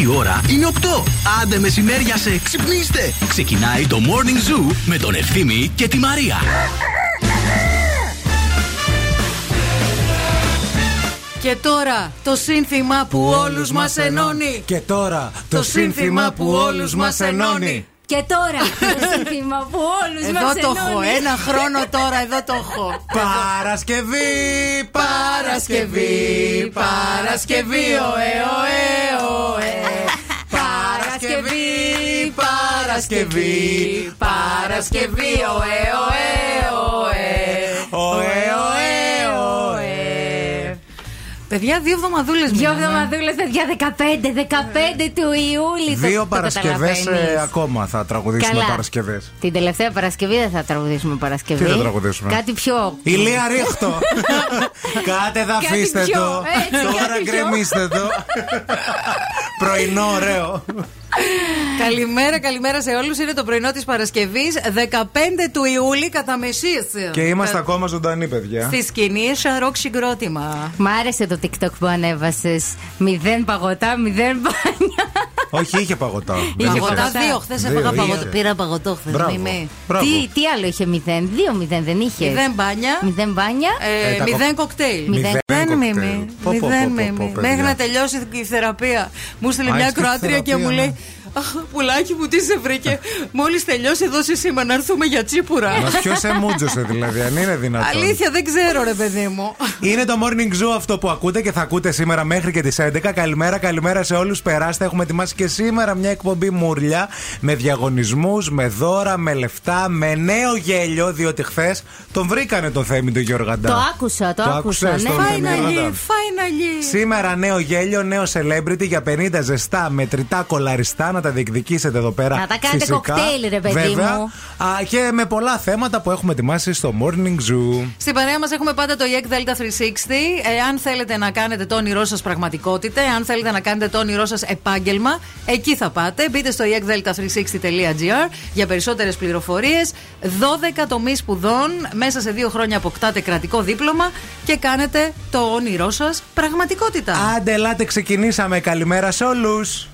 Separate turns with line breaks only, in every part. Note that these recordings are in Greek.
Η ώρα είναι 8. Άντε μεσημέρια σε ξυπνήστε. Ξεκινάει το Morning Zoo με τον Ευθύμη και τη Μαρία.
Και τώρα το σύνθημα που όλους μας ενώνει.
Και τώρα το σύνθημα που όλους μας ενώνει.
Και τώρα το σύνθημα που όλους
Εδώ
μας
το έχω.
ενώνει.
Ένα χρόνο τώρα, εδώ το έχω.
Παρασκευή, Παρασκευή, Παρασκευή, ωε, ωε, ωε. Παρασκευή, Παρασκευή, Παρασκευή, ωε, ωε, ωε. Ωε, ωε,
Παιδιά, δύο εβδομαδούλες
Δύο
μείνανε.
εβδομαδούλες, παιδιά, 15, 15 του Ιούλη. το-
Δύο
το
Παρασκευές
καταλαβαίνεις.
ακόμα θα τραγουδήσουμε
Καλά.
Παρασκευές.
Την τελευταία Παρασκευή δεν θα τραγουδήσουμε Παρασκευή.
Τι θα τραγουδήσουμε;
Κάτι πιο.
Ηλία ρίχτο. Κάτε θα
Κάτι
αφήστε
πιο,
το.
έτσι,
Τώρα
κάτι πιο.
γκρεμίστε το. Πρωινό, ωραίο.
Καλημέρα, καλημέρα σε όλους. Είναι το πρωινό της Παρασκευής, 15 του Ιούλη, κατά μεσής.
Και είμαστε ακόμα ζωντανοί, παιδιά.
Στη σκηνή, σαρόκ συγκρότημα.
Μ' άρεσε το TikTok που ανέβασες. Μηδέν παγωτά, μηδέν μπάνια.
Όχι, είχε παγωτά. Δεν
Είχε
είχε.
Παγωτά
παγωτά.
δύο, χθες
Δύο,
έφαγα
είχε.
παγωτό. Πήρα παγωτό χθες,
Μπράβο.
μη
Μπράβο.
Τι, τι άλλο είχε μηδέν, δύο μηδέν δεν είχες.
Μηδέν μπάνια.
Μηδέν μπάνια.
Ε,
Ε, τα
μηδέν
κοκ-
κοκτέιλ.
Μηδέν
Μηδέν
κοκτέιλ.
μίμη.
Πω, πω,
Μηδέν
πω, πω,
μίμη.
παιδιά.
Μέχρι να τελειώσει η θεραπεία. Μου στείλε
Α,
μια
είσαι και
Κροάτρια και
θεραπεία,
μου
ναι.
λέει Αχ, πουλάκι μου, τι σε βρήκε; Μόλις τελειώσει, δώσε σήμα να έρθουμε για τσίπουρα.
Μας ποιος σε μούτζωσε δηλαδή, αν είναι δυνατόν.
Αλήθεια, δεν ξέρω, ρε παιδί μου.
Είναι το morning zoo αυτό που ακούτε και θα ακούτε σήμερα μέχρι και τις 11. Καλημέρα, καλημέρα σε όλους. Περάστε. Έχουμε ετοιμάσει και σήμερα μια εκπομπή μουρλια με διαγωνισμούς, με δώρα, με λεφτά, με νέο γέλιο. Διότι χθες τον βρήκανε το Θέμη του Γιώργαντά.
Το άκουσα, το,
Το
άκουσα.
άκουσες,
ναι.
το Θέμη
Finally,
Γιώργαντά.
finally.
Σήμερα νέο γέλιο, νέο celebrity για 50 ζεστά μετρητά κολαριστά να τα διεκδικήσετε εδώ πέρα.
Να τα κάνετε
φυσικά.
κοκτέιλ, ρε παιδί
Βέβαια.
μου.
Α, και με πολλά θέματα που έχουμε ετοιμάσει στο Morning Zoo.
Στην παρέα μας έχουμε πάντα το EEC Delta 360. Εάν θέλετε να κάνετε το όνειρό σας πραγματικότητα, εάν θέλετε να κάνετε το όνειρό σας επάγγελμα, εκεί θα πάτε. Μπείτε στο eekdelta360.gr για περισσότερες πληροφορίες. 12 τομεί σπουδών. Μέσα σε δύο χρόνια αποκτάτε κρατικό δίπλωμα και κάνετε το όνειρό σας πραγματικότητα.
Άντε, ελάτε, ξεκινήσαμε. Καλημέρα σε όλους.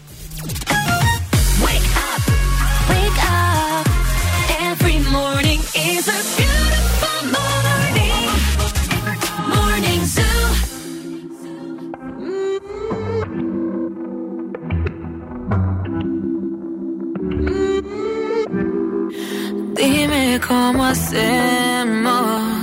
Every morning is a beautiful morning. Morning Zoo.
Dime cómo hacemos.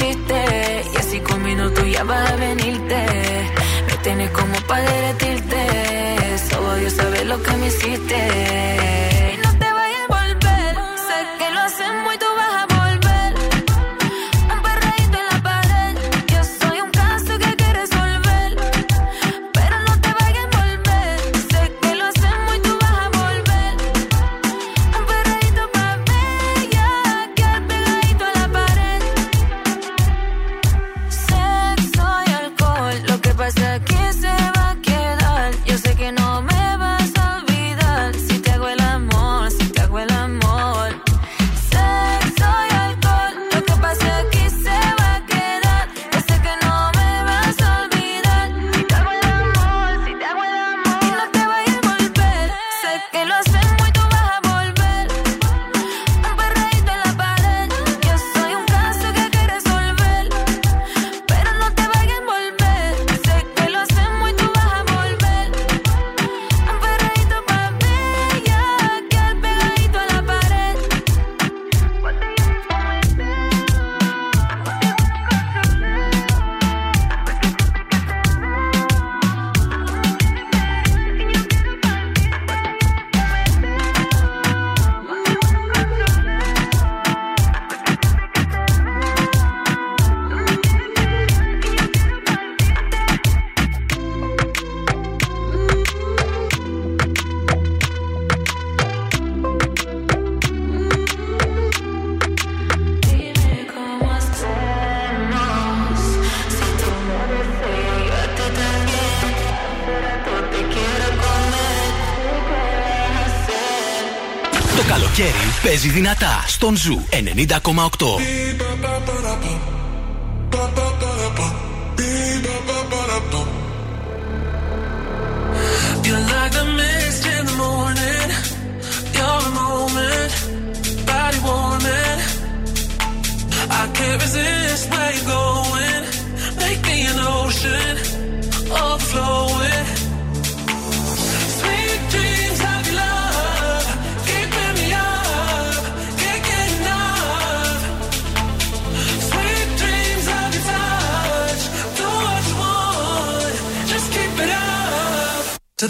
Y así con minutos ya vas a venirte. Me tienes como para derretirte. Solo Dios sabe lo que me hiciste.
Παίζει δυνατά στον Ζου 90,8.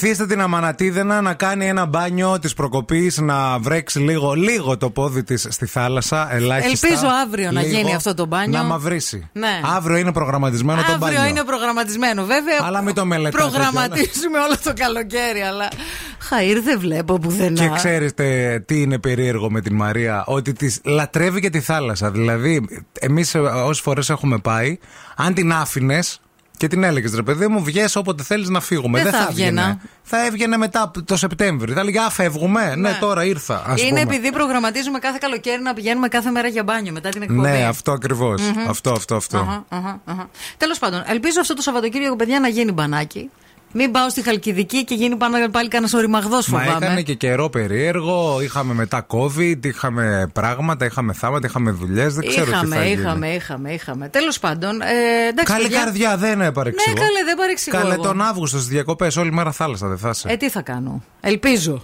Βοηθήστε την Αμανατίδενα να κάνει ένα μπάνιο της προκοπής, να βρέξει λίγο, λίγο το πόδι της στη θάλασσα. Ελάχιστα.
Ελπίζω αύριο να γίνει αυτό το μπάνιο.
Να μαυρίσει.
Ναι.
Αύριο είναι προγραμματισμένο το μπάνιο.
Αύριο είναι προγραμματισμένο, βέβαια.
Αλλά μην το μελετάτε
Προγραμματίζουμε όλο το καλοκαίρι, αλλά. Χαΐρ δεν βλέπω πουθενά.
Και ξέρετε τι είναι περίεργο με την Μαρία, ότι της λατρεύει και τη θάλασσα. Δηλαδή, εμείς όσες φορές έχουμε πάει, αν την άφηνες και την έλεγες, ρε παιδί μου, βγες όποτε θέλεις να φύγουμε.
Δεν θα
έβγαινε.
έβγαινα.
Θα έβγαινε μετά το Σεπτέμβρη. Θα έλεγε, Α, φεύγουμε. Ναι, τώρα ήρθα. Ας
είναι
πούμε.
επειδή προγραμματίζουμε κάθε καλοκαίρι να πηγαίνουμε κάθε μέρα για μπάνιο μετά την εκπομπή.
Ναι, αυτό ακριβώς. Αυτό, αυτό, αυτό.
Τέλος πάντων, ελπίζω αυτό το Σαββατοκύριακο, παιδιά, να γίνει μπανάκι. Μην πάω στη Χαλκιδική και γίνει πάνω πάλι κανένα οριμαγδός
Μα
φοβάμαι.
έκανε και καιρό περίεργο. Είχαμε μετά COVID, είχαμε πράγματα, είχαμε θάματα, είχαμε δουλειές. Δεν ξέρω τι
είχαμε,
θα γίνει.
είχαμε, είχαμε, είχαμε. Τέλος πάντων. Ε, εντάξει,
Καλή
παιδιά.
καρδιά, δεν παρεξηγώ.
Ναι, καλέ, δεν παρεξηγώ.
Καλέ
εγώ.
τον Αύγουστο στις διακοπές, όλη μέρα θάλασσα δεν θα είσαι.
Ε, τι θα κάνω. Ελπίζω.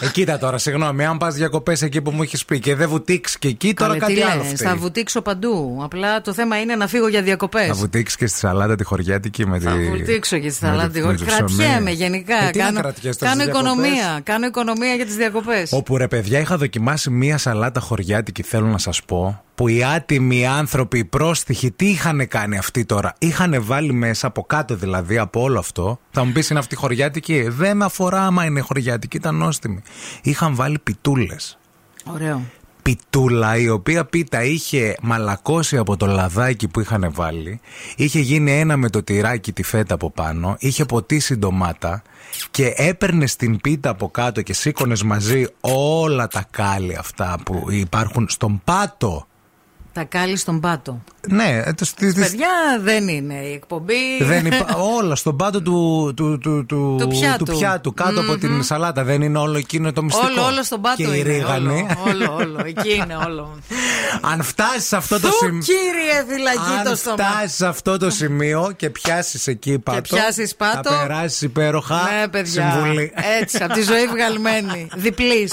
Ε, κοίτα τώρα, συγγνώμη, αν πας διακοπές εκεί που μου έχεις πει και δεν βουτήξεις και εκεί, τώρα
Καλέ, τι
κάτι άλλο
λες,
φταίει.
Θα βουτήξω παντού. Απλά το θέμα είναι να φύγω για διακοπές.
Θα βουτήξεις και στη σαλάτα τη χωριάτικη με τη.
Θα βουτήξω και στη
με
θάλασσα.
το- με το ψωμί.
Κρατιέμαι γενικά.
Ε, τι να
κάνω
κρατιέσαι τώρα
κάνω
στις διακοπές;
οικονομία. Κάνω οικονομία για τις διακοπές.
Όπου ρε παιδιά είχα δοκιμάσει μία σαλάτα χωριάτικη, θέλω να σας πω. Που οι άτιμοι άνθρωποι, οι πρόστιχοι, τι είχαν κάνει αυτοί τώρα; Είχαν βάλει μέσα από κάτω δηλαδή από όλο αυτό. Θα μου πεις είναι αυτή χωριάτικη; Δεν με αφορά άμα είναι χωριάτικη, ήταν νόστιμη. Είχαν βάλει πιτούλες.
Ωραίο.
Πιτούλα η οποία πίτα είχε μαλακώσει από το λαδάκι που είχαν βάλει. Είχε γίνει ένα με το τυράκι τη φέτα από πάνω. Είχε ποτίσει ντομάτα και έπαιρνε την πίτα από κάτω και σήκωνες μαζί όλα τα κάλλη αυτά που υπάρχουν στον πάτο
Τα κάλλη στον πάτο.
ναι ε, το- στις- στις-
Παιδιά δεν είναι η εκπομπή.
δεν υπά... όλα στον πάτο του, του, του, του,
Του πιάτου.
κάτω από την σαλάτα δεν είναι όλο εκείνο το μυστικό
Όλο, όλο στον πάτο
και η
είναι.
ρίγανη.
Όλο, όλο, όλο. Εκεί είναι όλο.
αν φτάσεις σε αυτό το
Του
σημείο
κύριε φυλακή το
Αν
στόμα.
φτάσει σε αυτό το σημείο και πιάσεις εκεί πάτο.
πιάσεις πάτο.
Θα περάσεις υπέροχα.
Ναι, παιδιά.
Συμβουλή.
Έτσι, από τη ζωή βγαλμένη.
Διπλής.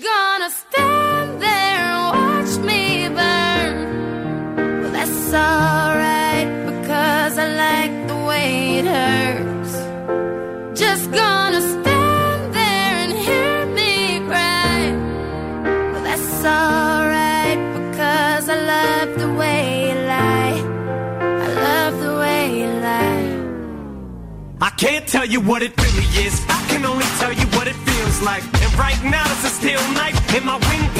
Can't tell you what it really is. I can only tell you what it feels like. And right now, it's a steel knife in my
wing.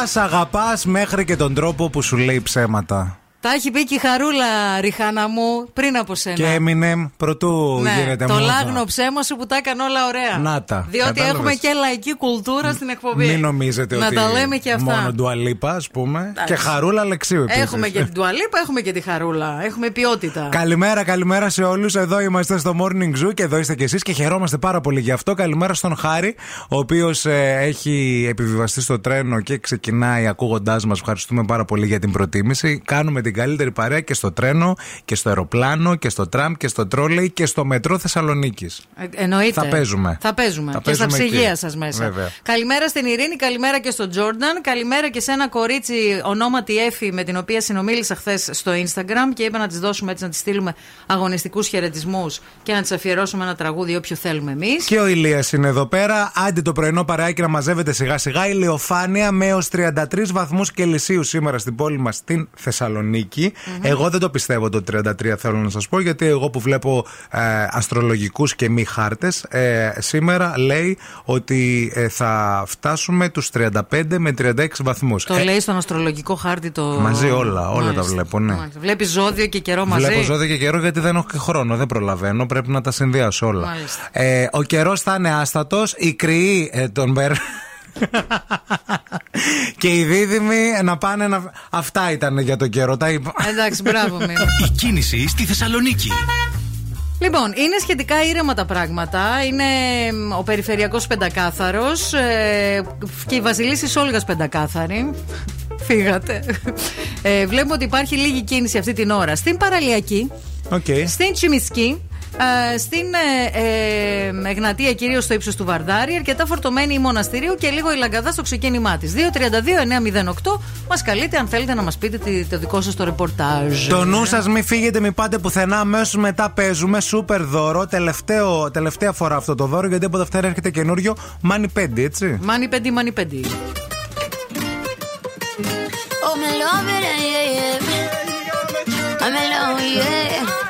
Αγαπά, αγαπάς μέχρι και τον τρόπο που σου λέει ψέματα.
Τα έχει πει και η Χαρούλα, Ριχάνα μου, πριν από σένα.
Και έμεινε πρωτού
ναι,
γίνεται
το
μόδα.
λάγνο ψέμα σου που τα έκανε όλα ωραία.
Να τα,
Διότι
κατάλαβες.
έχουμε και λαϊκή κουλτούρα στην εκπομπή.
Μην νομίζετε
να
ότι
τα λέμε και αυτά.
μόνο ντουαλίπα, ας πούμε.
Εντάξει.
Και χαρούλα λεξίου επίσης.
Έχουμε και την τουαλίπα, έχουμε και τη Χαρούλα. Έχουμε ποιότητα.
Καλημέρα, καλημέρα σε όλους. Εδώ είμαστε στο Morning Zoo και εδώ είστε κι εσείς και χαιρόμαστε πάρα πολύ γι' αυτό. Καλημέρα στον Χάρη, ο οποίος έχει επιβιβαστεί στο τρένο και ξεκινάει ακούγοντάς μας. Ευχαριστούμε πάρα πολύ για την προτίμηση. Κάνουμε την καλύτερη παρέα και στο τρένο και στο αεροπλάνο και στο τραμ και στο τρόλεϊ και στο μετρό Θεσσαλονίκης.
Ε, Εννοείται.
Θα παίζουμε.
Θα παίζουμε.
Θα
και στα
παίζουμε
ψυγεία
εκεί.
σας μέσα.
Βέβαια.
Καλημέρα στην Ειρήνη, καλημέρα και στον Τζόρνταν. Καλημέρα και σε ένα κορίτσι ονόματι Εφη με την οποία συνομίλησα χθες στο Instagram και είπα να της δώσουμε έτσι να της στείλουμε αγωνιστικούς χαιρετισμούς και να της αφιερώσουμε ένα τραγούδι όποιο θέλουμε εμείς.
Και ο Ηλίας είναι εδώ πέρα. Άντε το πρωινό παρεάκι να μαζεύεται σιγά σιγά. Ηλιοφάνεια με έως 33 βαθμούς Κελσίου σήμερα στην πόλη μας στην θεσσαλονικη Εγώ δεν το πιστεύω το 33 θέλω να σας πω, γιατί εγώ που βλέπω ε, αστρολογικούς και μη χάρτες, ε, σήμερα λέει ότι ε, θα φτάσουμε τους 35 με 36 βαθμούς.
Το λέει στον αστρολογικό χάρτη το.
Μαζί όλα, όλα τα βλέπω, ναι.
Βλέπει ζώδιο και καιρό μαζί.
Βλέπω ζώδιο και καιρό γιατί δεν έχω και χρόνο, δεν προλαβαίνω. Πρέπει να τα συνδυάσω όλα.
Μάλιστα.
Ε, ο καιρός θα είναι άστατος, οι κρυοί ε, τον μπερ. Και οι δίδυμοι να πάνε να. Αυτά ήταν για τον καιρό. Τα είπα.
Εντάξει, μπράβο μου.
Η κίνηση στη Θεσσαλονίκη.
Λοιπόν, είναι σχετικά ήρεμα τα πράγματα. Είναι μ, ο περιφερειακός πεντακάθαρος ε, και η Βασιλίση Όλγα πεντακάθαρη. Φύγατε. Ε, βλέπουμε ότι υπάρχει λίγη κίνηση αυτή την ώρα στην Παραλιακή,
Οκ.
στην Τσιμισκή, ε, στην ε, ε, Εγνατία, κυρίως στο ύψος του Βαρδάρη, αρκετά φορτωμένη η Μοναστηρίου και λίγο η Λαγκαδά στο ξεκίνημά της. 232-908 μας καλείτε αν θέλετε να μας πείτε τη- το δικό σας το ρεπορτάζ.
Το νου σας, μην φύγετε, μην πάτε πουθενά. Αμέσως μετά παίζουμε σούπερ δώρο. Τελευταίο, τελευταία φορά αυτό το δώρο, γιατί από Δευτέρα έρχεται καινούριο Money 5, έτσι.
Μάνι πέντι, μάνι πέντι.
Oh, me love it, yeah, yeah. I'm alone, yeah.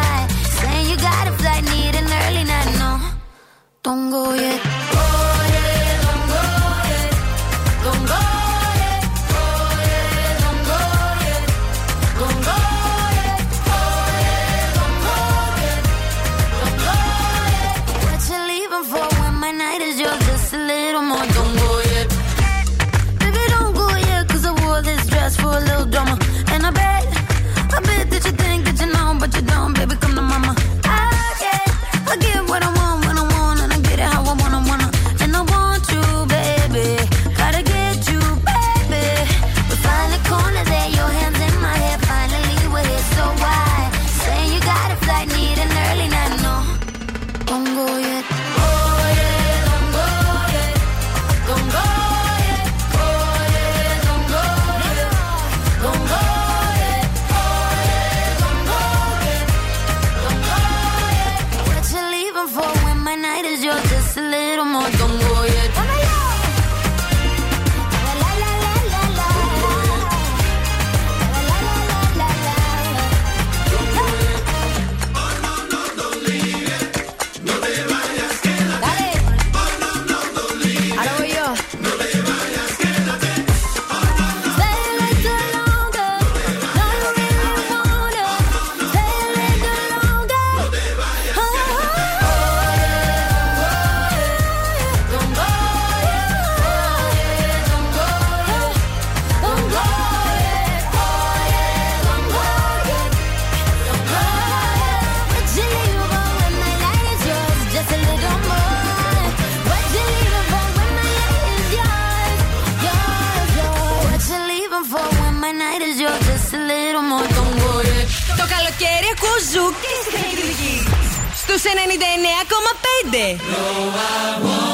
어떤 거에 I want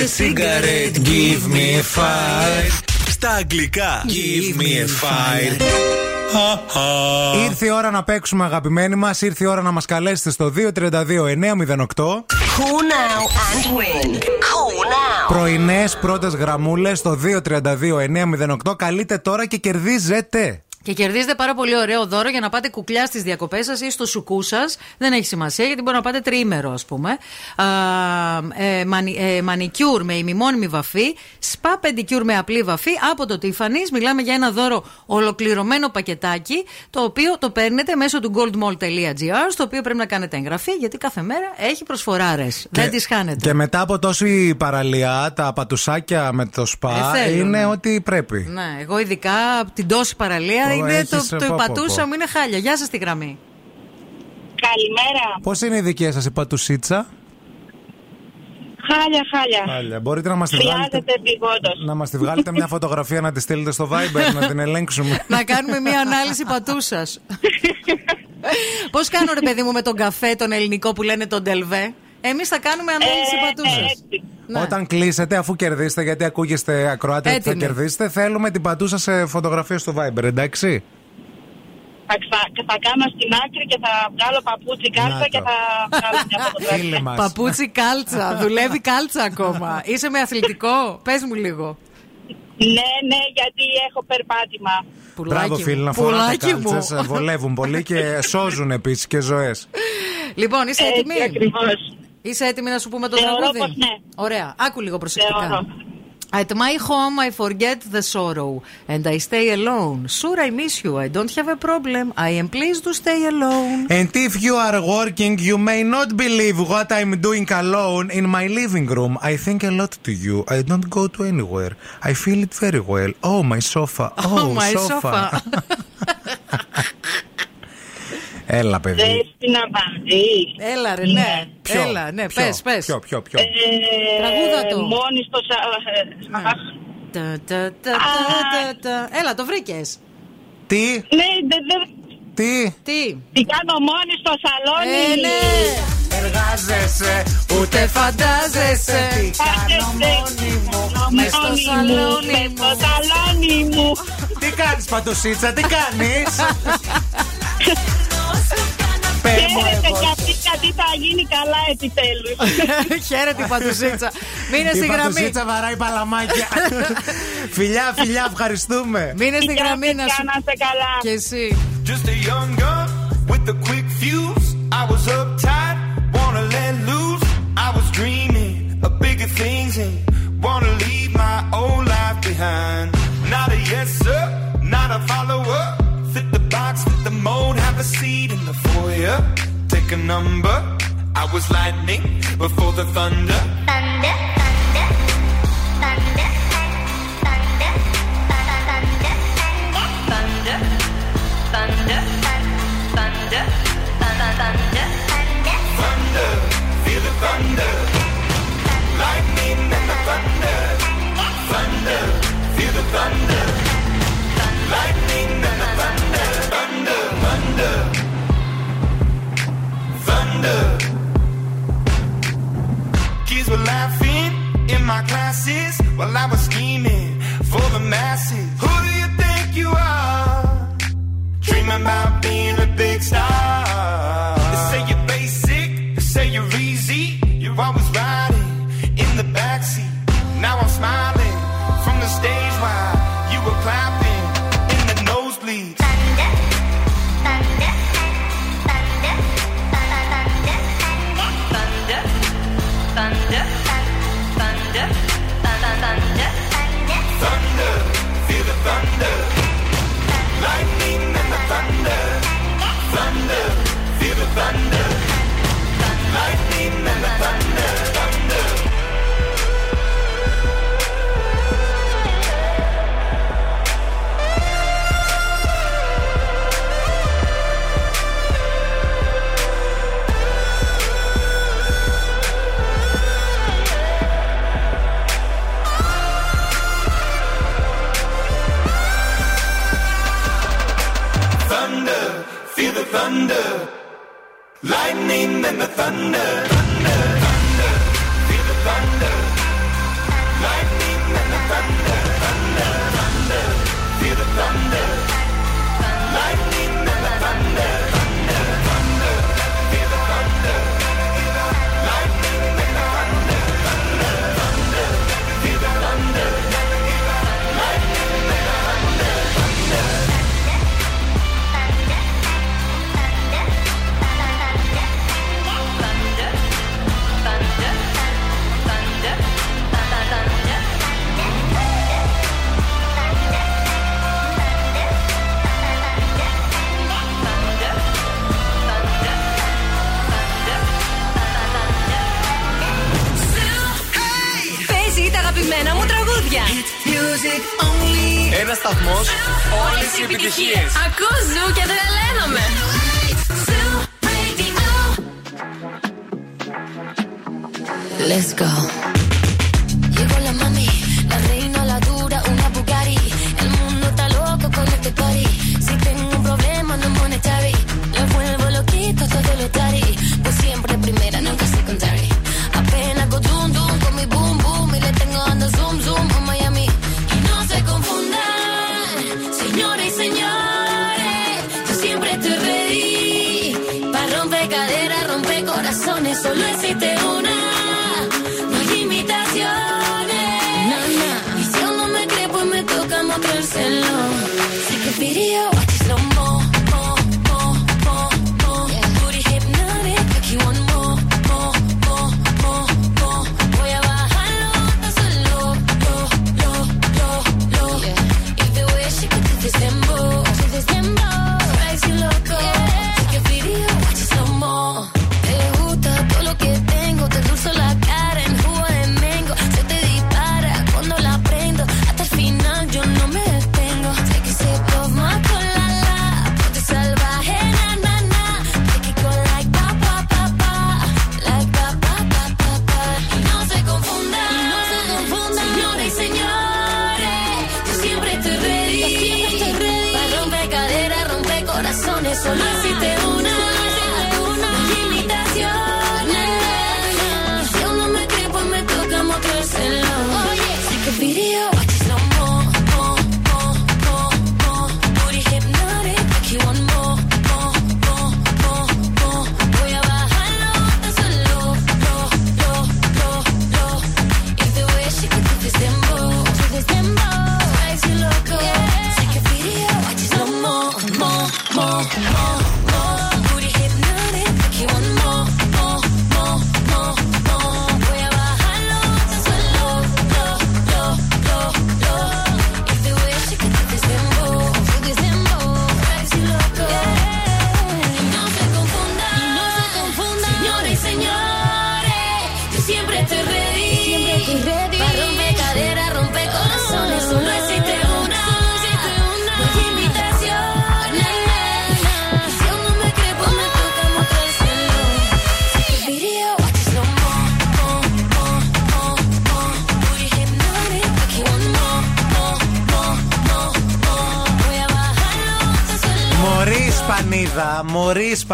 a
give me a fire.
Στα αγγλικά,
give me a fire. Ήρθε η ώρα να παίξουμε αγαπημένοι μας. Ήρθε η ώρα να μας καλέσετε στο 232-908
Cool now and win Cool now
Πρωινές πρώτες γραμμούλες στο 232-908 Καλείτε τώρα και κερδίζετε
και κερδίζετε πάρα πολύ ωραίο δώρο για να πάτε κουκλιά στις διακοπές σας ή στο σουκού σας. Δεν έχει σημασία γιατί μπορεί να πάτε τρίμερο, ας πούμε. Α, ε, μανι, ε, μανικιούρ με ημιμόνιμη βαφή, σπα πεντικιούρ με απλή βαφή από το Tiffany's. Μιλάμε για ένα δώρο ολοκληρωμένο πακετάκι, το οποίο το παίρνετε μέσω του goldmall.gr, στο οποίο πρέπει να κάνετε εγγραφή γιατί κάθε μέρα έχει προσφοράρες. Δεν τις χάνετε.
Και μετά από τόση παραλία, τα πατουσάκια με το σπα
Ε, θέλω,
είναι
ναι.
ό,τι πρέπει.
Ναι, εγώ ειδικά από την τόση παραλία
Ω,
είναι
έχεις,
το,
ε,
το
πω, πω,
η πατούσα
πω.
μου είναι χάλια. Γεια σας τη γραμμή.
Καλημέρα.
Πώς είναι η δική σας η πατουσίτσα,
Χάλια, χάλια.
Χάλια. Μπορείτε να μας τη βγάλετε.
Χρειάζεται επιγόντως.
Να μας τη βγάλετε μια φωτογραφία να τη στείλετε στο Viber να την ελέγξουμε.
να κάνουμε μια ανάλυση πατούσας. Πώς κάνω ρε παιδί μου με τον καφέ τον ελληνικό που λένε τον Τελβέ. Εμείς θα κάνουμε ανάλυση
Ε,
πατούσα.
ναι.
Όταν κλείσετε, αφού κερδίσετε, γιατί ακούγεστε ακροάτε ότι θα
Έτοιμοι.
κερδίσετε, θέλουμε την πατούσα σε φωτογραφία στο Viber, εντάξει;
Θα, ξα- θα κάνω στην άκρη και θα βγάλω παπούτσι κάρτα
Να
και
το.
θα βγάλω μια φωτογραφία.
Φίλοι μας.
Παπούτσι κάλτσα. Δουλεύει κάλτσα ακόμα. Είσαι με αθλητικό; Πες μου λίγο.
Ναι, ναι, γιατί έχω περπάτημα.
Μπράβο, φίλοι, να φοράτε
Πουλάκι μου.
κάλτσες, βολεύουν πολύ και σώζουν επίσης και ζωές.
Λοιπόν, είσαι
Έτσι
έτοιμη;
ακριβώς.
Είσαι έτοιμη να σου πούμε το
Θεωρώ
τραγούδι.
πως ναι.
Ωραία. Άκου λίγο προσεκτικά.
Θεωρώ.
At my home I forget the sorrow and I stay alone. Sure I miss you. I don't have a problem. I am pleased to stay alone.
And if you are working, you may not believe what I'm doing alone in my living room. I think a lot to you. I don't go to anywhere. I feel it very well. Oh, my sofa. Oh,
my
sofa.
sofa.
Έλα, παιδί.
Δες να μαζί.
Έλα ρε, ναι.
Ποιο,
Έλα, ναι,
ποιο,
πες, πες.
Ποιο, ποιο, ποιο;
Ε,
Τραγούδα το.
Μόνη στο σα... ε, αχ.
Τα, τα, τα, τα, τα, τα. Έλα, το βρήκες.
Τι,
Ναι, δεν... δε,
τι;
Τι;
την κάνω μόνη στο σαλόνι.
Ε, ναι.
Εργάζεσαι,
Ούτε φαντάζεσαι.
τι κάνω
μόνη μου.
Μες στο σαλόνι
Μες
μου.
στο σαλόνι μου.
Τι κάνεις πατουσίτσα, τι κάνεις; Πες μου
Χαίρετε
εγώ.
κι αυτή γιατί θα γίνει καλά επιτέλους.
Χαίρετε η πατουσίτσα. Μείνε στη
Η
γραμμή.
πατουσίτσα βαράει παλαμάκια. φιλιά, φιλιά, ευχαριστούμε.
Μείνε στη γραμμή να σου.
Να είστε καλά.
Και εσύ.
Just a young gun with a quick fuse. I was uptight, wanna let loose. I was dreaming of bigger things and wanna leave my old life behind. Not a yes sir, not a follower. Fit a seat in the foyer. Take a number. I was lightning before the thunder.
Thunder, thunder, thunder, thunder, thunder, thunder, thunder, thunder, thunder,
Thunder, thunder, feel the thunder. Lightning and the thunder. Thunder, feel the thunder. Lightning my classes while I was scheming for the masses. Who do you think you are? Dreaming about being a big star. in the
thunder.
Ένας σταθμός. Όλες οι επιτυχίες.
Ακούς ζου και τρελαίνομαι.
Let's go.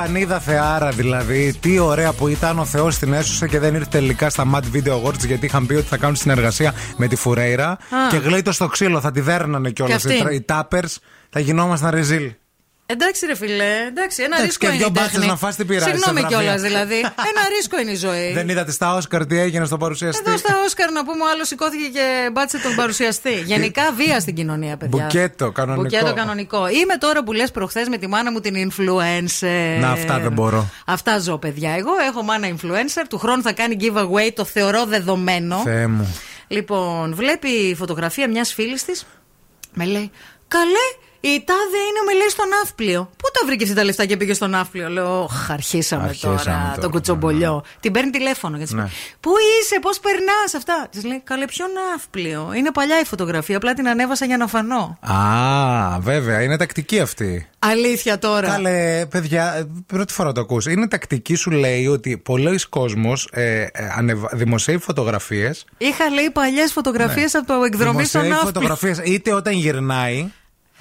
Μωρή Ισπανίδα θεάρα δηλαδή. Τι ωραία που ήταν ο Θεός την έσωσε και δεν ήρθε τελικά στα Mad Video Awards γιατί είχαν πει ότι θα κάνουν συνεργασία με τη Φουρέιρα. Και γλίτω στο ξύλο, θα τη δέρνανε κιόλας.
Και αυτή.
Οι, οι τάπερς θα γινόμασταν ρεζίλ.
Εντάξει, ρε φιλέ, εντάξει, ένα
Εντάξει,
ρίσκο
και
είναι.
δυο
η
μπάτσες
τέχνη.
να φας τι πειράζει,
Συγγνώμη
σε βραβεία.
κιόλας δηλαδή. Ένα ρίσκο είναι η ζωή.
Δεν είδατε στα Όσκαρ τι έγινε στον παρουσιαστή;
Εδώ στα Όσκαρ να πούμε, ο άλλος σηκώθηκε και μπάτσε τον παρουσιαστή. Γενικά βία στην κοινωνία, παιδιά.
Μπουκέτο, κανονικό.
Μπουκέτο κανονικό. Είμαι τώρα που λες προχθές με τη μάνα μου την influencer.
Να, αυτά δεν μπορώ.
Αυτά ζω, παιδιά. Εγώ έχω μάνα influencer. Του χρόνου θα κάνει giveaway, το θεωρώ δεδομένο.
Θεέ μου.
Λοιπόν, βλέπει φωτογραφία μιας φίλης της. Με λέει, Καλέ, η τάδε είναι με λέει στο ναύπλιο. Πού τα βρήκε αυτή τα λεφτά και πήγε στο ναύπλιο; Λέω, «Οχ, αρχίσαμε,
Αρχίσαμε
τώρα,
τώρα,
το κουτσομπολιό. Την παίρνει τηλέφωνο. Γιατί
Ναι.
ναι. Πού είσαι, πώς περνάς αυτά. Της λέει, Καλέ, ποιο ναύπλιο; Είναι παλιά η φωτογραφία, απλά την ανέβασα για να φανώ.
Α, βέβαια, είναι τακτική αυτή.
Αλήθεια τώρα.
Καλέ, παιδιά, πρώτη φορά το ακούς. Είναι τακτική σου λέει ότι πολλοί κόσμος ε, ε, ανεβα- δημοσιεύει φωτογραφίες
Είχα λέει παλιές φωτογραφίες από το εκδρομή στο
Δημοσιεύει
ναύπλιο.
φωτογραφίες είτε όταν γυρνάει.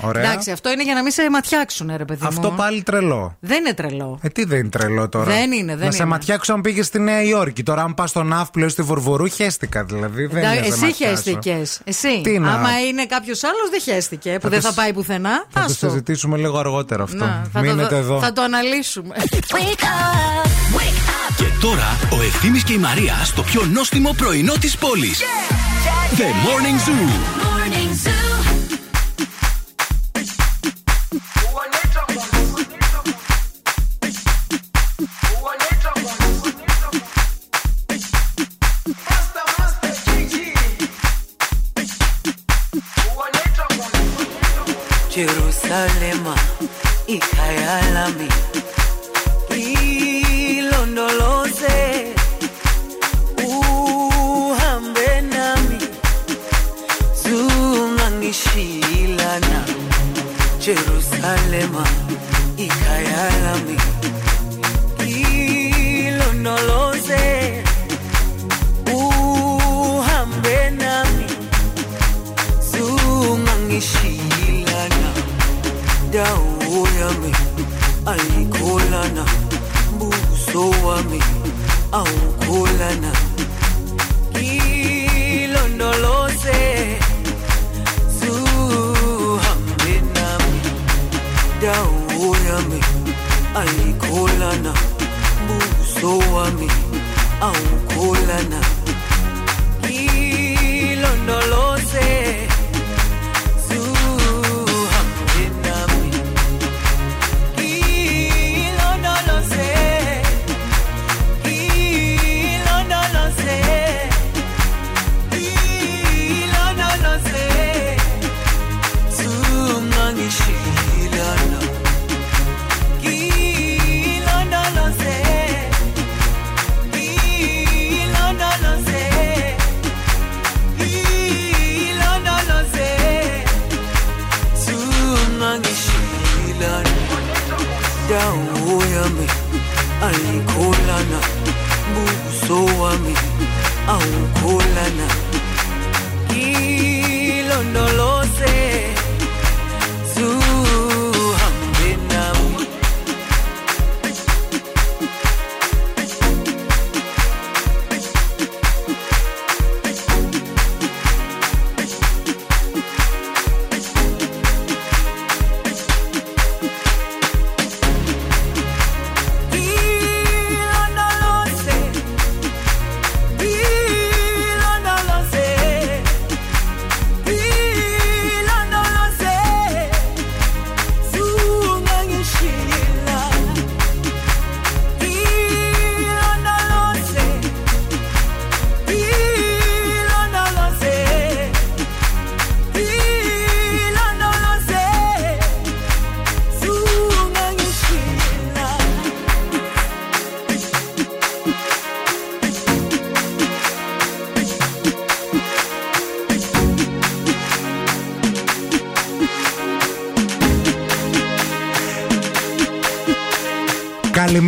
Ωραία.
Εντάξει, αυτό είναι για να μην σε ματιάξουν, ρε παιδί
Αυτό
μου.
πάλι τρελό.
Δεν είναι τρελό.
Ε, τι δεν είναι τρελό τώρα;
Δεν είναι, δεν
να σε
είναι.
ματιάξω αν πήγες στη Νέα Υόρκη. Τώρα, αν πας στον Ναύπλιο ή στη Βουρβουρού, χαίστηκα δηλαδή. Δεν
Εντάξει,
είναι να σε
εσύ
ματιάσω.
χαίστηκες. Εσύ.
Τι να-
Άμα είναι κάποιος άλλος, δεν χαίστηκε. Που
Θα
δεν
το
θα
σ-
πάει πουθενά.
Θα το
Άστο.
συζητήσουμε λίγο αργότερα αυτό.
Να, θα,
Μείνετε
το,
εδώ.
θα το αναλύσουμε.
Και τώρα ο Ευθύμης και η Μαρία στο πιο νόστιμο πρωινό της πόλης. The Morning Zoo.
Jerusalema, hija yalami, ilondoloze, uhambe nami, zungangishila Jerusalema ikhaya lami ilondoloze uhambe nami zungangishilana Dada uyami alikolana buso wa wami aukolana kilondolose zuhambe nami. Dada uyami alikolana buso wa wami aukolana kilondolose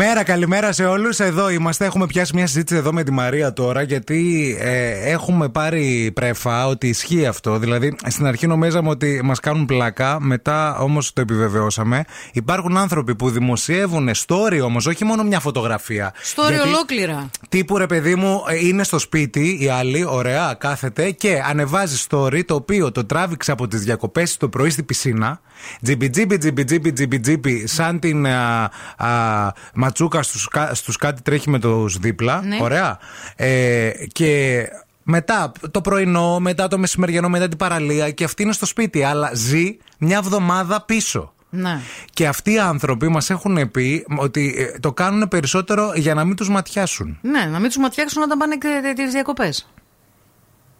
Καλημέρα, καλημέρα σε όλους. Εδώ είμαστε. Έχουμε πιάσει μια συζήτηση εδώ με τη Μαρία τώρα, γιατί ε, έχουμε πάρει πρέφα ότι ισχύει αυτό. Δηλαδή, στην αρχή νομίζαμε ότι μας κάνουν πλάκα, μετά όμως το επιβεβαιώσαμε. Υπάρχουν άνθρωποι που δημοσιεύουν story όμως, όχι μόνο μια φωτογραφία.
Story
Γιατί
ολόκληρα.
Τύπου ρε παιδί μου, ε, είναι στο σπίτι η άλλη, ωραία, κάθεται και ανεβάζει story το οποίο το τράβηξε από τις διακοπές το πρωί στη πισίνα. Τζιμπι τζιμπι τζιμπι τζιμπι τζιμπι τζιμπι, σαν την α, α, ματσούκα στους, κα- στους κάτι τρέχει με τους δίπλα.
Ναι.
Ωραία. Ε, και μετά το πρωινό, μετά το μεσημεριανό, μετά την παραλία και αυτή είναι στο σπίτι, αλλά ζει μια εβδομάδα πίσω.
Ναι.
Και αυτοί οι άνθρωποι μας έχουν πει ότι ε, το κάνουν περισσότερο για να μην τους ματιάσουν.
Ναι, να μην τους ματιάξουν όταν πάνε τις διακοπές.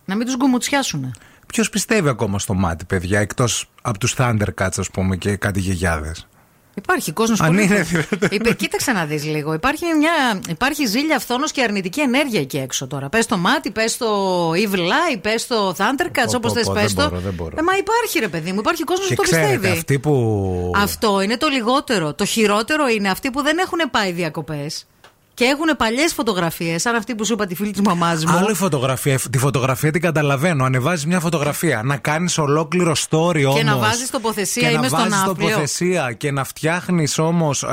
Να μην τους γκουμουτσιάσουν.
Ποιος πιστεύει ακόμα στο μάτι, παιδιά, εκτός από τους Thundercats, ας πούμε, και κάτι γεγιάδες;
Υπάρχει κόσμος
Αν
πολύ.
είναι,
Είπε, κοίταξε να δεις λίγο. Υπάρχει, μια, υπάρχει ζήλια φθόνος και αρνητική ενέργεια εκεί έξω τώρα. Πες το μάτι, πες το Evil Eye, πες το Thundercats,
Πω,
όπως
πω,
θες
πω,
πες
δεν
το.
μπορώ, δεν μπορώ.
Ε, μα υπάρχει ρε παιδί μου, υπάρχει κόσμος που
Και
το
ξέρετε,
πιστεύει.
αυτοί που.
Αυτό είναι το λιγότερο. Το χειρότερο είναι αυτοί που δεν έχουν πάει διακοπές και έχουν παλιές φωτογραφίες, σαν αυτή που σου είπα τη φίλη της μαμάς μου.
Άλλο η φωτογραφία. Τη φωτογραφία την καταλαβαίνω. Ανεβάζεις μια φωτογραφία. Να κάνεις ολόκληρο story όμω.
Και να βάζεις τοποθεσία,
Και
είμαι
να
στον
βάζεις
άφλιο.
τοποθεσία και να φτιάχνεις όμως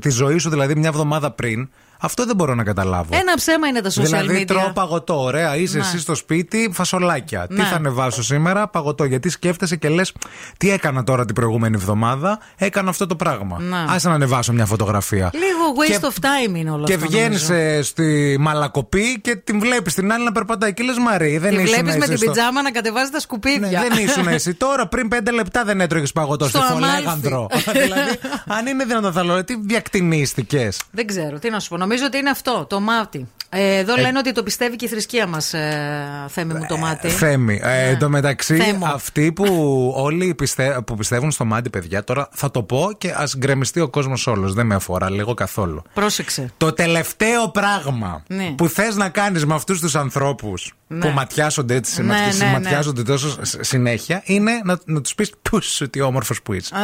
τη ζωή σου δηλαδή μια εβδομάδα πριν. Αυτό δεν μπορώ να καταλάβω.
Ένα ψέμα είναι τα social
δηλαδή
media.
τρώω παγωτό, ωραία. Είσαι
Ναι.
εσύ στο σπίτι, φασολάκια. Τι
Ναι.
θα ανεβάσω σήμερα, παγωτό. Γιατί σκέφτεσαι και λες, τι έκανα τώρα την προηγούμενη εβδομάδα, έκανα αυτό το πράγμα.
Ναι.
Άσε να ανεβάσω μια φωτογραφία.
Λίγο waste
Και-
of time είναι όλο
Και
αυτό.
βγαίνεις
νομίζω.
στη Μαλακοπή και την βλέπεις την άλλη να περπατάει. Και λες Μαρή, δεν
Τη
ήσουν
βλέπεις με
εσύ
την
στο-
πιτζάμα να κατεβάζει τα σκουπίδια.
Ναι, δεν ήσουν εσύ. Τώρα πριν πέντε λεπτά δεν έτρωγες παγωτό στη
Στο
Φολέγανδρο.
Αμάλφι.
δηλαδή, αν είναι δυνατόν θα λέω, τι διακτηνίστηκες.
Δεν ξέρω, τι να σου πω. Νομίζω ότι είναι αυτό, το μάτι. Ε, εδώ λένε ότι το πιστεύει και η θρησκεία μας, ε, Θέμη μου το μάτι.
Θέμη. Ε, εν τω μεταξύ,
Θέμο.
αυτοί που όλοι πιστε, που πιστεύουν στο μάτι, παιδιά, τώρα θα το πω και ας γκρεμιστεί ο κόσμος όλος. Δεν με αφορά λίγο καθόλου.
Πρόσεξε.
Το τελευταίο πράγμα
Ναι.
που θες να κάνεις με αυτούς τους ανθρώπους
Ναι.
που ματιάσονται έτσι,
Ναι,
ναι,
ναι, ναι.
ματιάζονται τόσο σ- συνέχεια, είναι να, να τους πεις πού σου, τι όμορφος που είσαι.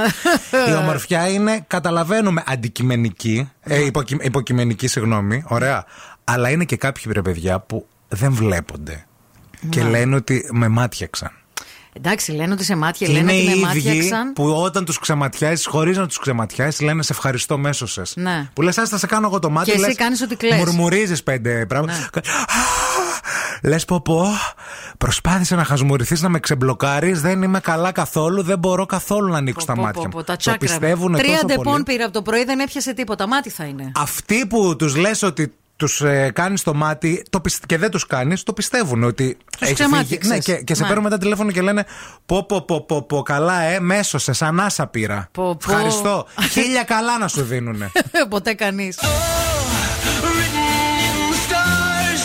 Η ομορφιά είναι, καταλαβαίνουμε, αντικειμενική, ε, υποκει, υποκειμενική, συγγνώμη, ωραία. Αλλά είναι και κάποιοι ρε παιδιά που δεν βλέπονται. Και
Ναι.
λένε ότι με μάτιαξαν.
Εντάξει, λένε ότι σε μάτια,
Και
λένε
είναι
ότι
οι
με
ίδιοι
μάτιαξαν.
που όταν τους ξεματιάσεις, χωρίς να τους ξεματιάσεις, λένε σε ευχαριστώ μέσω σας.
Ναι.
Που λες, θα σε κάνω εγώ το μάτι.
Και εσύ
λες,
κάνεις ότι κλαις.
Μουρμουρίζεις πέντε πράγματα.
Ναι.
Λες, πω πω, προσπάθησε να χασμουριθείς να με ξεμπλοκάρεις. Δεν είμαι καλά καθόλου. Δεν μπορώ καθόλου να ανοίξω τα
Πω,
μάτια
πω,
μου.
πω, τα
το
τσάκρα.
πιστεύουν
Τρία
τόσο
Depon
πολύ.
πήρα από το πρωί, δεν έπιασε τίποτα. Μάτι θα είναι.
Αυτοί που τους λες ότι τους ε, κάνεις το μάτι το πισ- και δεν τους κάνεις, το πιστεύουν ότι. έχει φύγει.
ξεμάτιξες.
Ναι, και, και σε
Ναι.
παίρνουν μετά τηλέφωνο και λένε Πω, πω, πω, πω, πω καλά, ε, μέσω σε, σε ανάσα πήρα.
Πω, πω.
Ευχαριστώ. Χίλια καλά να σου δίνουνε.
Ποτέ κανείς.
stars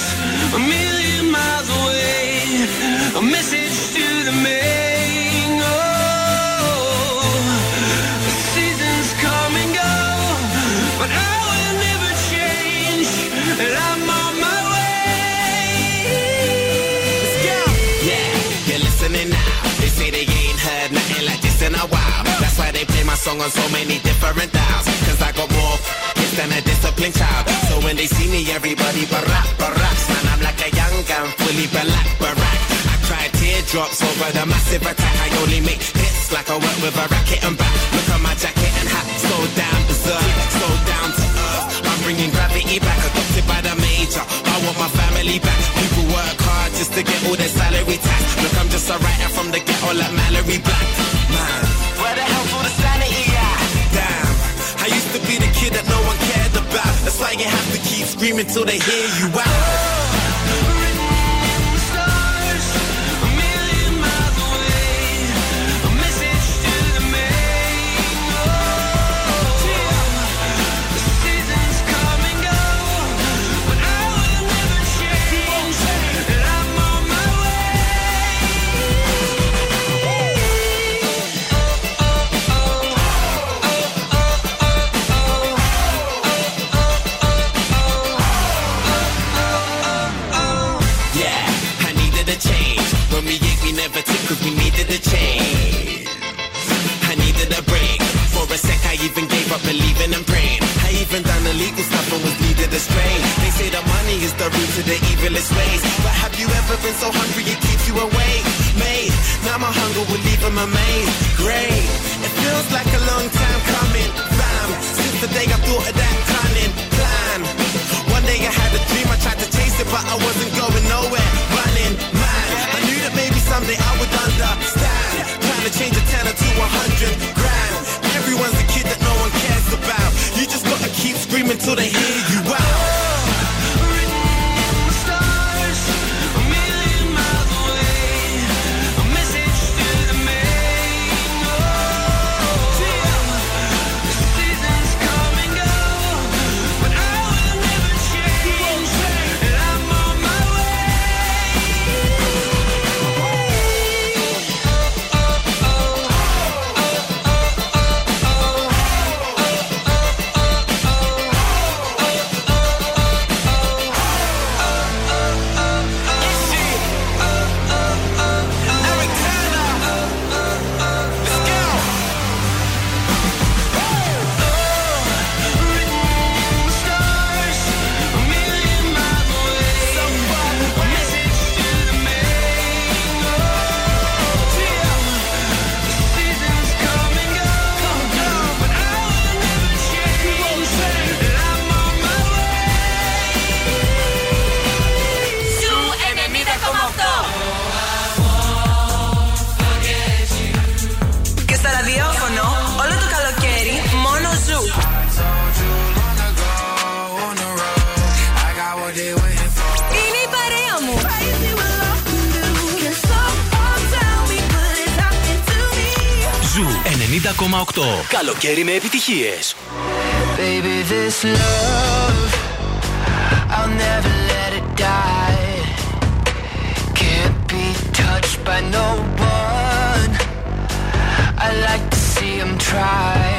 song on so many different dials. Cause I got more hits than a disciplined child. So when they see me, everybody barack, barack. Man, I'm like a young gun, fully black, barack. I cry teardrops over the massive attack. I only make hits like I work with a racket and back. Look at my jacket and hat, so down berserk, so down to earth. I'm bringing gravity back, adopted by the major. I want my family back. People work hard just to get all their salary tax. Look, I'm just a writer from the ghetto like Mallory Black. Man, the hell's all the sanity? Damn, I used to be the kid that no one cared about. That's why you have to keep screaming till they hear you out. Took cause we needed a change. I needed a break. For a sec, I even gave up believing and praying. I even done illegal stuff and was needed a strain. They say the money is the root to the evilest ways. But have you ever been so hungry it keeps you awake? Mate, now my hunger will leave them amazed. Great, it feels like a long time coming. Bam, since the day I thought of that cunning plan. One day I had a dream, I tried to chase it, but I wasn't going nowhere. Someday I would understand. Trying to change a tenner to a hundred grand. Everyone's a kid that no one cares about. You just gotta keep screaming till they hear you out.
Καλοκαίρι
με επιτυχίες.
Baby, this love,
I'll never let it die. Can't be touched by no one. I like to see him try.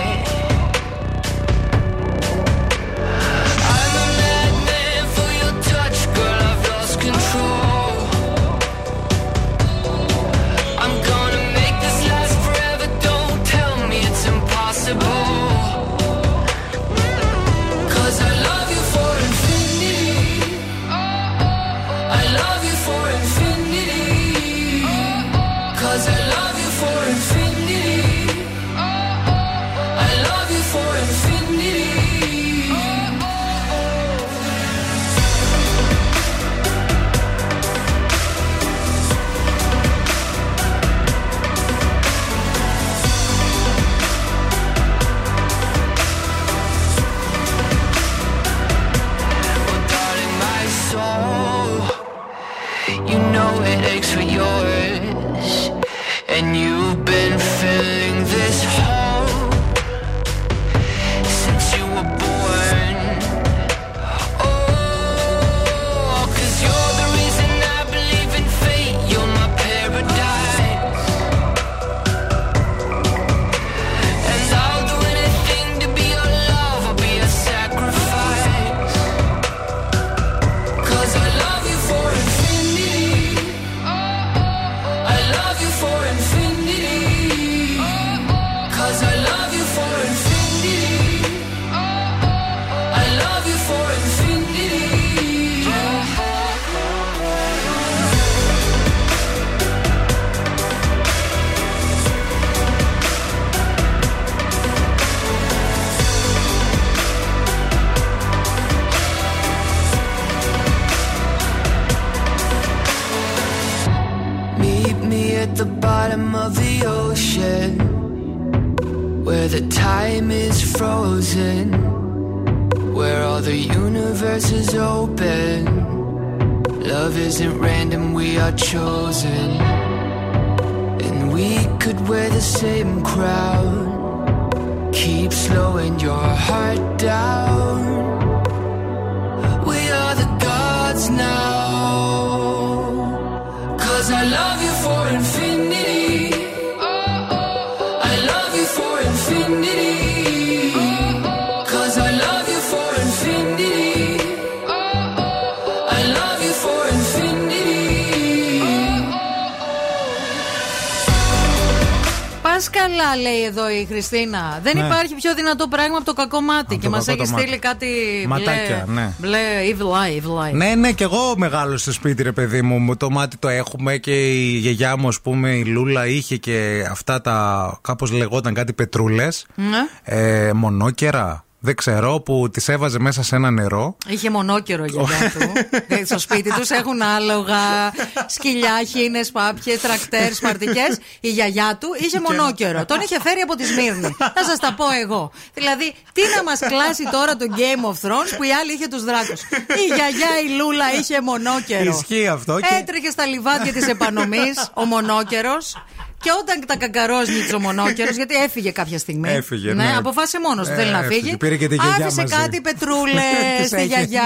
Χριστίνα. Δεν
Ναι.
υπάρχει πιο δυνατό πράγμα από το κακό μάτι. και
το
μας
κακό
έχει
το
στείλει
μάτι.
κάτι.
Ματάκια,
μπλε,
ναι.
Μπλε, evil eye, evil eye.
Ναι, ναι, και εγώ μεγάλο στο σπίτι, ρε παιδί μου. Μου Το μάτι το έχουμε και η γιαγιά μου, ας πούμε, η Λούλα είχε και αυτά τα. κάπως λεγόταν κάτι πετρούλες.
Ναι.
Ε, μονόκερα. Δεν ξέρω, που τις έβαζε μέσα σε ένα νερό.
Είχε μονόκερο η γιαγιά του. Ε, Στο σπίτι τους έχουν άλογα, σκυλιά, χίνε, πάπιε, τρακτέρ, σπαρτικές. Η γιαγιά του είχε μονόκερο. Τον είχε φέρει από τη Σμύρνη. Θα σας τα πω εγώ. Δηλαδή, τι να μας κλάσει τώρα το Game of Thrones που η άλλη είχε τους δράκους. Η γιαγιά η Λούλα είχε μονόκερο.
Ισχύει αυτό και-
Έτρεχε στα λιβάδια της επανομής ο μονόκερος. Και όταν τα κακαρόζνιτσε ο μονόκερο, γιατί έφυγε κάποια στιγμή.
Έφυγε, ναι.
αποφάσισε μόνος του.
Ε,
Θέλει να
έφυγε.
φύγει.
Πήρε και τη γιαγιά
Άφησε
μαζί.
κάτι πετρούλες
Τις
στη
έχει.
γιαγιά.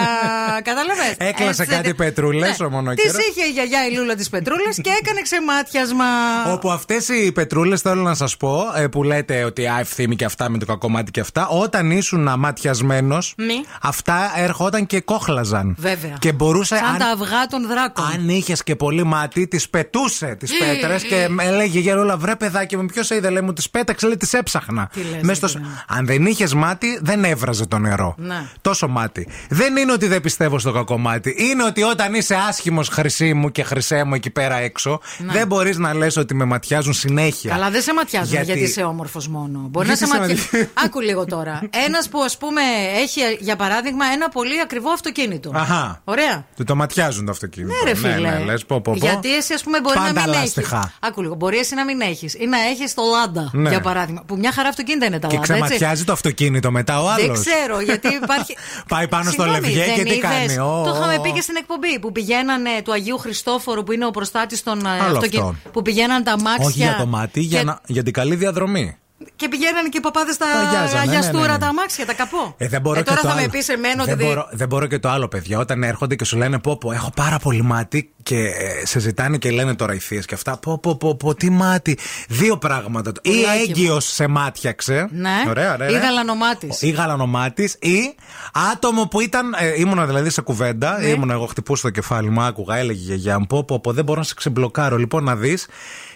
Κατάλαβες;
Έκλασε κάτι πετρούλες, ο μονόκερος.
Τη είχε η γιαγιά η Λούλα τις πετρούλες και έκανε ξεμάτιασμα.
Όπου αυτές οι πετρούλες, θέλω να σας πω, ε, που λέτε ότι α, ευθύμη και αυτά με το κακό μάτι και αυτά, όταν ήσουν αμάτιασμένος,
Μη.
αυτά ερχόταν και κόχλαζαν.
Βέβαια.
Και μπορούσε.
Σαν
αν,
τα αυγά των δράκων.
αν είχες και πολύ μάτι, τις πετούσε τις πέτρες και με έλεγε η Γερούλα, βρε παιδάκι μου, ποιος είδε, λέει μου, τις πέταξε, λέει, τις έψαχνα.
Τι λες,
Μες στο-
ρε, παιδί
Αν δεν είχες μάτι, δεν έβραζε το νερό.
Ναι.
Τόσο μάτι. Δεν είναι ότι δεν πιστεύω στο κακό μάτι. Είναι ότι όταν είσαι άσχημος χρυσή μου και χρυσέ μου εκεί πέρα έξω,
Ναι.
δεν μπορείς να λες ότι με ματιάζουν συνέχεια.
Καλά, δεν σε ματιάζουν γιατί,
Γιατί-
είσαι όμορφος μόνο. Μπορεί
Γιατί
να σε
σε
ματιάζουν.
ματι-
Άκου λίγο τώρα. Ένας που ας πούμε έχει για παράδειγμα ένα πολύ ακριβό αυτοκίνητο.
Αχα.
Ωραία.
Του το ματιάζουν το αυτοκίνητο.
Ναι, ρε φίλε.
Ναι, ναι, λες, πω, πω, πω.
Γιατί εσύ, ας πούμε, μπορεί
Πάντα
να μην έχει.
λάστιχα.
Άκου λίγο. Μπορεί εσύ να μην έχεις. Ή να έχεις το Λάντα,
Ναι.
για παράδειγμα. Που μια χαρά αυτοκίνητα είναι τα
Και
Λάντα. έτσι.
ξεματιάζει το αυτοκίνητο μετά ο άλλος.
Δεν ξέρω, γιατί υπάρχει.
Πάει πάνω στο
Συγγνώμη,
λευγέ και
δεν
τι
είδες;
κάνει. Ω,
Το είχαμε
ω,
πει
ω.
και στην εκπομπή που πηγαίνανε του Αγίου Χριστόφορου που είναι ο προστάτης των ε,
Άλλο
αυτοκίνητων.
αυτό.
Που πηγαίναν τα μάξια.
Όχι για το μάτι, για,
και-
να, για την καλή διαδρομή.
Και πηγαίνανε και οι παπάδες στα
Αγιάζανε, ναι,
αγιαστούρα
ναι, ναι.
τα αμάξια, τα καπό.
Ε, δεν μπορώ
Ε,
και
τώρα
το
θα με
άλλο.
πεις εμένα ότι.
δεν, μπορώ, δεν μπορώ και το άλλο, παιδιά. Όταν έρχονται και σου λένε πω, πω έχω πάρα πολύ μάτι και ε, σε ζητάνε και λένε τώρα οι θείες και αυτά. Πω, πω, πω, πω τι μάτι. Δύο πράγματα. Ή
Πουλάκι μου.
έγκυος σε μάτιαξε.
Ναι,
Ωραία, ωραία.
ή
ωραία.
γαλανομάτης.
Ή γαλανομάτης. Ή άτομο που ήταν. Ε, ήμουνα δηλαδή σε κουβέντα.
Ναι.
Ήμουνα εγώ χτυπούσα το κεφάλι μου, άκουγα, έλεγε η γιαγιά μου. Πω, πω, πω, δεν μπορώ να σε ξεμπλοκάρω. Λοιπόν, να δεις.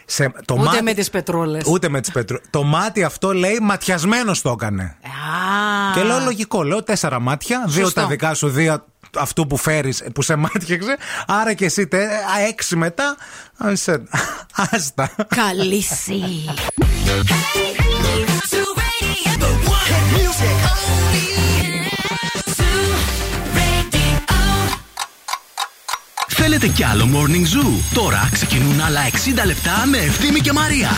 Σε, το
Ούτε
μάτι-
με τις πετρόλες.
Ούτε με τις πετρού. Το μάτι αυτό λέει ματιασμένος το έκανε.
Α,
Και λέω λογικό, λέω τέσσερα μάτια, δύο
Σωστό.
τα δικά σου, δύο αυτού που φέρεις που σε μάτιαξε. Άρα και εσύ τε, α, έξι μετά. α, σε- Άστα.
Καλύση.
Θέλετε κι άλλο Morning Zoo; Τώρα ξεκινούν άλλα 60 λεπτά με Ευθύμη και Μαρία.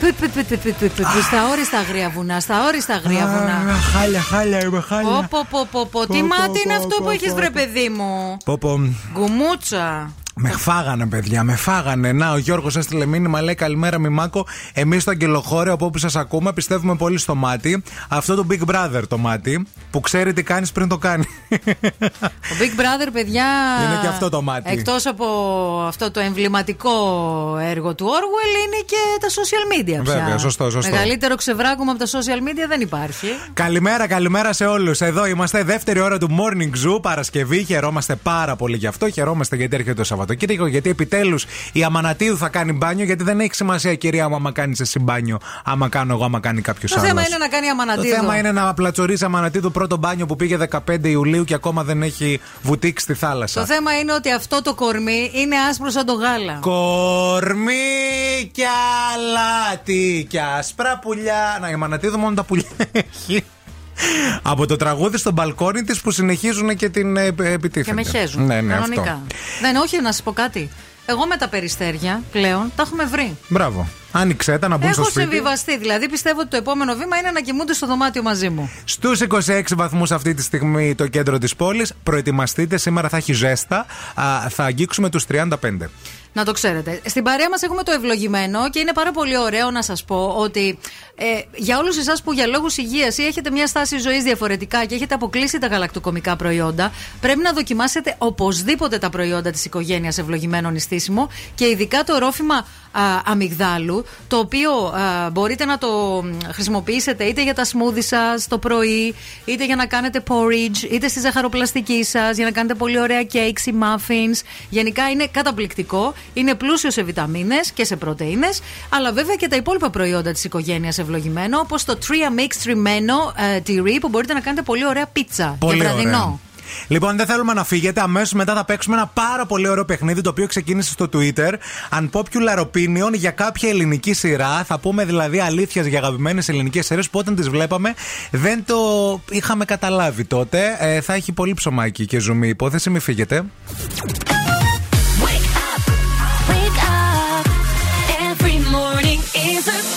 Πουτ, πουτ, πουτ, πουτ, πουτ, πουτ, πουτ, Στα όριστα αγρία βουνά, στα όριστα αγρία βουνά.
Χάλια, χάλια, είμαι χάλια.
Πω, πω, πω, πω, πω. Τι
Πω,
μάτι
πω,
είναι
πω,
αυτό
πω,
που έχεις
πω,
βρε,
πω.
παιδί μου;
Πω, πω.
Γκουμούτσα.
Με φάγανε, παιδιά, με φάγανε. Να, ο Γιώργος έστειλε μήνυμα, λέει Καλημέρα, Μιμάκο. Εμείς στο Αγγελοχώριο, από όπου σας ακούμε, πιστεύουμε πολύ στο μάτι. Αυτό το Big Brother το μάτι, που ξέρει τι κάνεις πριν το κάνει.
Ο Big Brother, παιδιά.
Είναι και αυτό το μάτι.
Εκτός από αυτό το εμβληματικό έργο του Orwell, είναι και τα social media πια.
Βέβαια, σωστό, σωστό.
Μεγαλύτερο ξεβράκωμα από τα social media δεν υπάρχει.
Καλημέρα, καλημέρα σε όλους. Εδώ είμαστε, δεύτερη ώρα του Morning Zoo, Παρασκευή. Χαιρόμαστε πάρα πολύ γι' αυτό. Χαιρόμαστε γιατί έρχεται το Σαββατοκύριακο. Γιατί επιτέλους η Αμανατίδου θα κάνει μπάνιο. Γιατί δεν έχει σημασία, κυρία μου, άμα κάνεις εσύ μπάνιο, άμα κάνω εγώ, άμα κάνει κάποιος
Το
άλλος.
θέμα είναι να κάνει
Το
αμανατίδο.
θέμα είναι να απλατσορίσει Αμανατίδου πρώτο μπάνιο που πήγε 15 Ιουλίου και ακόμα δεν έχει βουτήξει στη θάλασσα.
Το θέμα είναι ότι αυτό το κορμί είναι άσπρο σαν το γάλα.
Κορμί κι αλάτι κι άσπρα πουλιά. Να, η Αμανατίδου μόνο τα πουλιά έχει. Από το τραγούδι στο μπαλκόνι της που συνεχίζουν και την ε, επιτίθενται.
Και με χέζουν.
Ναι, ναι,
κανονικά.
αυτό.
Δεν, όχι, να σας πω κάτι. Εγώ με τα περιστέρια πλέον τα έχουμε βρει.
Μπράβο. Άνοιξε τα να μπουν στο
Έχω
σπίτι.
συμβιβαστεί. Δηλαδή πιστεύω ότι το επόμενο βήμα είναι να κοιμούνται στο δωμάτιο μαζί μου.
Στους 26 βαθμούς αυτή τη στιγμή το κέντρο της πόλης. Προετοιμαστείτε, σήμερα θα έχει ζέστα. Α, θα αγγίξουμε τους 35.
Να το ξέρετε. Στην παρέα μας έχουμε το ευλογημένο και είναι πάρα πολύ ωραίο να σας πω ότι ε, για όλους εσάς που για λόγους υγείας ή έχετε μια στάση ζωής διαφορετικά και έχετε αποκλείσει τα γαλακτοκομικά προϊόντα, πρέπει να δοκιμάσετε οπωσδήποτε τα προϊόντα της οικογένειας ευλογημένων ιστήσιμο και ειδικά το ρόφημα α, αμυγδάλου, το οποίο α, μπορείτε να το μ, χρησιμοποιήσετε είτε για τα σμούδι σας το πρωί, είτε για να κάνετε porridge, είτε στη ζαχαροπλαστική σας, για να κάνετε πολύ ωραία cakes ή muffins. Γενικά είναι καταπληκτικό. Είναι πλούσιο σε βιταμίνες και σε πρωτενε, αλλά βέβαια και τα υπόλοιπα προϊόντα της οικογένειας ευλογημένο, όπως το Tria Mix τριμμένο ε, τυρί που μπορείτε να κάνετε πολύ ωραία πίτσα
Πολύ
για βραδινό.
ωραία. Λοιπόν, δεν θέλουμε να φύγετε. Αμέσως μετά θα παίξουμε ένα πάρα πολύ ωραίο παιχνίδι το οποίο ξεκίνησε στο Twitter. Unpopular opinion για κάποια ελληνική σειρά. Θα πούμε δηλαδή αλήθεια για αγαπημένες ελληνικές σειρές που όταν τις βλέπαμε δεν το είχαμε καταλάβει τότε. Ε, θα έχει πολύ ψωμάκι και ζουμί η υπόθεση. Μην φύγετε.
Wake up. Every morning is a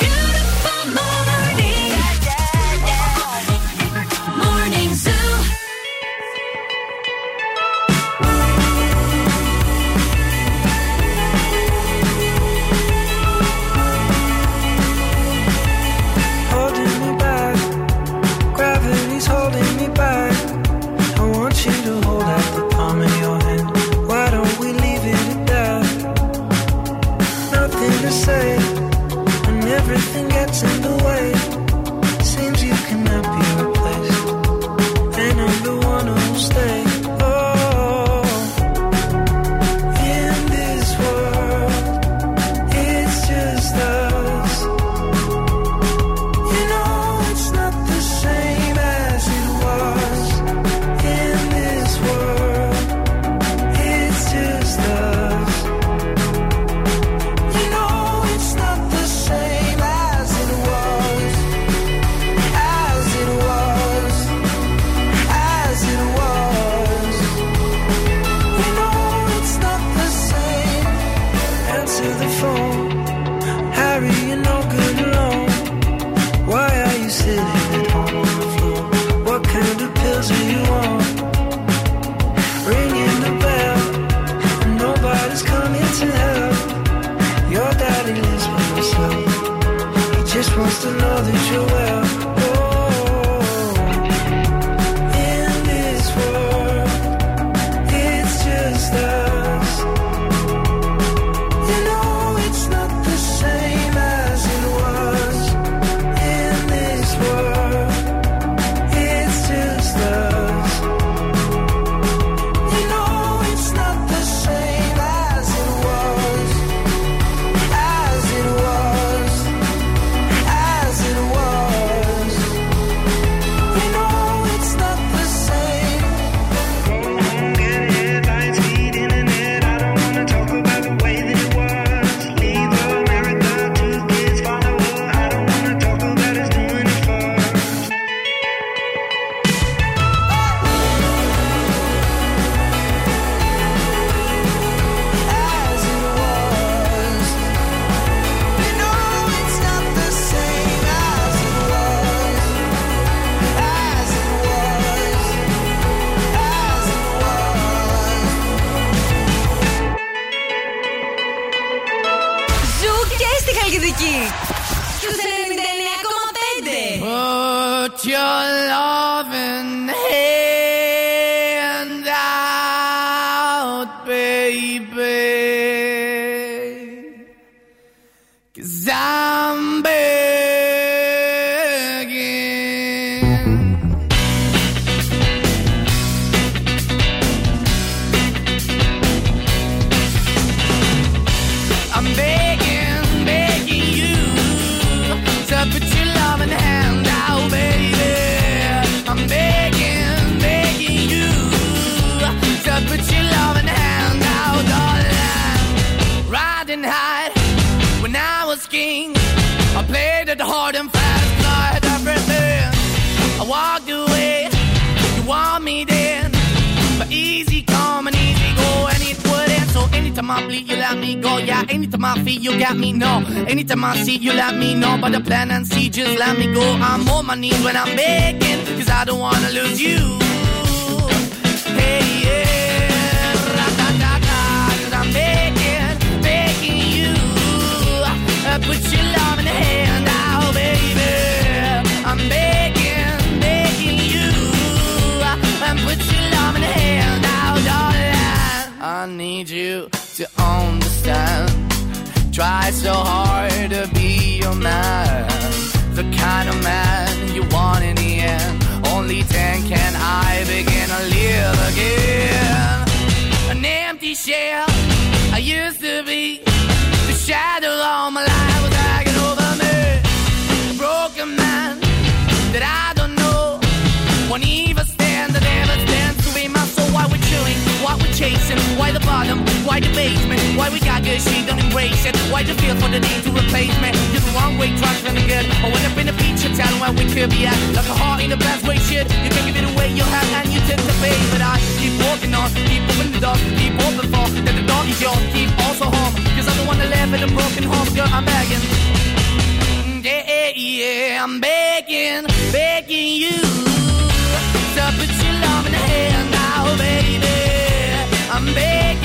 Anytime I see, you let me know. But the plan and see, just let me go. I'm on my knees when I'm begging, cause I don't wanna Why we got good, she don't embrace it? Why the feel for the need to replace me? You're the wrong way, trying to good. I went up in a feature town where we could be at. Like a heart in the best way, shit. You can't give it away, you have, and you take the bait. But I keep walking on, keep opening the door, keep open for that the door is yours. Keep also home, cause I'm the one that live in a broken home, girl. I'm begging. Yeah, yeah, I'm begging, begging you to put your love in the hand now, baby. I'm begging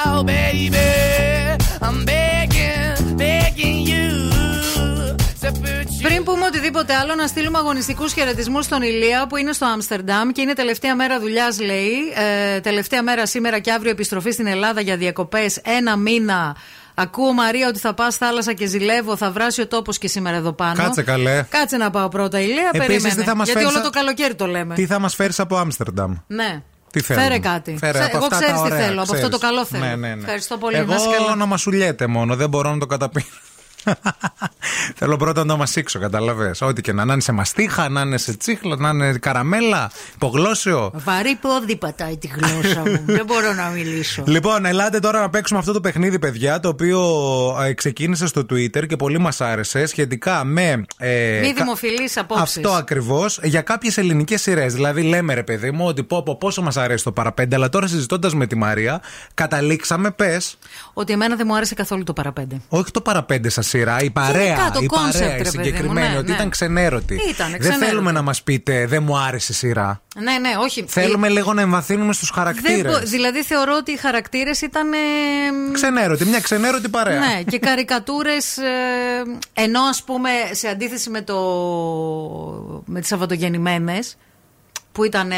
πούμε οτιδήποτε άλλο, να στείλουμε αγωνιστικούς χαιρετισμούς στον Ηλία που είναι στο Άμστερνταμ και είναι τελευταία μέρα δουλειάς, λέει. Ε, τελευταία μέρα σήμερα και αύριο επιστροφή στην Ελλάδα για διακοπές ένα μήνα Ακούω Μαρία ότι θα πας θάλασσα και ζηλεύω, θα βράσει ο τόπος και σήμερα εδώ πάνω.
Κάτσε καλέ.
Κάτσε να πάω πρώτα, ηλία.
Επίσης,
περίμενε.
τι θα μας
Γιατί
φέρεις
όλο
α-
το καλοκαίρι το λέμε.
Τι θα μας φέρεις από Άμστερνταμ;
Ναι.
Τι θέλουμε;
Φέρε κάτι.
Φέρε
Ξέ-
από
Εγώ
αυτά τα
ξέρει τι
ωραία,
θέλω. Από αυτό το
ξέρεις.
καλό θέλω.
Ναι, ναι, ναι.
Ευχαριστώ πολύ.
Εγώ
να είσαι καλά.
να μασουλιέται μόνο, δεν μπορώ να το καταπίνω. Θέλω πρώτα να το μασίξω, καταλαβέ. Ό,τι και να, να είναι σε μαστίχα, να είναι σε τσίχλα, να είναι καραμέλα, υπογλώσιο.
Βαρύ πόδι πατάει τη γλώσσα μου. Δεν μπορώ να μιλήσω.
Λοιπόν, ελάτε τώρα να παίξουμε αυτό το παιχνίδι, παιδιά, το οποίο ε, ξεκίνησε στο Twitter και πολύ μας άρεσε σχετικά με. ε,
Μη
κα-
δημοφιλείς απόψεις.
Αυτό ακριβώς για κάποιες ελληνικές σειρές. Δηλαδή, λέμε ρε παιδί μου ότι πω, πω πόσο μας αρέσει το παραπέντε, αλλά τώρα συζητώντας με τη Μαρία, καταλήξαμε, πες,
Ότι εμένα δεν μου άρεσε καθόλου το παραπέντε.
όχι το παραπέντε σας σειρά, η παρέα.
Γενικά το
η
concept,
παρέα,
ρε
η
παιδί μου,
συγκεκριμένη,
ναι,
ότι
ναι.
ήταν ξενέρωτη.
Ήτανε
δεν
ξενέρωτη.
θέλουμε να μας πείτε, δεν μου άρεσε η σειρά.
Ναι, ναι, όχι.
Θέλουμε λίγο να εμβαθύνουμε στους
Δεν
χαρακτήρες.
μπο- δηλαδή θεωρώ ότι οι χαρακτήρες ήταν. ε,
Ξενέρωτη, μια ξενέρωτη παρέα.
Ναι, και καρικατούρες. ενώ ας πούμε σε αντίθεση με, το, με τις Σαββατογεννημένες που ήταν. ε,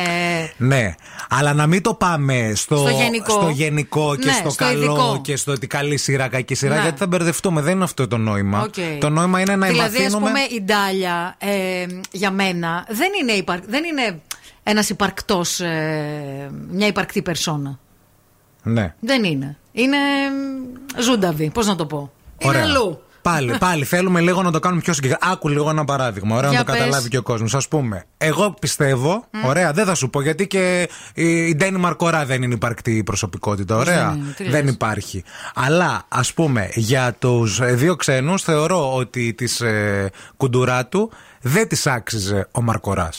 Ναι, αλλά να μην το πάμε στο,
Στο γενικό.
στο γενικό και
Ναι,
στο,
στο
καλό
ειδικό.
και στο ότι καλή σειρά, κακή σειρά,
Ναι.
γιατί θα μπερδευτούμε. Δεν είναι αυτό το νόημα.
Οκ.
Το νόημα είναι να
δηλαδή,
εμβαθύνουμε.
ας πούμε, η Ντάλια ε, για μένα δεν είναι, υπαρ... δεν είναι ένας υπαρκτός, ε, μια υπαρκτή περσόνα.
Ναι.
Δεν είναι. Είναι ε, ζούνταβη, πώς να το πω.
Ωραία.
Είναι αλλού.
Πάλι, πάλι θέλουμε λίγο να το κάνουμε πιο συγκεκριμένο. Άκου λίγο ένα παράδειγμα. Ωραία,
Για
να το
πες.
καταλάβει και ο κόσμος. Α πούμε, εγώ πιστεύω. Ωραία, δεν θα σου πω γιατί και η η Ντένι Μαρκορά δεν είναι υπαρκτή προσωπικότητα. Ωραία.
δεν είναι, τι
δεν
λες.
υπάρχει. Αλλά ας πούμε, για τους δύο ξένους θεωρώ ότι της ε, Κουντουράτου δεν της άξιζε ο Μαρκορά.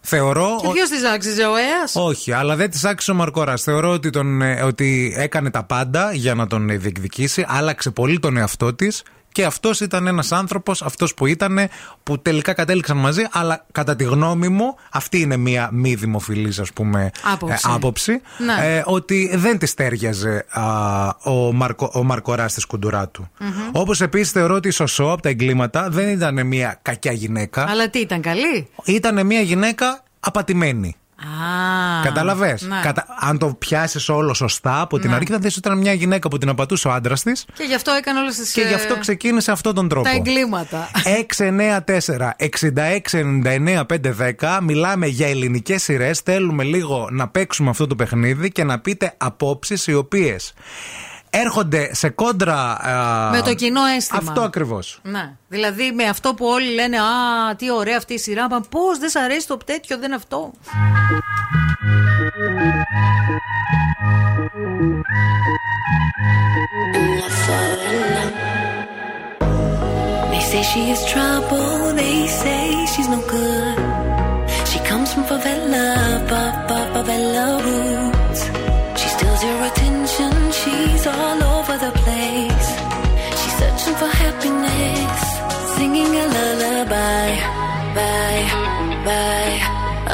Θεωρώ.
Και
ο-
ποιος της άξιζε, ο Αίας;
όχι, αλλά δεν της άξιζε ο Μαρκορά. Θεωρώ ότι, τον, ε, ότι έκανε τα πάντα για να τον ε, διεκδικήσει. Άλλαξε πολύ τον εαυτό της. Και αυτός ήταν ένας άνθρωπος, αυτός που ήταν, που τελικά κατέληξαν μαζί. Αλλά κατά τη γνώμη μου, αυτή είναι μία μη δημοφιλής, ας πούμε,
Άποψη.
ε, άποψη.
Ναι.
ε, ότι δεν τη τέριαζε α, ο, Μαρκο, ο Μαρκοράς της κουντουρά του.
Μμμ.
Όπως επίσης θεωρώ ότι η Σωσό από τα εγκλήματα δεν ήταν μία κακιά γυναίκα.
Αλλά τι ήταν καλή;
Ήταν μία γυναίκα απατημένη.
Α,
Κατάλαβε.
ναι.
Αν το πιάσεις όλο σωστά από την
Ναι.
αρχή, θα δεις ότι ήταν μια γυναίκα που την απατούσε ο άντρας της
Και γι' αυτό έκανε όλες τις...
και γι' αυτό
ε,
ξεκίνησε αυτόν τον τρόπο.
Τα εγκλήματα.
694-6699-510. Μιλάμε για ελληνικές σειρές. Θέλουμε λίγο να παίξουμε αυτό το παιχνίδι και να πείτε απόψεις οι οποίες έρχονται σε κόντρα. α,
Με το κοινό αίσθημα.
Αυτό ακριβώς.
Ναι. Δηλαδή με αυτό που όλοι λένε Α, τι ωραία αυτή η σειρά. Μα πώς δεν σ' αρέσει το τέτοιο, δεν είναι αυτό.
They say she is trouble, they say she's no good. She comes from favela, fa- fa- favela roots. She steals your attention, she's all over the place. She's searching for happiness, singing a lullaby, bye, bye,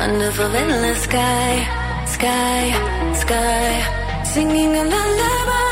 under favela sky, sky, sky, singing a lullaby,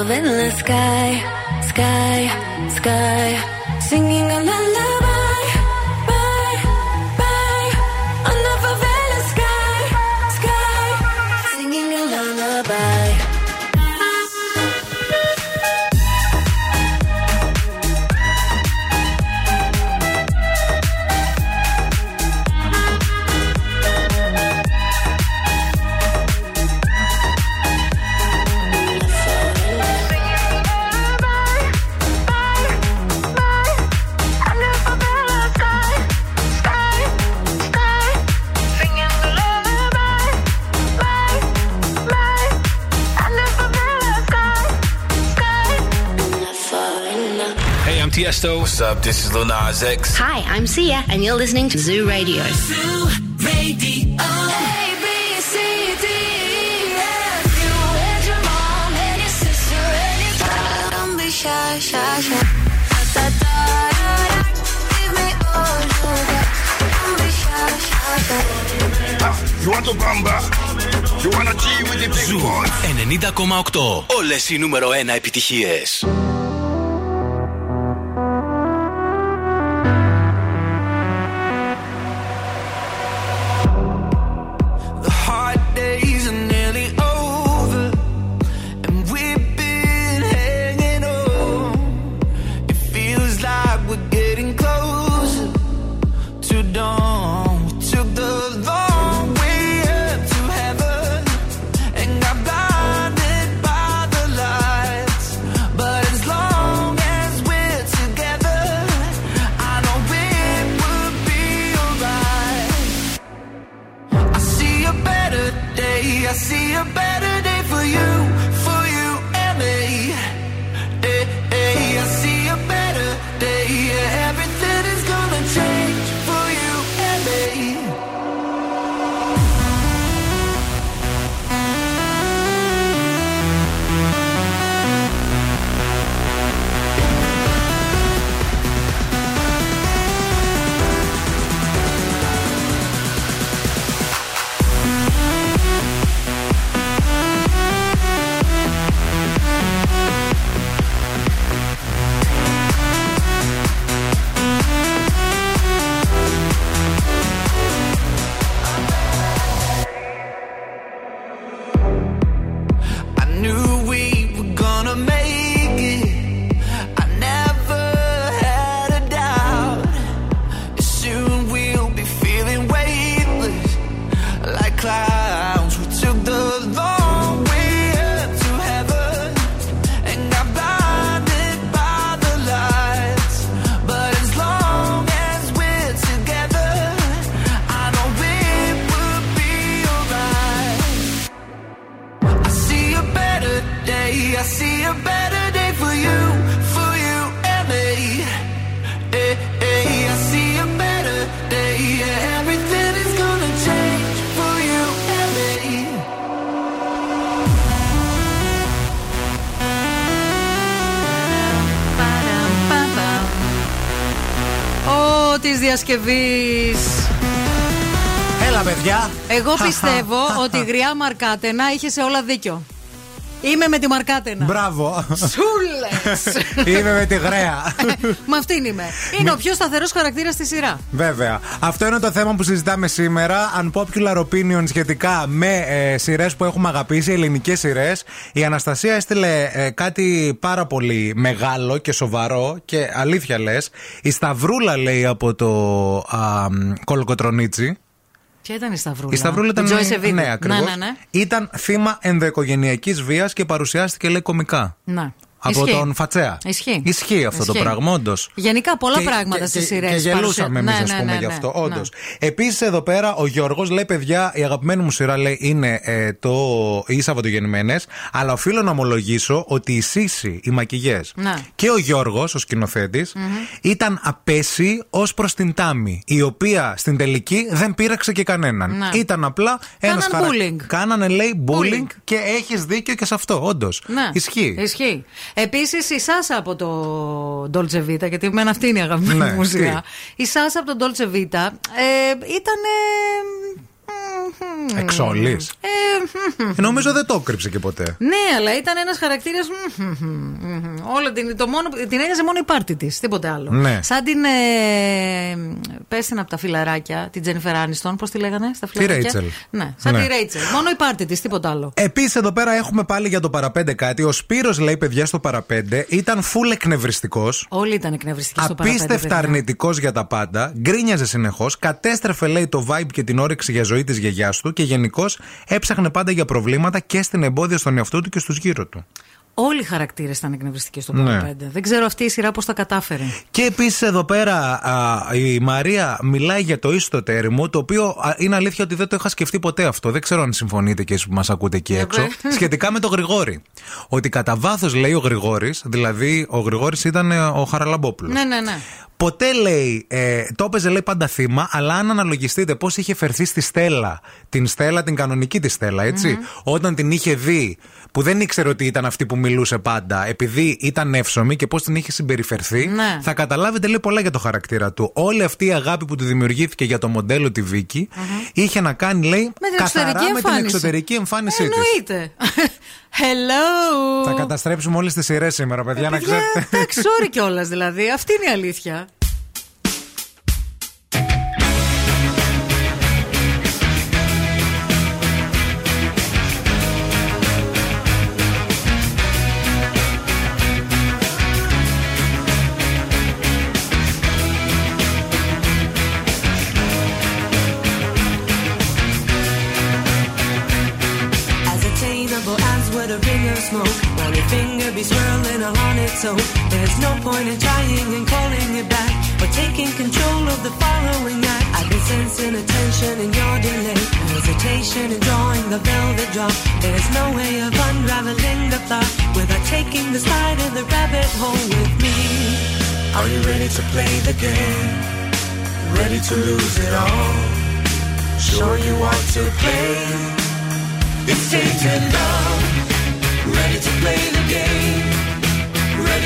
of endless sky, sky, sky, singing la
la. Tiesto.
What's up? This is Lil Nas X.
Hi, I'm Sia, and you're listening to Zoo Radio.
Zoo Radio. A, B, C, D, E, F. You and your mom and your sister and your Don't be shy, shy, shy. Da, da, da, da, da. Give me all you got. Don't be shy, shy, shy.
You want to bamba? You wanna G with the big
Ζου
boys?
90,8. Όλες οι νούμερο 1 επιτυχίες.
Τη διασκευή.
Έλα, παιδιά.
Εγώ πιστεύω ότι η γριά Μαρκάτενα είχε σε όλα δίκιο. Είμαι με τη Μαρκάτενα.
Μπράβο.
Σούλε!
Είμαι με τη γραία.
Με αυτήν είμαι. Είναι ο πιο σταθερός χαρακτήρας στη σειρά.
Βέβαια. Αυτό είναι το θέμα που συζητάμε σήμερα. Unpopular opinion σχετικά με ε, σειρές που έχουμε αγαπήσει, ελληνικές σειρές. Η Αναστασία έστειλε ε, κάτι πάρα πολύ μεγάλο και σοβαρό και αλήθεια λες. Η Σταυρούλα λέει από το α, μ, Κολοκοτρονίτσι.
Ποια ήταν η Σταυρούλα;
Η Σταυρούλα ήταν.
Η Τζόι Σεβίδη.
Ναι, ακριβώς.
Ναι, ναι, ναι.
Ήταν θύμα ενδοοικογενειακής βίας και παρουσιάστηκε λέει κομικά.
Να.
Από
Ισχύει.
τον Φατσέα.
Ισχύει.
Ισχύει αυτό το
Ισχύει.
πράγμα, όντως.
Γενικά πολλά
Και-
πράγματα
και-
στι
και-
σειρέ.
Και γελούσαμε εμείς, ας πούμε, γι' αυτό. Όντως. Επίσης, εδώ πέρα ο Γιώργος λέει: Παιδιά, η αγαπημένη μου σειρά λέει είναι ε, το οι Σαββατογεννημένες. Αλλά οφείλω να ομολογήσω ότι η Σύση, οι μακηγέ
Να.
και ο Γιώργος, ο σκηνοθετη ήταν απέσιοι ως προς την Τάμι, η οποία στην τελική δεν πείραξε και κανέναν.
Να.
Ήταν απλά ένας
Κάναν bullying.
Κάνανε, λέει, bullying,
Bullying.
και έχεις δίκιο και σε αυτό, όντως.
Ναι.
Ισχύει.
Ισχύει. Επίσης η Σάσα από το Dolce Vita, γιατί εμένα αυτή είναι η αγαπημένη
Ναι,
μου σειρά.
τι;
Η Σάσα από το Dolce Vita ε, ήταν.
Εξόλη.
Ε,
Νομίζω δεν το έκρυψε και ποτέ.
ναι, αλλά ήταν ένας χαρακτήρας. Όλο την, το μόνο, την ένοιαζε μόνο η πάρτη της, τίποτε άλλο.
Ναι.
Σαν την. Ε, πες την από τα φιλαράκια, την Τζένιφερ Άνιστον, πώς τη λέγανε στα φιλαράκια;
Ρέιτσελ.
Ναι, σαν
Ναι.
τη Ρέιτσελ. Μόνο η πάρτη της, τίποτα άλλο.
Επίσης, εδώ πέρα έχουμε πάλι για το παραπέντε κάτι. Ο Σπύρος λέει, παιδιά, στο παραπέντε ήταν full εκνευριστικός.
Όλοι ήταν εκνευριστικοί στο παραπέντε.
Απίστευτα
παιδιά.
αρνητικός για τα πάντα. Γκρίνιαζε συνεχώς. Κατέστρεφε, λέει, το vibe και την όρεξη για ζωή της γιαγιάς του. Και γενικώς έψαχνε πάντα για προβλήματα και στην εμπόδια στον εαυτό του και στους γύρω του.
Όλοι οι χαρακτήρες ήταν εκνευριστικοί στο
Ναι.
Power 5. Δεν ξέρω αυτή η σειρά πώς τα κατάφερε.
Και επίσης εδώ πέρα α, η Μαρία μιλάει για το ίστο τέρμο, το οποίο α, είναι αλήθεια ότι δεν το είχα σκεφτεί ποτέ αυτό. Δεν ξέρω αν συμφωνείτε και εσείς που μας ακούτε εκεί έξω.
πες.
Σχετικά με τον Γρηγόρη. Ότι κατά βάθος λέει ο Γρηγόρης, δηλαδή ο Γρηγόρης ήταν ε, ο Χαραλαμπόπουλος.
Ναι, ναι, ναι.
Ποτέ λέει, ε, το έπαιζε λέει πάντα θύμα, αλλά αν αναλογιστείτε πώς είχε φερθεί στη Στέλλα, την Στέλλα, την κανονική της Στέλλα, έτσι, όταν την είχε δει, που δεν ήξερε ότι ήταν αυτή που μιλούσε πάντα, επειδή ήταν εύσωμη και πώς την είχε συμπεριφερθεί,
Ναι.
θα καταλάβετε λέει πολλά για το χαρακτήρα του. Όλη αυτή η αγάπη που του δημιουργήθηκε για το μοντέλο τη Βίκη είχε να κάνει, λέει,
Με την
καθαρά
εξωτερική
με την
εμφάνιση.
εξωτερική εμφάνισή της.
Εννοείται. Hello.
Θα καταστρέψουμε όλες τις σειρές σήμερα, παιδιά, να
Παιδιά,
ξέρετε.
εντάξει, sorry κιόλας δηλαδή. Αυτή είναι η αλήθεια.
Own. There's no point in trying and calling it back. Or taking control of the following act. I've been sensing attention in your delay. Hesitation in drawing the velvet drop. There's no way of unraveling the plot without taking the slide in the rabbit hole with me.
Are you ready to play the game? Ready to lose it all? Sure you want to play? It's tainted love. Ready to play the?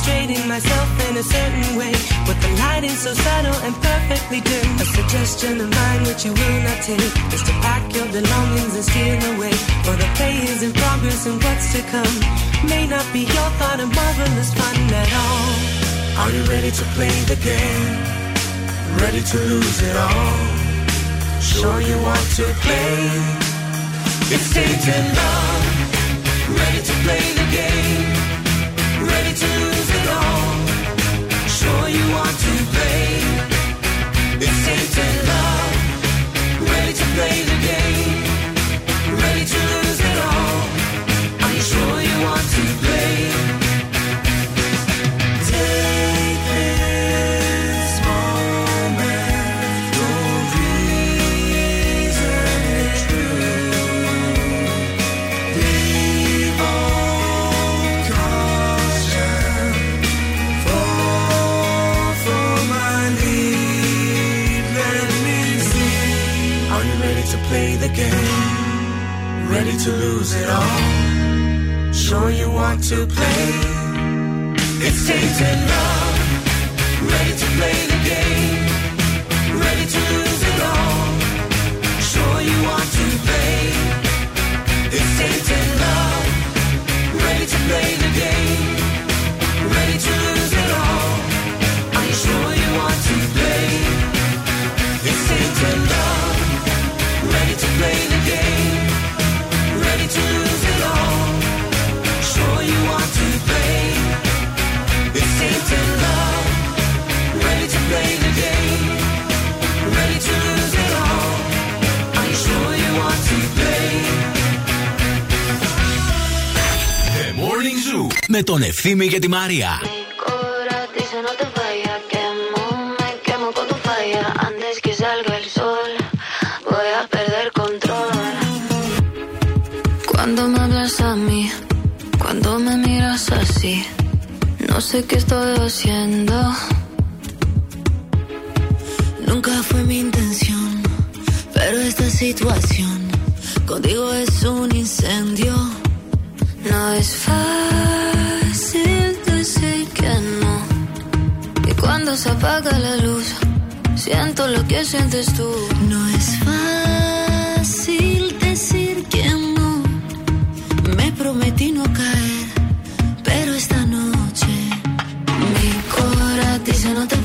Demonstrating myself in a certain way. With the lighting so subtle and perfectly dim. A suggestion of mine which you will not take is to pack your belongings and steal away. For the play is in progress and what's to come may not be your thought of marvelous fun at all.
Are you ready to play the game? Ready to lose it all? Sure you want to play? It's tainted love. Ready to play the game? To play? Ready to lose it all? Sure you want to play? It's tainted love. Ready to play
με τον Ευθύμη και τη Μαρία.
Ahora dice no te vayas, quemo, me quemo con tu falla. Antes que salga el sol, voy a perder control. Cuando me hablas a mí, cuando me miras así, no sé qué estoy haciendo. Nunca fue mi intención, pero esta situación contigo es un incendio. No es fácil Apaga la luz, siento lo que sientes tú. No es fácil decir que no. Me prometí no caer, pero esta noche mi cora dice no te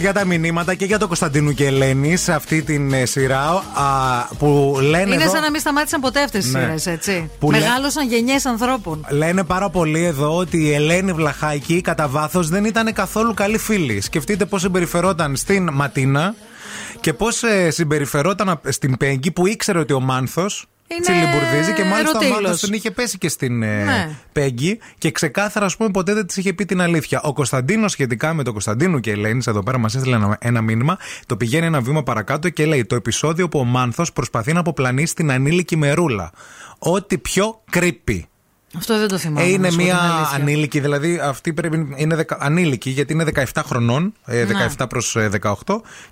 φωτιά τα μηνύματα και για τον Κωνσταντίνου και Ελένη σε αυτή την ε, σειρά α, που λένε.
Είναι
εδώ,
σαν να μην σταμάτησαν ποτέ αυτές τις
Ναι.
σειρές, έτσι.
Που λέ-
Μεγάλωσαν γενιές ανθρώπων.
Λένε πάρα πολύ εδώ ότι η Ελένη Βλαχάκη κατά βάθος δεν ήταν καθόλου καλή φίλη. Σκεφτείτε πώς συμπεριφερόταν στην Ματίνα και πώς συμπεριφερόταν απ- στην Πέγγι που ήξερε ότι ο Μάνθος.
Είναι
Τσιλιμπουρδίζει και μάλιστα ο
ερωτήλος.
Μάνθος τον είχε πέσει και στην ε,
Ναι.
Πέγγι και ξεκάθαρα, ας πούμε, ποτέ δεν της είχε πει την αλήθεια. Ο Κωνσταντίνος σχετικά με τον Κωνσταντίνο και Ελένη, εδώ πέρα μας έστειλε ένα, ένα μήνυμα, το πηγαίνει ένα βήμα παρακάτω και λέει το επεισόδιο που ο Μάνθος προσπαθεί να αποπλανήσει την ανήλικη μερούλα. Ό,τι πιο creepy.
Αυτό δεν το θυμάμαι.
Ε, είναι
να σου πω την
μία
αλήθεια.
ανήλικη, δηλαδή αυτή πρέπει είναι δεκα, ανήλικη γιατί είναι 17 χρονών, ε,
Ναι.
17 προς ε, 18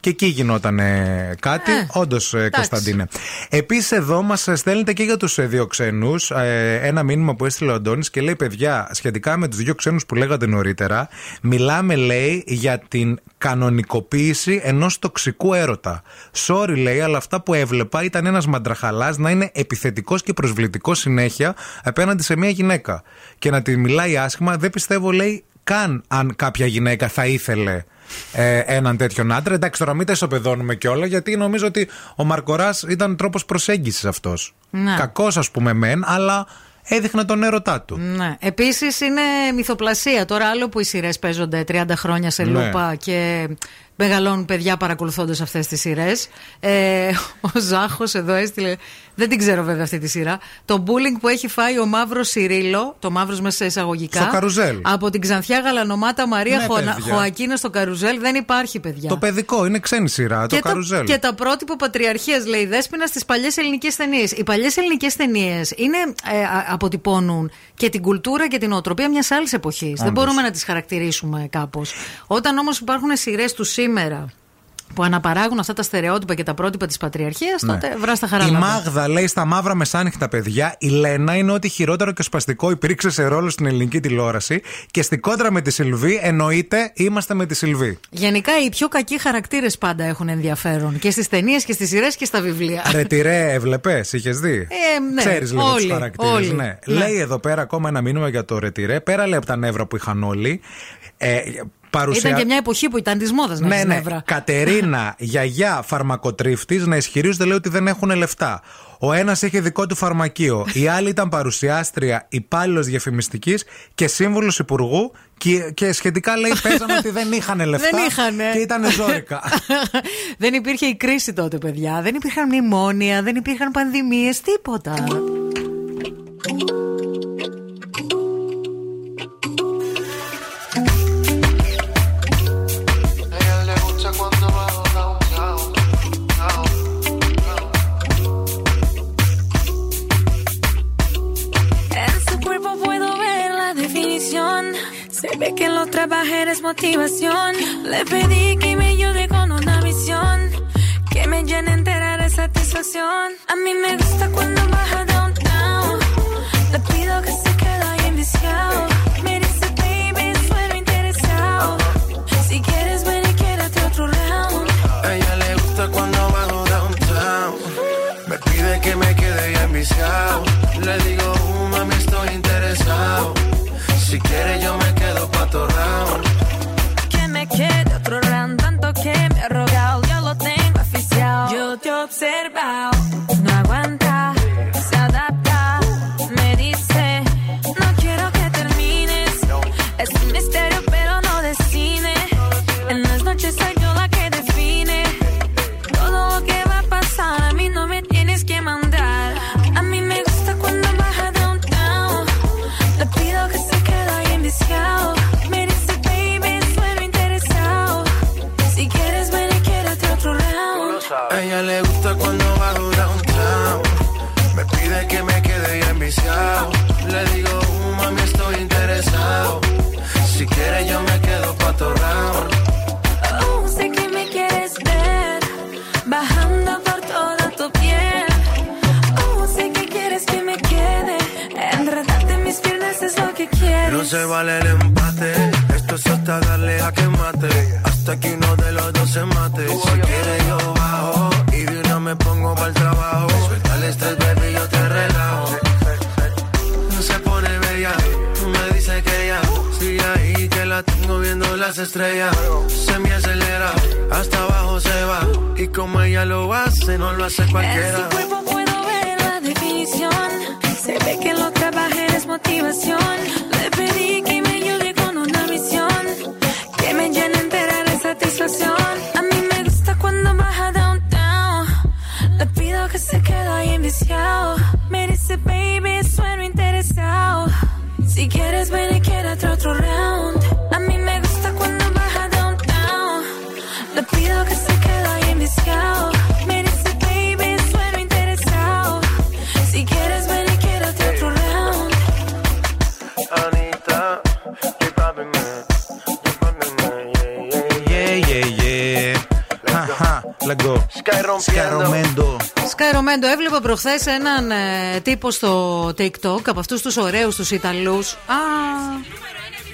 και εκεί γινόταν ε, κάτι,
Ε,
όντως ε, Κωνσταντίνε. Επίσης εδώ μας στέλνετε και για τους ε, δύο ξένους ε, ένα μήνυμα που έστειλε ο Αντώνης και λέει παιδιά σχετικά με τους δύο ξένους που λέγατε νωρίτερα μιλάμε λέει για την κανονικοποίηση ενός τοξικού έρωτα. Sorry λέει αλλά αυτά που έβλεπα ήταν ένας μαντραχαλάς να είναι επιθετικός και προσβλητικός συνέχεια απέναντι σε μια γυναίκα και να τη μιλάει άσχημα δεν πιστεύω λέει καν αν κάποια γυναίκα θα ήθελε ε, έναν τέτοιον άντρα. Εντάξει, τώρα μην τα ισοπεδώνουμε κιόλα, γιατί νομίζω ότι ο Μαρκοράς ήταν τρόπος προσέγγισης αυτός.
Ναι.
Κακός, ας πούμε, μεν, αλλά έδειχνε τον έρωτά του.
Ναι. Επίσης είναι μυθοπλασία. Τώρα, άλλο που οι σειρές παίζονται 30 χρόνια σε
Ναι.
λούπα και μεγαλώνουν παιδιά παρακολουθώντας αυτές τις σειρές. Ε, ο Ζάχος εδώ έστειλε. Δεν την ξέρω βέβαια αυτή τη σειρά. Το bullying που έχει φάει ο Μαύρος Σιρίλο, το Μαύρος μέσα σε εισαγωγικά.
Στο καρουζέλ.
Από την ξανθιά γαλανομάτα Μαρία
Ναι,
Χωνα-
παιδιά.
Χωακίνα στο καρουζέλ δεν υπάρχει, παιδιά.
Το παιδικό είναι ξένη σειρά, το
και,
καρουζέλ.
και τα πρότυπα πατριαρχίας, λέει η Δέσποινα, στις παλιές ελληνικές ταινίες. Οι παλιές ελληνικές ταινίες είναι, ε, α- αποτυπώνουν και την κουλτούρα και την οτροπία μιας άλλης εποχής. Δεν
Όντως.
μπορούμε να τις χαρακτηρίσουμε κάπως. Όταν όμως υπάρχουν σειρές του σήμερα που αναπαράγουν αυτά τα στερεότυπα και τα πρότυπα της πατριαρχίας,
Ναι.
τότε βράστα χαρά.
Η
λάβω.
Μάγδα λέει στα μαύρα μεσάνυχτα παιδιά, η Λένα είναι ότι χειρότερο και σπαστικό υπήρξε σε ρόλο στην ελληνική τηλεόραση και στην κόντρα με τη Σιλβή εννοείται είμαστε με τη Σιλβή.
Γενικά οι πιο κακοί χαρακτήρες πάντα έχουν ενδιαφέρον. Και στις ταινίες και στις σειρές και στα βιβλία.
Ρετυρέ, έβλεπες, είχες δει;
Ε, ναι,
Ξέρεις λίγο
όλοι,
του χαρακτήρες.
όλοι.
Ναι.
Ναι.
Λέει εδώ πέρα ακόμα ένα μήνυμα για το Ρετυρέ. Πέρα λέει από τα νεύρα που είχαν όλοι. Ε, παρουσια...
Ήταν και μια εποχή που ήταν της μόδας να
Ναι,
έχεις
ναι.
νεύρα.
Κατερίνα, γιαγιά, φαρμακοτρίφτης να ισχυρίζονται λέει ότι δεν έχουν λεφτά. Ο ένας είχε δικό του φαρμακείο. Η άλλη ήταν παρουσιάστρια, υπάλληλος διαφημιστικής και σύμβουλος υπουργού. Και, και σχετικά λέει παίζανε ότι δεν είχαν λεφτά.
Δεν είχανε.
Και ήταν ζώρικα.
δεν υπήρχε η κρίση τότε, παιδιά. Δεν υπήρχαν μνημόνια, δεν υπήρχαν πανδημίες, τίποτα.
Se ve que en los trabajos es motivación. Le pedí que me ayude con una misión. Que me llene entera de satisfacción. A mí me gusta cuando baja downtown. Le pido que se quede ahí enviciado. Me dice, baby, suelo interesado. Si quieres, ven y quédate otro round.
A ella le gusta cuando bajo downtown. Me pide que me quede ya enviciado. Le digo, uh, mami, estoy interesado. Si quiere, yo me round.
que me quede otro round, tanto que me ha rogado, ya lo tengo oficial. Yo te he observado, No
se vale el empate. Esto es hasta darle a que mate. Hasta que uno de los dos se mate. Si quieres, yo bajo. Y de una me pongo para el trabajo. Suelta el estrés, baby, yo te relajo. No se pone bella. Me dices que ya. Sigue ahí que la tengo viendo las estrellas. Se me acelera. Hasta abajo se va. Y como ella lo hace, no lo hace
En
cualquiera.
su cuerpo puedo ver la definición. Se ve que lo trabaja motivación. Le pedí que me ayude con una misión. Que me llene entera de satisfacción. A mí me gusta cuando baja downtown. Le pido que se quede ahí enviciado. Me dice, baby, sueno interesado. Si quieres, ven y quédate otro round. A mí me gusta
Αχα, let's go.
Sky rompiendo.
Romendo.
Sky Romendo, έβλεπα προχθές έναν ε, τύπο στο TikTok από αυτούς τους ωραίους τους Ιταλούς. Α,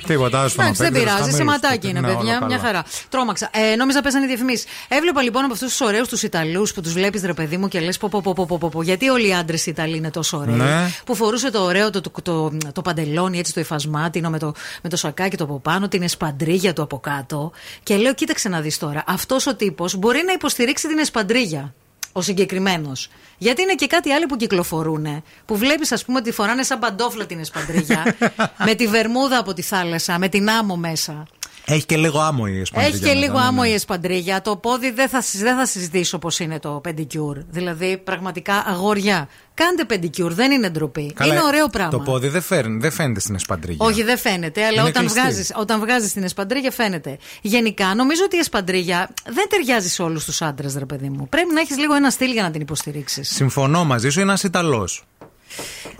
Τίποτα, άστο να
Εντάξει, δεν
παίξεις,
πειράζει.
χαμήλους.
Σηματάκι είναι,
Ναι, όλα
παιδιά.
καλά.
Μια χαρά. Τρόμαξα. Ε, νόμιζα πέσανε οι διαφημίσεις. Έβλεπα λοιπόν από αυτούς τους ωραίους τους Ιταλούς που τους βλέπεις, ρε παιδί μου, και λες πω, πω, πω, πω, πω, πω, πω. Γιατί όλοι οι άντρες Ιταλοί είναι τόσο ωραίοι.
Ναι.
Που φορούσε το ωραίο το, το, το, το παντελόνι, έτσι το υφασμάτινο, με το, με το σακάκι το από πάνω, την εσπαντρίγια του από κάτω. Και λέω, κοίταξε να δεις τώρα. Αυτός ο τύπος μπορεί να υποστηρίξει την εσπαντρίγια. Ο συγκεκριμένος. Γιατί είναι και κάτι άλλο που κυκλοφορούν. Που βλέπεις, ας πούμε, ότι φοράνε σαν παντόφλα την εσπαντρίγια. με τη βερμούδα από τη θάλασσα, με την άμμο μέσα.
Έχει και λίγο άμμο η εσπαντρίγια.
Έχει και
μετά,
λίγο
ναι,
άμμο
ναι.
η εσπαντρίγια. Το πόδι δεν θα, συ- δεν θα συζητήσω πώς είναι το πεντικιούρ. Δηλαδή, πραγματικά αγόρια. Κάντε πεντικιούρ, δεν είναι ντροπή.
Καλά,
είναι ωραίο πράγμα.
Το πόδι δεν, φέρνει, δεν φαίνεται στην εσπαντρίγια.
Όχι, δεν φαίνεται, αλλά
Είναι
όταν
κλειστή.
βγάζεις, όταν βγάζεις την εσπαντρίγια φαίνεται. Γενικά, νομίζω ότι η εσπαντρίγια δεν ταιριάζει σε όλους τους άντρες, ρε παιδί μου. Πρέπει να έχεις λίγο ένα στυλ για να την υποστηρίξεις.
Συμφωνώ μαζί σου, είναι ένας Ιταλός.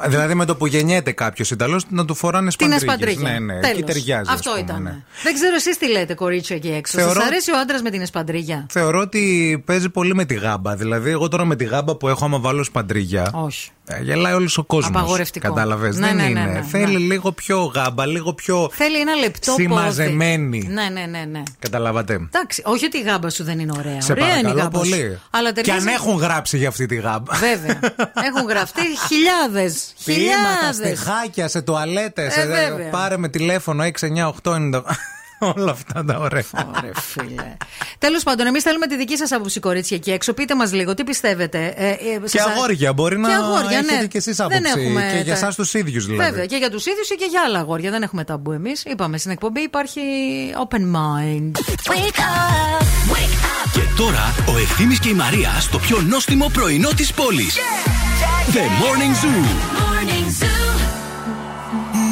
Δηλαδή με το που γεννιέται κάποιος Ιταλός να του φοράνε
Την
εσπαντρίγες.
εσπαντρίγια.
Ναι, ναι,
Τέλος.
εκεί ταιριάζει. ας
Αυτό
πούμε,
ήταν.
ναι.
Δεν ξέρω εσείς τι λέτε, κορίτσια εκεί έξω.
Θεωρώ-
Σας αρέσει ο άντρας με την εσπαντρίγια.
Θεωρώ ότι παίζει πολύ με τη γάμπα. Δηλαδή, εγώ τώρα με τη γάμπα που έχω, άμα βάλω σπαντρίγια.
Όχι.
Ε, Γελάει όλος ο κόσμος.
Απαγορευτικό.
Κατάλαβες.
Ναι,
δεν
ναι, ναι,
είναι.
ναι, ναι.
Θέλει λίγο πιο γάμπα, λίγο πιο.
Θέλει ένα λεπτό
Συμμαζεμένη.
πόδι. Ναι, ναι, ναι, ναι.
Καταλάβατε.
Εντάξει, όχι ότι η γάμπα σου δεν είναι ωραία.
Σε
ωραία είναι η
παρακαλώ
γάμπα σου.
πολύ.
Αλλά
Και
ταιριάζει...
αν έχουν γράψει για αυτή τη γάμπα.
Βέβαια. έχουν γραφτεί χιλιάδες.
Ποίηματα,
Χιλιάδες.
στιχάκια, σε τουαλέτες.
Ε, βέβαια.
πάρε με τηλέφωνο 69890. Όλα αυτά τα ωραία.
Ωραία, φίλε. Τέλος πάντων, εμείς θέλουμε τη δική σας άποψη, κορίτσια εκεί έξω. Πείτε μας λίγο, τι πιστεύετε; Ε, ε,
Και
σας-
αγόρια, μπορεί να
Και αγόρια,
έχετε
ναι.
και εσείς
Δεν
άποψη.
έχουμε
Και για
τα-
εσάς τους ίδιους δηλαδή.
Βέβαια, και για τους ίδιους και για άλλα αγόρια. Δεν έχουμε ταμπού εμείς. Είπαμε στην εκπομπή υπάρχει open mind.
Και τώρα ο Ευθύμης και η Μαρία στο πιο νόστιμο πρωινό της πόλης. The Morning Zoo.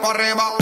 Para
arriba.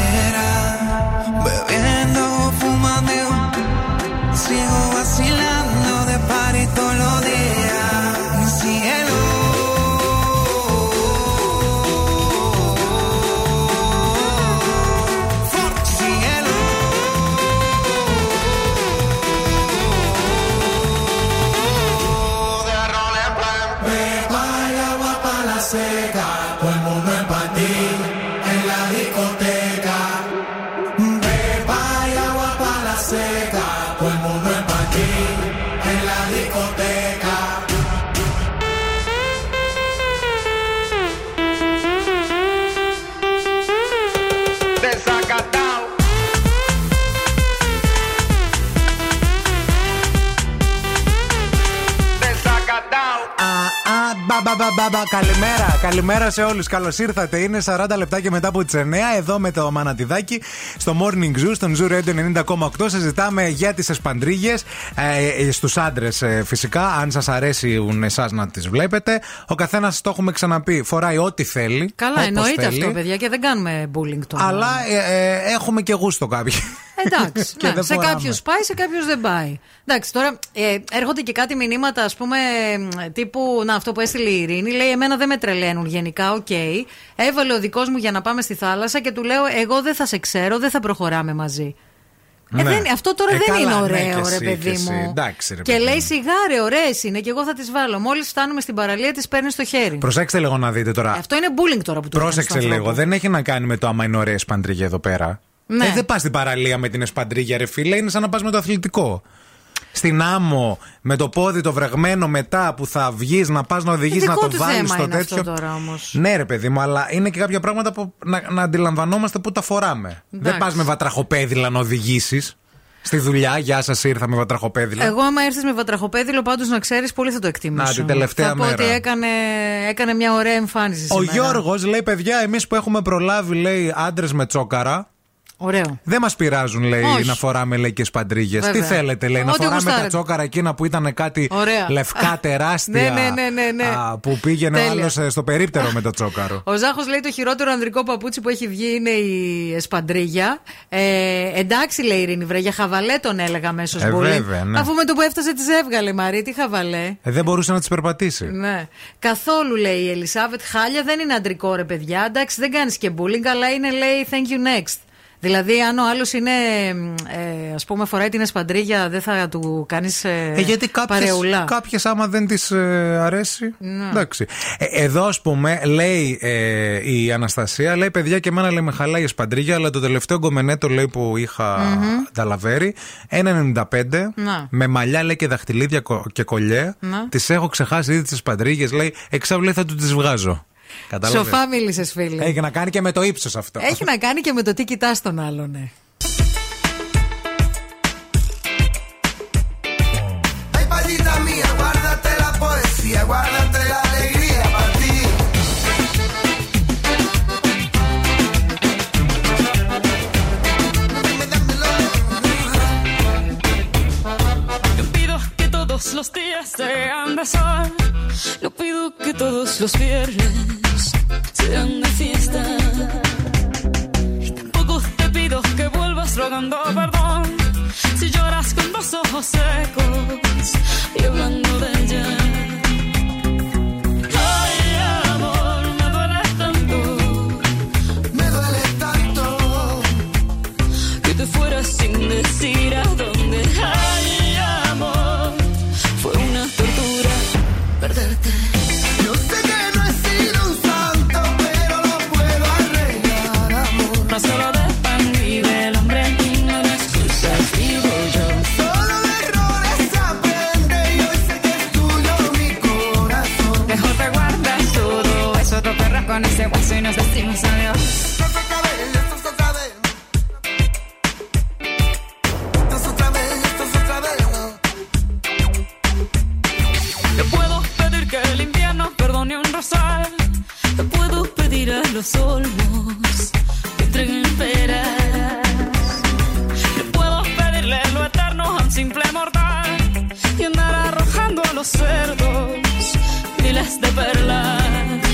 Μπα, μπα, μπα, μπα, μπα. Καλημέρα, καλημέρα σε όλους. Καλώς ήρθατε. Είναι 40 λεπτάκια μετά από τις 9 εδώ με το Μανατιδάκι στο Morning Zoo, στον Zoo Radio 90,8. Συζητάμε για τις εσπαντρίγες ε, ε, στους άντρες φυσικά. Αν σας αρέσουν εσάς να τις βλέπετε. Ο καθένας το έχουμε ξαναπεί. Φοράει ό,τι θέλει.
Καλά,
όπως
εννοείται
θέλει.
αυτό, παιδιά, και δεν κάνουμε bullying τώρα.
Αλλά ε, ε, έχουμε και γούστο κάποιοι.
Εντάξει,
Και
ναι,
δεν
σε
φοράμε.
κάποιου πάει, σε κάποιου δεν πάει. Εντάξει, τώρα ε, έρχονται και κάτι μηνύματα, ας πούμε, ε, τύπου. Να, αυτό που έστειλε η Ειρήνη, λέει: Εμένα δεν με τρελαίνουν γενικά, οκ. Έβαλε ο δικός μου για να πάμε στη θάλασσα και του λέω: Εγώ δεν θα σε ξέρω, δεν θα προχωράμε μαζί. Ε,
Ναι.
δεν- αυτό τώρα
Ε,
δεν
καλά,
είναι
ναι,
ωραίο,
και
ρε
εσύ,
παιδί
και εσύ.
μου.
Εντάξει, ρε
και
παιδί
λέει:
μου.
Σιγά ρε, ωραίες είναι και εγώ θα τις βάλω. Μόλις φτάνουμε στην παραλία, τις παίρνεις στο χέρι.
Προσέξτε λίγο να δείτε τώρα.
Αυτό είναι bullying τώρα που του έκανες
Πρόσεξε
στον
λίγο.
άνθρωπο.
Δεν έχει να κάνει με το άμα είναι ωραία εσπαντρίγια εδώ πέρα.
Ναι.
Ε, δεν πας στην παραλία με την εσπαντρίγια, ρε φίλε. Είναι σαν να πας με το αθλητικό. Στην άμμο, με το πόδι το βρεγμένο μετά που θα βγεις να πας να οδηγήσει να
Δικό
το
τους
βάλεις
θέμα
στο
είναι
τέτοιο.
αυτό τώρα όμως.
Ναι, ρε παιδί μου, αλλά είναι και κάποια πράγματα που να, να αντιλαμβανόμαστε που τα φοράμε. Δεν πας με βατραχοπέδιλα να οδηγήσεις. Στη δουλειά, γεια σας, ήρθα με βατραχοπέδιλα.
Εγώ, άμα έρθεις με βατραχοπέδιλο, πάντως να ξέρεις, πολύ θα το εκτιμήσω.
Να, την τελευταία
θα πω
μέρα.
ότι έκανε, έκανε μια ωραία εμφάνιση
Ο
σήμερα.
Γιώργος λέει: Παιδιά, εμείς που έχουμε προλάβει, λέει, άντρες με τσόκαρα.
Ωραίο.
Δεν μας πειράζουν, λέει,
Όχι.
να φοράμε λέει, και σπαντρίγες. Τι
Βέβαια.
θέλετε, λέει, να
Ό,τι
φοράμε τα
γουστάρετε.
τσόκαρα εκείνα που ήταν κάτι
Ωραία.
λευκά τεράστια.
Ναι, ναι, ναι, ναι, ναι.
α, που πήγαινε ο
Τέλεια.
άλλος στο περίπτερο με το τσόκαρο.
Ο Ζάχος λέει το χειρότερο ανδρικό παπούτσι που έχει βγει είναι η εσπαντρίγια. Ε, εντάξει, λέει η Ειρήνη, βρε, για χαβαλέ τον έλεγα αμέσως
Ε,
πολύ.
βέβαια, ναι.
Αφού με το που έφτασε τι έβγαλε, Μαρή, τι χαβαλέ.
Ε, δεν μπορούσε να τις περπατήσει.
Ναι. Καθόλου λέει η Ελισάβετ. Χάλια δεν είναι αντρικό ρε παιδιά. Εντάξει, δεν κάνεις και bullying, αλλά είναι λέει thank you next. Δηλαδή, αν ο άλλος είναι, ε, ας πούμε, φοράει την εσπαντρίγια, δεν θα του κάνεις ε,
Ε, γιατί κάποιες,
παρεουλά.
κάποιες άμα δεν τις ε, αρέσει
Ναι.
Εντάξει ε, Εδώ ας πούμε λέει ε, η Αναστασία Λέει παιδιά και εμένα λέει με χαλάει η σπαντρίγια Αλλά το τελευταίο γκομενέτο λέει που είχα
Μμμ.
ταλαβέρει 1,95
Να.
Με μαλλιά λέει και δαχτυλίδια κο- και κολλιέ
Να.
Τις έχω ξεχάσει ήδη τις σπαντρίγες Λέει εξάλλου λέει, θα του τις βγάζω Κατάλαβες;
Σοφά μίλησες, φίλε.
Έχει να κάνει και με το ύψος αυτό
Έχει να κάνει και με το τι κοιτάς τον άλλον, ναι.
Ay,
los días sean de sol. Yo pido que todos los viernes sean de fiesta. Tampoco te pido que vuelvas rogando perdón. Si lloras con los ojos secos y hablando de ella. Ay, amor, rosal. Te puedo pedir a los olmos que entreguen peras. Te puedo pedirle lo eterno a un simple mortal. Y
andar arrojando a los cerdos miles de perlas.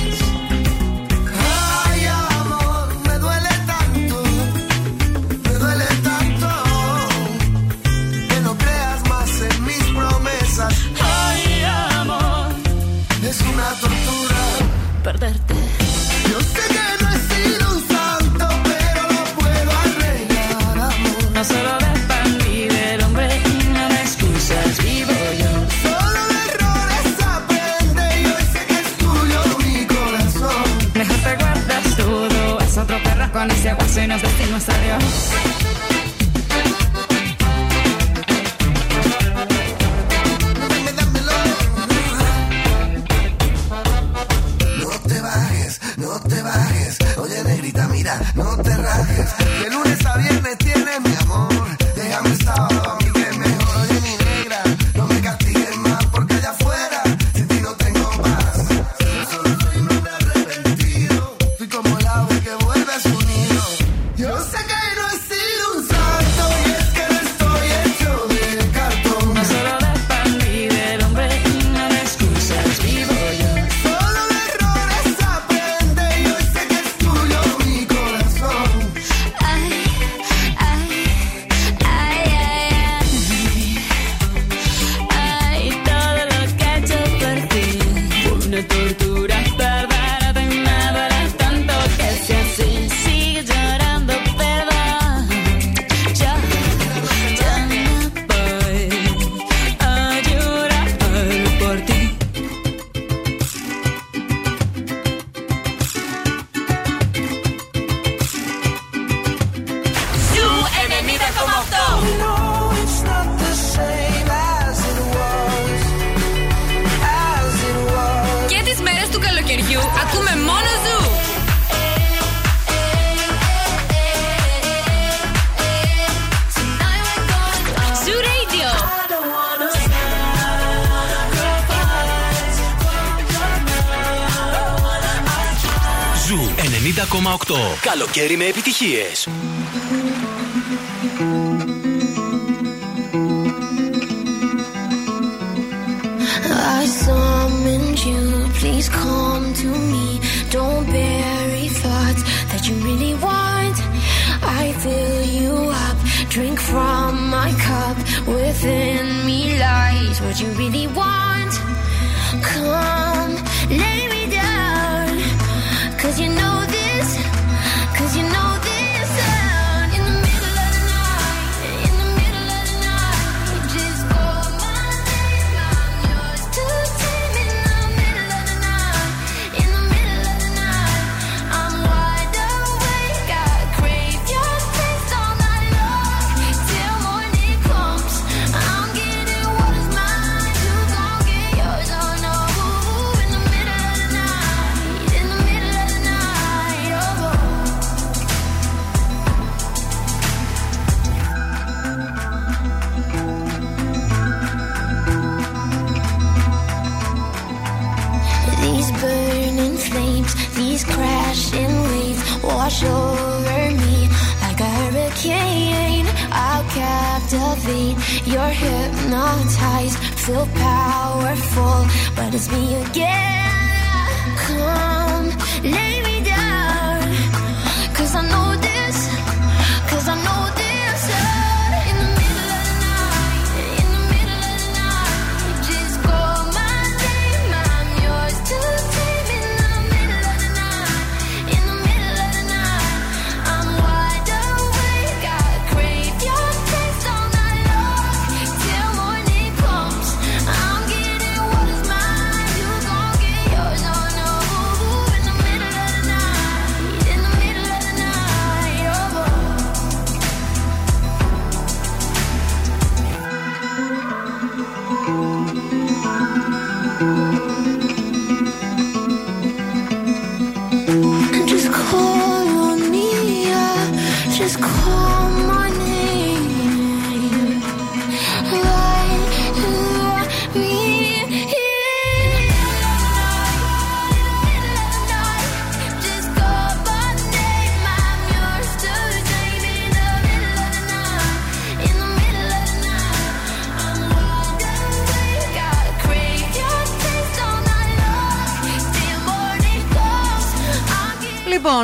Καλοκαίρι με επιτυχίες.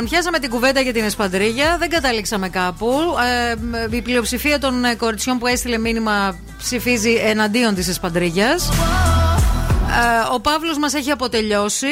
Λοιπόν, πιάσαμε την κουβέντα για την Εσπαντρίγια. Δεν καταλήξαμε κάπου. Ε, η πλειοψηφία των ε, κοριτσιών που έστειλε μήνυμα ψηφίζει εναντίον της Εσπαντρίγιας. Ε, ο Παύλος μας έχει αποτελειώσει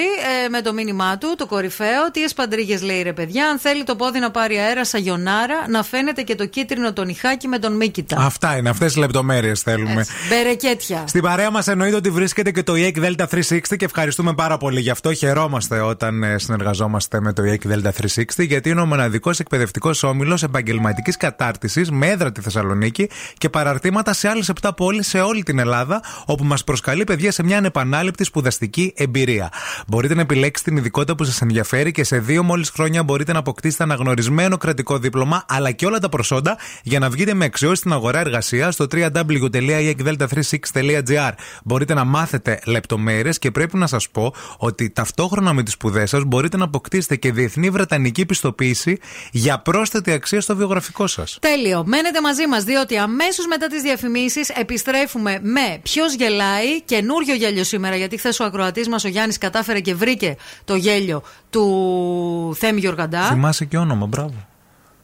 ε, με το μήνυμά του, το κορυφαίο. Τι εσπαντρίγες λέει ρε παιδιά. Αν θέλει το πόδι να πάρει αέρα σαγιονάρα, να φαίνεται και το κίτρινο το νυχάκι με τον Μίκητα.
Αυτά είναι, αυτές οι λεπτομέρειες θέλουμε.
Μπερεκέτια.
Στην παρέα μας εννοείται ότι βρίσκεται και το EEC Delta 360 και ευχαριστούμε πάρα πολύ γι' αυτό. Χαιρόμαστε όταν ε, συνεργαζόμαστε με το EEC Delta 360 γιατί είναι ο μοναδικός εκπαιδευτικός όμιλος επαγγελματικής κατάρτισης με έδρα τη Θεσσαλονίκη και παραρτήματα σε άλλες 7 πόλεις σε όλη την Ελλάδα όπου μας προσκαλεί παιδιά σε μια ανεπανάληπτη σπουδαστική εμπειρία. Μπορείτε να επιλέξετε την ειδικότητα που σας ενδιαφέρει και σε δύο μόλις χρόνια μπορείτε να αποκτήσετε αναγνωρισμένο κρατικό δίπλωμα αλλά και όλα τα προσόντα για να βγείτε με αξιώσει στην αγορά εργασία στο www.eekdelta36.gr. Μπορείτε να μάθετε λεπτομέρειες και πρέπει να σας πω ότι ταυτόχρονα με τις σπουδές σας μπορείτε να αποκτήσετε και διεθνή βρετανική πιστοποίηση για πρόσθετη αξία στο βιογραφικό σας.
Τέλειο. Μένετε μαζί μας, διότι αμέσως μετά τις διαφημίσεις επιστρέφουμε με Ποιος γελάει, καινούριο γέλιο σήμερα. Γιατί χθε ο ακροατή μα ο Γιάννη κατάφερε και βρήκε το γέλιο του Θέμη Γιοργαντά.
Θυμάσαι και όνομα, μπράβο.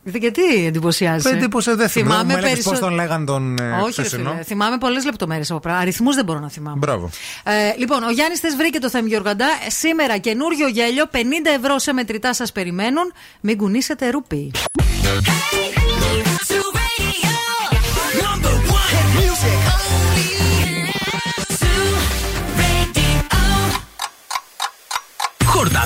Γιατί εντυπωσιάζει.
εντύπωσε, δεν θυμάμαι.
Θυμάμαι
Μου έλεγες
περισσο-
πώς τον λέγαν τον ε,
Όχι, ρε
χθεσινό.
φίλε. Θυμάμαι πολλέ λεπτομέρειε από πράγματα. Αριθμού δεν μπορώ να θυμάμαι.
Μπράβο.
Ε, λοιπόν, ο Γιάννη θε βρήκε το Θέμη Γιοργαντά. Σήμερα καινούριο γέλιο. 50 ευρώ σε μετρητά σα περιμένουν. Μην κουνήσετε ρούπι.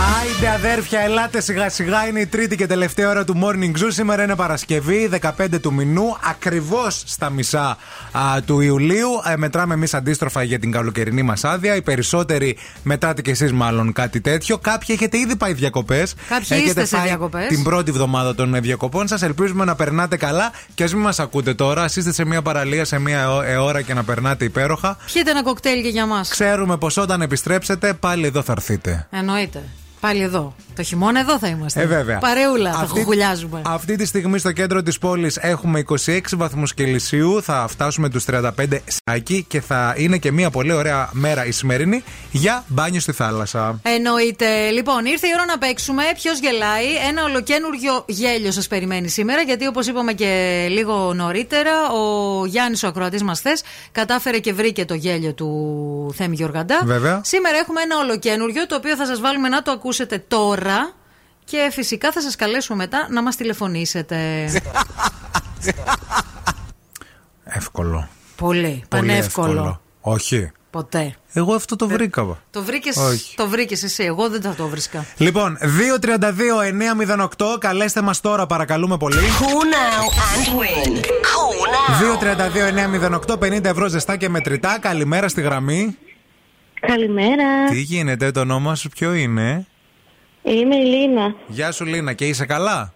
Άιντε αδέρφια, ελάτε σιγά σιγά. Είναι η τρίτη και τελευταία ώρα του Morning Zoo. Σήμερα είναι Παρασκευή, 15 του μηνού, ακριβώς στα μισά α, του Ιουλίου. Ε, μετράμε εμείς αντίστροφα για την καλοκαιρινή μας άδεια. Οι περισσότεροι μετράτε κι εσείς μάλλον κάτι τέτοιο. Κάποιοι έχετε ήδη πάει διακοπές.
Κάποιοι είστε σε διακοπές.
Την πρώτη εβδομάδα των ε, διακοπών σας. Ελπίζουμε να περνάτε καλά και ας μην μας ακούτε τώρα. Α είστε σε μια παραλία σε μια αιώ- ε, ώρα και να περνάτε υπέροχα.
Πιείτε ένα κοκτέιλ και για μας.
Ξέρουμε πως όταν επιστρέψετε πάλι εδώ θα έρθετε.
Εννοείται. Πάλι εδώ. Το χειμώνα εδώ θα είμαστε.
Ε, βέβαια.
Παρεούλα, θα
Αυτή-
χουγουλιάζουμε.
Αυτή τη στιγμή στο κέντρο της πόλης έχουμε 26 βαθμούς Κελσίου. Θα φτάσουμε τους 35 σάκι και θα είναι και μια πολύ ωραία μέρα η σημερινή για μπάνιο στη θάλασσα.
Εννοείται. Λοιπόν, ήρθε η ώρα να παίξουμε. Ποιος γελάει; Ένα ολοκένουργιο γέλιο σας περιμένει σήμερα. Γιατί όπως είπαμε και λίγο νωρίτερα, ο Γιάννης, ο ακροατής μας χθες, κατάφερε και βρήκε το γέλιο του Θέμη Γιοργαντά.
Βέβαια.
Σήμερα έχουμε ένα ολοκένουργιο το οποίο θα σας βάλουμε να το ακούσετε τώρα. Και φυσικά θα σας καλέσουμε μετά να μας τηλεφωνήσετε.
Εύκολο.
Πολύ.
Πολύ
Πανεύκολο.
εύκολο. Όχι.
Ποτέ.
Εγώ αυτό το βρήκα.
Το βρήκες,
Όχι.
το βρήκες εσύ. Εγώ δεν θα το βρίσκα.
Λοιπόν, 232-908, καλέστε μας τώρα, παρακαλούμε πολύ.
and win.
232-908, 50 ευρώ ζεστά και μετρητά. Καλημέρα στη γραμμή.
Καλημέρα.
Τι γίνεται, το όνομα σου ποιο είναι;
Είμαι η Λίνα.
Γεια σου Λίνα και είσαι καλά;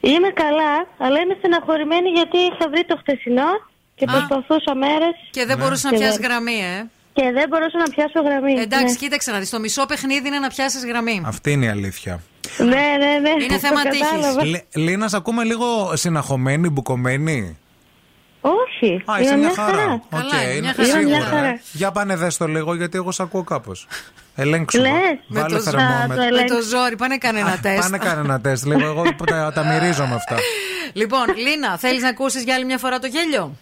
Είμαι καλά, αλλά είμαι στεναχωρημένη γιατί είχα βρει το χθεσινό και προσπαθούσα μέρες.
Και δεν μπορούσες να πιάσεις γραμμή, ε.
Και δεν μπορούσα να πιάσω γραμμή.
Εντάξει,
ναι.
κοίταξε να δεις. Το μισό παιχνίδι είναι να πιάσεις γραμμή.
Αυτή είναι η αλήθεια.
Ναι, ναι, ναι.
Είναι θέμα
το
τύχης.
κατάλαβα.
Λι- Λίνα, σε ακούμε λίγο συναχωμένη, μπουκωμένη;
Όχι.
Α,
είμαι
είσαι μια
μια
χαρά. Οκ,
Καλά, είναι
είναι
μια χαρά.
Είμαι μια
σίγουρα.
χαρά.
ε. Για πάνε δες το λίγο, γιατί εγώ σε ακούω κάπως. Ελέγξου.
Λες.
Με
Βάλε
το, ζόρι,
θερμόμετρο.
με το ζόρι, πάνε κάνε ένα τεστ.
Πάνε κάνε ένα τεστ. Λίγο, εγώ τα, τα μυρίζω με αυτά.
Λοιπόν, Λίνα, θέλεις να ακούσεις για άλλη μια φορά το γέλιο;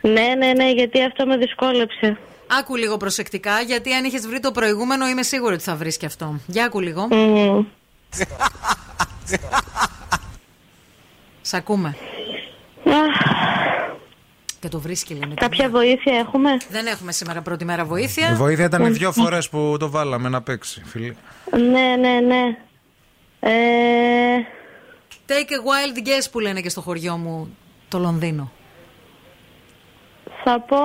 Ναι, ναι, ναι, γιατί αυτό με δυσκόλεψε.
Άκου λίγο προσεκτικά, γιατί αν είχες βρει το προηγούμενο, είμαι σίγουρη ότι θα βρεις και αυτό. Για άκου λίγο.
Μμμ.
Σ' ακούμε.
Αχ,
Και το βρίσκει, λέμε.
Κάποια βοήθεια έχουμε;
Δεν έχουμε σήμερα πρώτη μέρα
Η
βοήθεια.
βοήθεια ήταν δύο φορές που το βάλαμε να παίξει, φίλοι.
Ναι, ναι, ναι. Ε,
Take a wild guess που λένε και στο χωριό μου το Λονδίνο.
θα πω...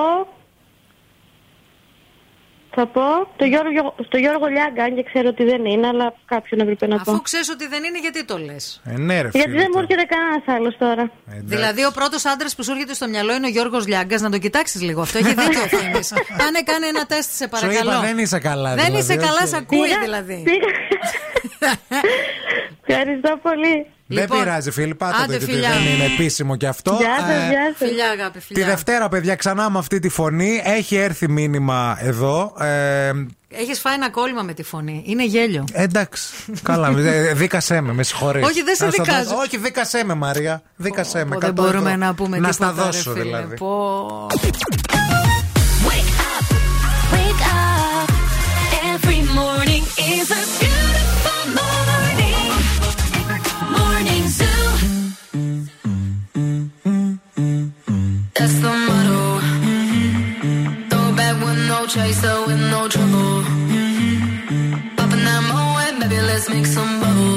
Θα πω το Γιώργο, το Γιώργο Λιάγκα, αν και ξέρω ότι δεν είναι, αλλά κάποιον έπρεπε να πω.
Αφού ξέρεις ότι δεν είναι, γιατί το λες;
Ε, ναι, ρε,
Γιατί
φίλε.
δεν μου έρχεται κανένας άλλος τώρα.
Εντάξει.
Δηλαδή, ο πρώτος άντρας που σου έρχεται στο μυαλό είναι ο Γιώργος Λιάγκας. Να το κοιτάξεις λίγο αυτό. Έχει δίκιο ο Ευθύμης. Κάνε, κάνε ένα τεστ, σε
Σου
παρακαλώ.
είπα, δεν είσαι καλά.
Δεν
δηλαδή,
είσαι καλά,
όχι.
σ' ακούει
Πήγα-
δηλαδή.
πήγα- Ευχαριστώ πολύ.
Λοιπόν, δεν
πειράζει, φίλοι. Το γιατί δεν είναι επίσημο κι αυτό.
Γεια σας,
ε,
αγάπη, φιλιά.
Τη Δευτέρα, παιδιά, ξανά με αυτή τη φωνή. Έχει έρθει μήνυμα εδώ. Ε,
έχεις φάει ένα κόλλημα με τη φωνή. Είναι γέλιο.
Ε, εντάξει. Καλά. Ε, δίκασέ με, με συγχωρείς.
Όχι, δεν σε δικάζω.
Όχι, δίκασέ με, Μαρία. Δίκασέ με.
Δεν μπορούμε να πούμε
να
τίποτα. Να
δηλαδή.
Πω...
Wake chaser with no trouble. Mm-hmm. Popping that moe, baby, let's make some bubble.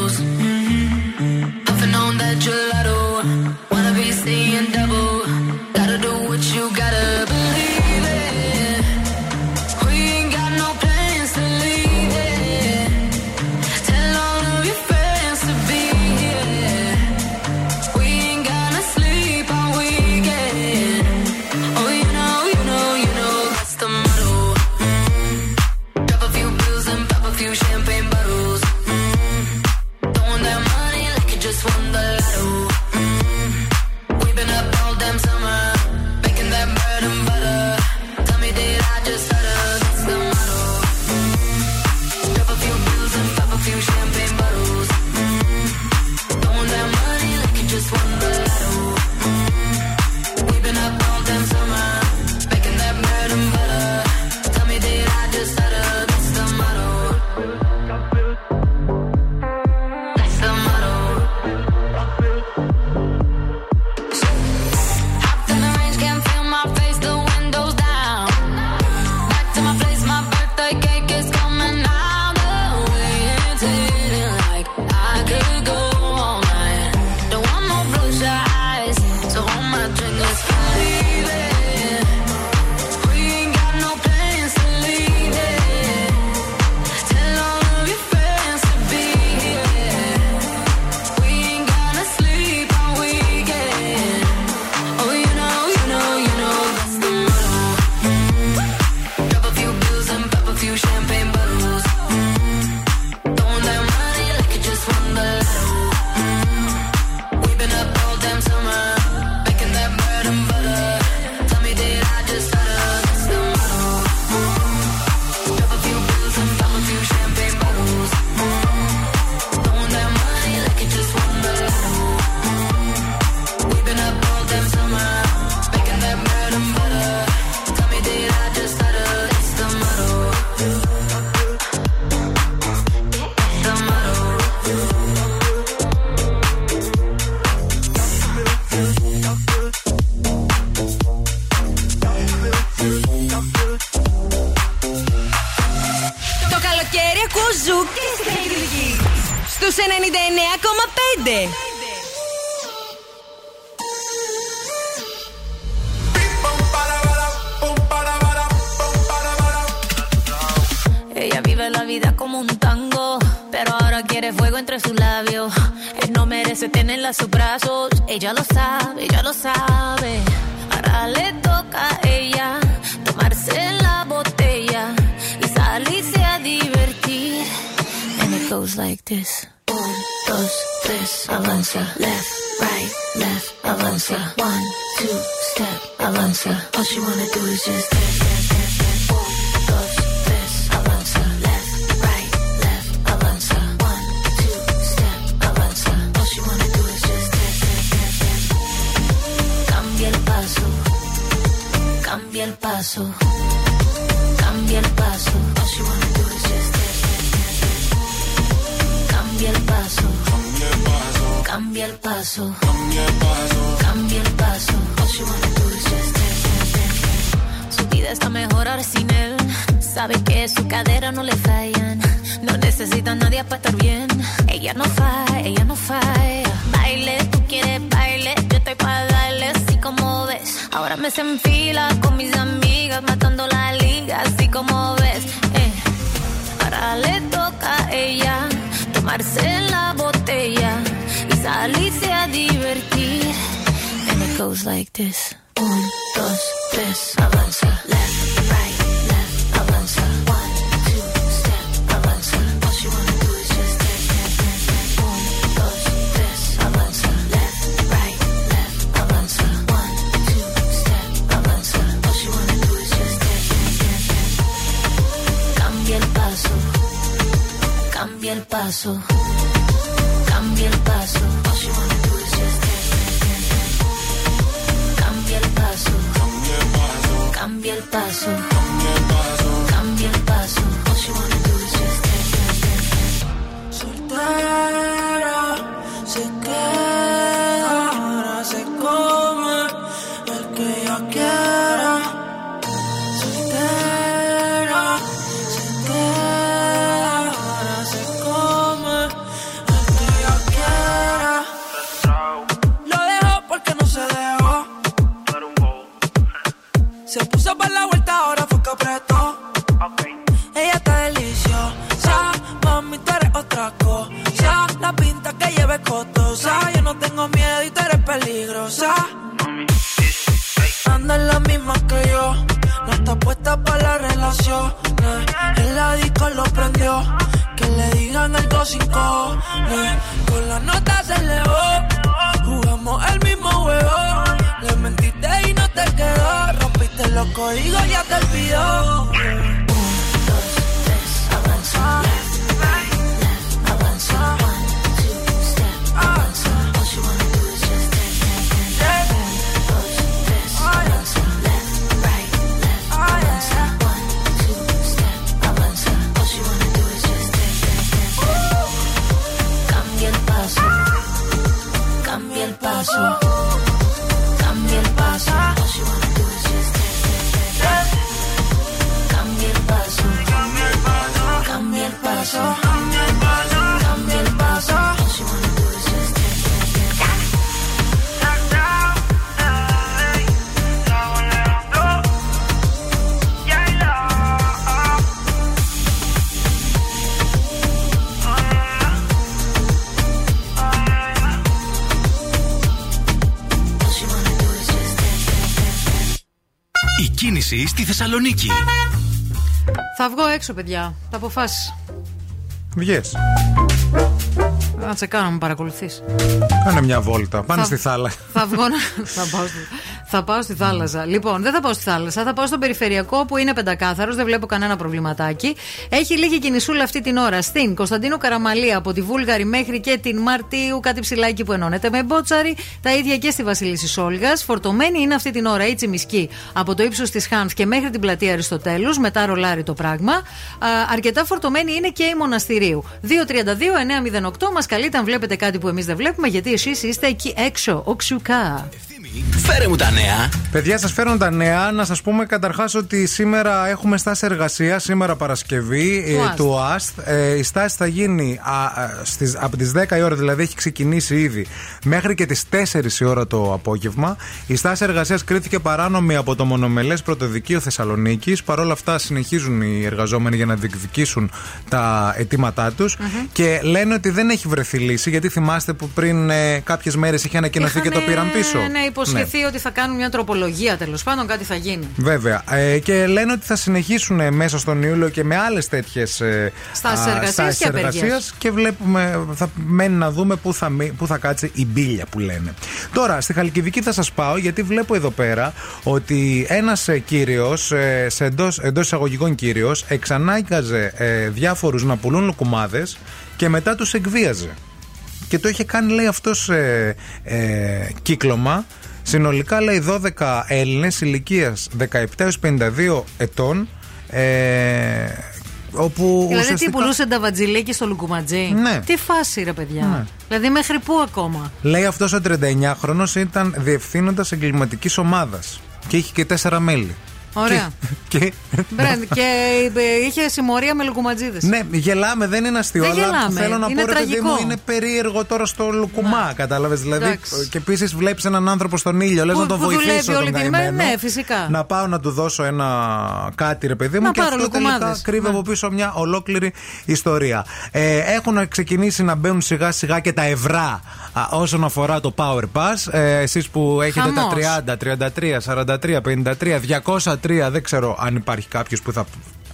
goes like this. Un, dos, tres, avanza. Left, right, left, avanza. One, two, step, avanza. What you wanna do is just dance, dance, dance, dance. Un, dos, tres, avanza. Left, right, left, avanza. One, two, step, avanza. What you wanna do is just dance, dance, dance, dance. Cambia el paso, cambia el paso, cambia el paso Cambia el paso. Cambia el paso. All she wanna do is just dance, dance, dance, dance.
Θεσσαλονίκη.
Θα βγω έξω, παιδιά. Θα αποφάσισα.
Βγες.
Να σε κάνω να με παρακολουθείς.
Κάνε μια βόλτα. Πάνε
Θα-
στη θάλασσα.
Θα βγω να. θα, πάω στη... θα πάω στη θάλασσα. Λοιπόν, δεν θα πάω στη θάλασσα. Θα πάω στον περιφερειακό που είναι πεντακάθαρος. Δεν βλέπω κανένα προβληματάκι. Έχει λίγη κινησούλα αυτή την ώρα στην Κωνσταντίνο Καραμαλία από τη Βούλγαρη μέχρι και την Μαρτίου. Κάτι ψηλάκι που ενώνεται με μπότσαρι. Τα ίδια και στη Βασιλίση Όλγα. Φορτωμένη είναι αυτή την ώρα η Τσιμισκή από το ύψος της Χάνθ και μέχρι την πλατεία Αριστοτέλους. Μετά ρολάρει το πράγμα. Α, αρκετά φορτωμένη είναι και η Μοναστηρίου. 232-908 μας καλείτε αν βλέπετε κάτι που εμείς δεν βλέπουμε γιατί εσείς είστε εκεί έξω. Οξουκά.
Φέρε μου τα νέα.
Παιδιά, σας φέρνω τα νέα. Να σας πούμε καταρχάς ότι σήμερα έχουμε στάση εργασίας, σήμερα Παρασκευή
Του
ε,
ΑΣΤ.
του ΑΣΤ. Ε, η στάση θα γίνει α, α, στις, από τις 10 η ώρα, δηλαδή έχει ξεκινήσει ήδη, μέχρι και τις 4 η ώρα το απόγευμα. Η στάση εργασίας κρίθηκε παράνομη από το μονομελές πρωτοδικείο Θεσσαλονίκης. Παρ' όλα αυτά, συνεχίζουν οι εργαζόμενοι για να διεκδικήσουν τα αιτήματά τους και λένε ότι δεν έχει βρεθεί λύση, γιατί θυμάστε που πριν ε, κάποιες μέρες είχε ανακοινωθεί και το πήραν πίσω.
Ναι, υποσχεθεί ότι θα κάνουν μια τροπολογία τέλος πάντων, κάτι θα γίνει.
Βέβαια. Ε, και λένε ότι θα συνεχίσουν ε, μέσα στον Ιούλιο και με άλλες τέτοιες
Στάσεις εργασίας και απεργίες.
και βλέπουμε, θα μένει να δούμε πού θα, μει- πού θα κάτσει η μπίλια που λένε. Τώρα, στη Χαλκιδική θα σας πάω γιατί βλέπω εδώ πέρα ότι ένας κύριος, σε εντός εντός εισαγωγικών κύριος, εξανάγκαζε ε, διάφορους να πουλούν λουκουμάδες και μετά τους εκβίαζε. Και το είχε κάνει, λέει, αυτός ε, ε, κύκλωμα. Συνολικά, λέει, 12 Έλληνες ηλικίας 17 έως 52 ετών. Ε, όπου
Δηλαδή, τι
ουσιαστικά-
πουλούσε τα βατζιλίκι στο λουκουματζί.
Ναι.
Τι φάση, ρε παιδιά.
Ναι.
Δηλαδή, μέχρι πού ακόμα;
Λέει αυτός ο 39χρονο ήταν διευθύνοντας εγκληματικής ομάδας. Και είχε και τέσσερα μέλη.
Ωραία.
Και...
Μπρεν, και ε, είχε συμμορία με λουκουματζίδε.
Ναι, γελάμε, δεν είναι αστείο.
Δεν
αλλά
γελάμε,
θέλω να
είναι
πω, ρε παιδί
τραγικό.
μου, είναι περίεργο τώρα στο λουκουμά. Κατάλαβες. Δηλαδή,
Εντάξει.
και επίσης βλέπεις έναν άνθρωπο στον ήλιο, λες
Που-
να τον
που δουλεύει
βοηθήσω.
όλη
τον
την ημέρα,
καημένο.
ναι, φυσικά.
Να πάω να του δώσω ένα κάτι, ρε παιδί μου,
Να
και
πάρω
αυτό τελικά
λουκουμάδες.
κρύβει
Ναι.
από πίσω μια ολόκληρη ιστορία. Ε, έχουν ξεκινήσει να μπαίνουν σιγά σιγά και τα ευρώ α, όσον αφορά το Power Pass. Ε, Εσείς που έχετε
Χαμός.
τα 30, 33, 43, 53, 203, δεν ξέρω αν υπάρχει κάποιος που θα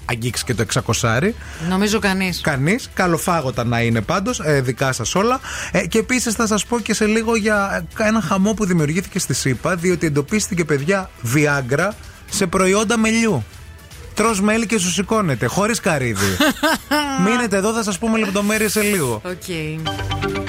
αγγίξει και το 600.
Νομίζω κανείς.
Κανείς. Καλοφάγωτα να είναι πάντως. Ε, δικά σας όλα. Ε, και επίσης θα σας πω και σε λίγο για ένα χαμό που δημιουργήθηκε στη ΣΥΠΑ, διότι εντοπίστηκε παιδιά Viagra σε προϊόντα μελιού. Τρως μέλι και σου σηκώνεται, χωρίς καρύδι. Μείνετε εδώ, θα σας πούμε λεπτομέρειες σε λίγο.
Οκ.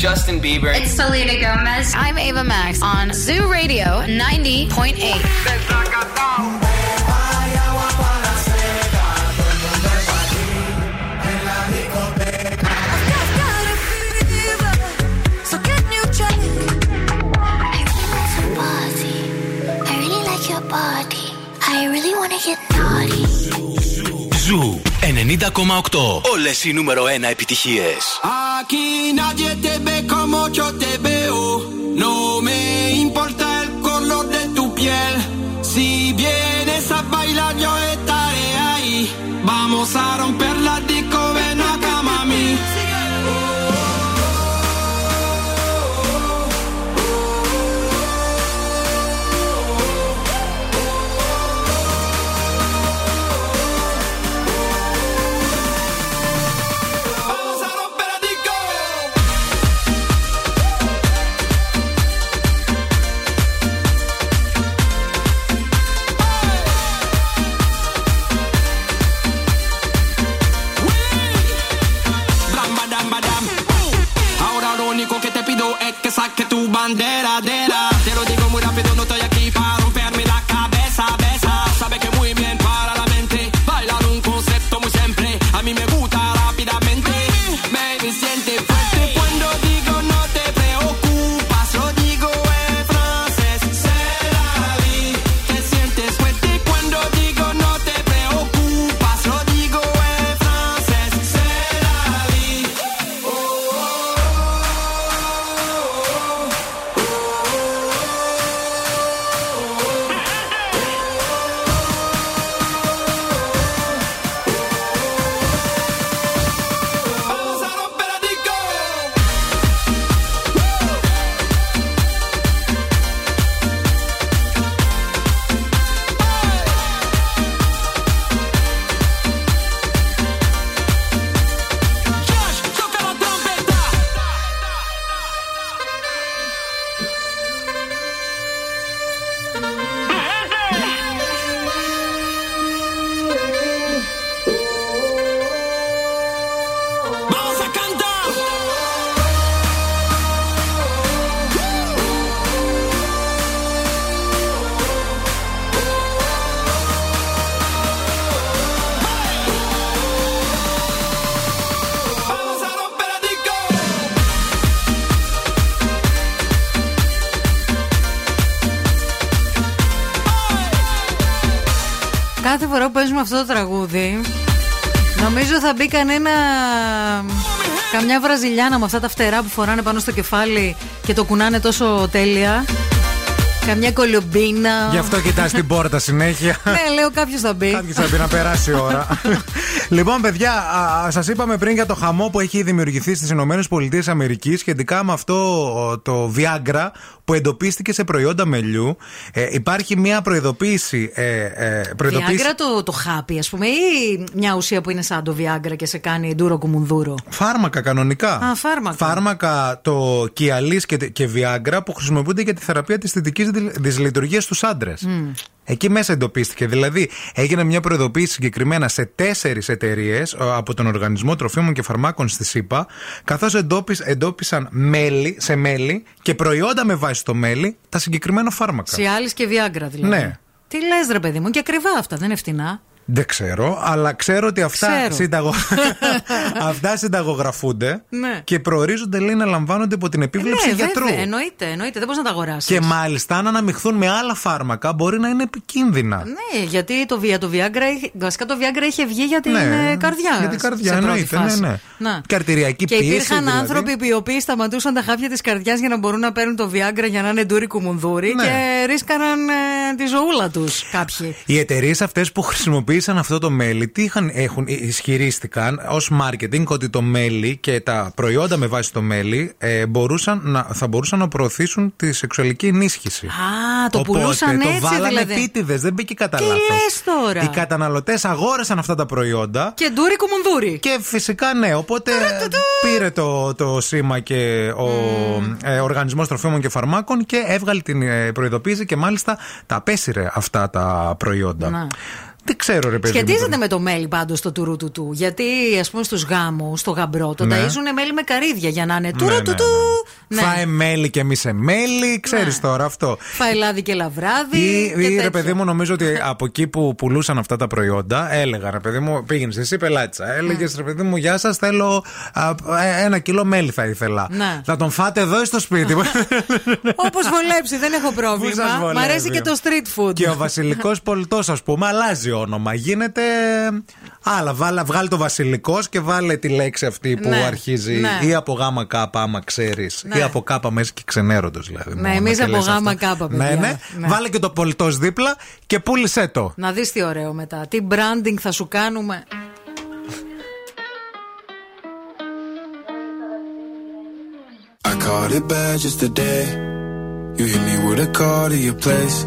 Justin Bieber.
It's Selena Gomez. I'm Ava Max on Zoo Radio 90.8.
So can you check? I really like your body. I really wanna get naughty.
Ζου 90,8. Όλες οι νούμερο 1 επιτυχίες.
Aquí nadie te ve como yo te veo. No me importa el color de tu piel. Si vienes a bailar, yo estaré ahí. Vamos a romper
That dead, I dead. Καμιά βραζιλιάνα με αυτά τα φτερά που φοράνε πάνω στο κεφάλι και το κουνάνε τόσο τέλεια. Καμιά κολομπίνα.
Γι' αυτό κοιτάς την πόρτα συνέχεια.
Ναι, λέω κάποιος θα μπει.
Κάποιος θα μπει να περάσει η ώρα. λοιπόν, παιδιά, σας είπαμε πριν για το χαμό που έχει δημιουργηθεί στις ΗΠΑ σχετικά με αυτό ο, το Viagra που εντοπίστηκε σε προϊόντα μελιού. Ε, υπάρχει μια προειδοποίηση. Ε, ε, προειδοποίηση...
Viagra το, το χάπι, ας πούμε, ή μια ουσία που είναι σαν το Viagra και σε κάνει ντούρο κουμουνδούρο.
Φάρμακα κανονικά.
Α, φάρμακα.
Φάρμακα το Kialis και, και Viagra που χρησιμοποιούνται για τη θεραπεία της θετικής δυσλειτουργίας στους άντρες. Εκεί μέσα εντοπίστηκε. Δηλαδή, έγινε μια προειδοποίηση συγκεκριμένα σε τέσσερις εταιρείες από τον Οργανισμό Τροφίμων και Φαρμάκων στη ΣΥΠΑ, καθώς εντόπισαν μέλι, σε μέλι και προϊόντα με βάση το μέλι τα συγκεκριμένα φάρμακα.
Cialis και Viagra δηλαδή.
Ναι.
Τι λες, ρε παιδί μου, και ακριβά αυτά, δεν είναι φτηνά.
Δεν ξέρω, αλλά ξέρω ότι αυτά,
Ξέρω.
συνταγω... αυτά συνταγογραφούνται
Ναι.
και προορίζονται λέει να λαμβάνονται υπό την επίβλεψη
ναι,
γιατρού.
βέβαια, εννοείται, εννοείται, δεν μπορείς να τα αγοράσεις.
Και μάλιστα αν αναμειχθούν με άλλα φάρμακα μπορεί να είναι επικίνδυνα.
Ναι, γιατί το, Via- το Viagra, είχε- βασικά το Viagra είχε βγει για την
Ναι,
ε, καρδιά.
για την καρδιά,
σε πρώτη
εννοείται,
φάση.
ναι, ναι.
Να.
Και αρτηριακή
Και
πίεση,
υπήρχαν
δηλαδή.
άνθρωποι οι οποίοι σταματούσαν τα χάπια της καρδιάς για να μπορούν να παίρνουν το Viagra για να είναι ντούρι κουμουνδούρι
Ναι.
και ρίσκαναν ε, τη ζωούλα τους κάποιοι.
Οι εταιρείες αυτές που χρησιμοποίησαν αυτό το μέλι, τι είχαν, έχουν, ισχυρίστηκαν ως marketing ότι το μέλι και τα προϊόντα με βάση το μέλι ε, μπορούσαν να, θα μπορούσαν να προωθήσουν τη σεξουαλική ενίσχυση.
Α, το
Οπότε
πουλούσαν
το
έτσι
βάλανε
δηλαδή.
επίτηδες, δεν μπήκε κατά
Τι
λάθος.
λες τώρα;
Οι καταναλωτές αγόρασαν αυτά τα προϊόντα.
Και ντούρι κουμουνδούρι.
Και φυσικά ναι, οπότε πήρε το, το σήμα και ο ε, Οργανισμός Τροφίμων και Φαρμάκων και έβγαλε την ε, προειδοποίηση και μάλιστα τα απέσυρε αυτά τα προϊόντα.
Να.
Δεν ξέρω, ρε παιδί. μου,
Σχετίζεται
τώρα.
με το μέλι πάντως το τουρού του του. Γιατί ας πούμε στους γάμους, στο γαμπρό, τον
Ναι.
ταΐζουν μέλι με καρύδια για να είναι
Ναι,
τουρού
ναι,
του
ναι.
του. Ναι.
Φάε μέλι και μη σε μέλι, ξέρεις
Ναι.
τώρα αυτό.
Φαελάδι και λαβράδι.
Ή,
και
ή, ρε
τέτοια.
παιδί μου, νομίζω ότι από εκεί που πουλούσαν αυτά τα προϊόντα, έλεγα ρε παιδί μου, πήγαινες εσύ πελάτησα. Έλεγες ρε παιδί μου, Γεια σας, θέλω α, ε, ένα κιλό μέλι θα ήθελα.
Ναι.
Θα τον φάτε εδώ ή στο σπίτι; Μου.
Όπως βολέψει, δεν έχω
Πού σας
πρόβλημα. Μ'
βολεύει;
αρέσει και το street food.
Και ο βασιλικός πολιτός, ας πούμε, αλλάζει όνομα. Γίνεται. Άλλα, βάλε, βγάλει το βασιλικός και βάλε τη λέξη αυτή που
Ναι,
αρχίζει
ναι.
ή από γάμα κάπα, άμα ξέρεις,
Ναι.
ή από κάπα μέσα και ξενέρωτος δηλαδή.
Ναι,
μόνο
εμείς
και
από
λες
γάμα
αυτό.
κάπα,
Ναι,
παιδιά.
ναι.
Ναι.
Βάλε και το πολιτός δίπλα και πούλησε το.
Να δεις τι ωραίο μετά. Τι branding θα σου κάνουμε.
I caught it bad just today. You hit me with a call to your place.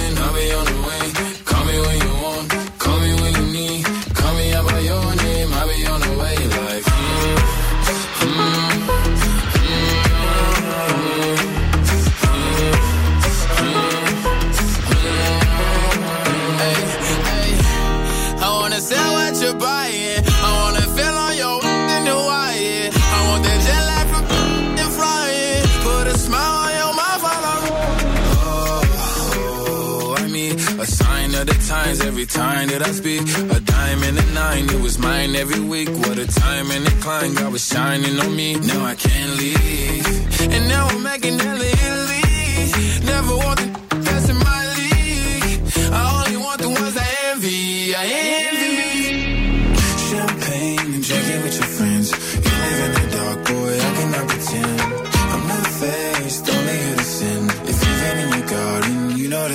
times every time that I speak. A dime and a nine, it was mine every week. What a time and a climb, God was shining on me. Now I can't leave.
And now I'm making hella Italy. Never want the that's in my league. I only want the ones I envy. I envy.
Champagne and drinking with your friends.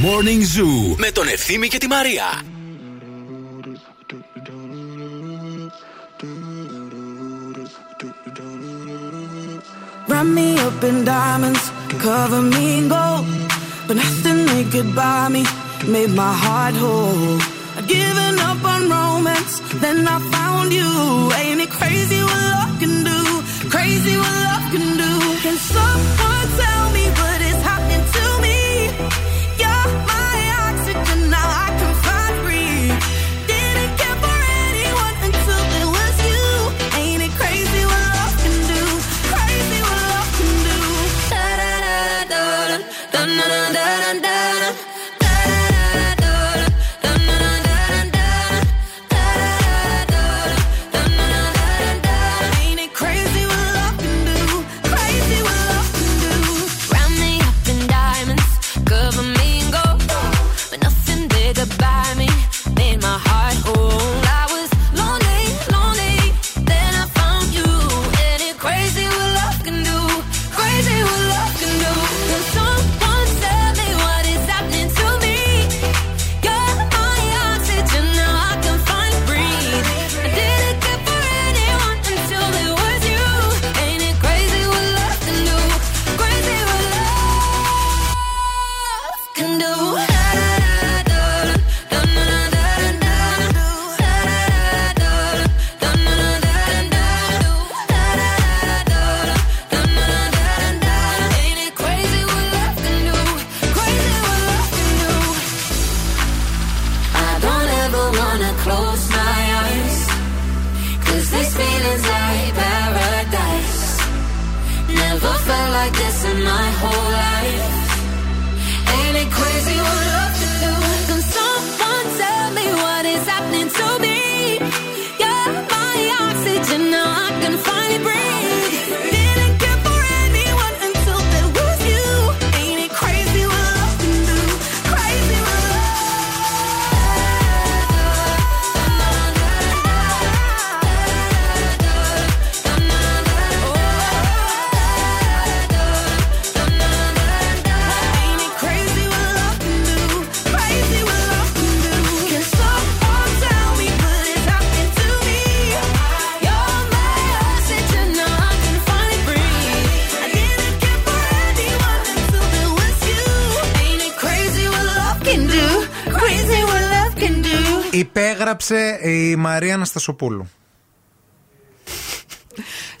Morning Zoo με τον Ευθύμη και τη Μαρία.
Wrap me up in diamonds, cover me in gold. But nothing they could buy me made my heart whole. I'd given up on romance, then I found you. Ain't it crazy what love can do? Crazy what love can do. Can someone tell me what is
know Μαρία Αναστασοπούλου.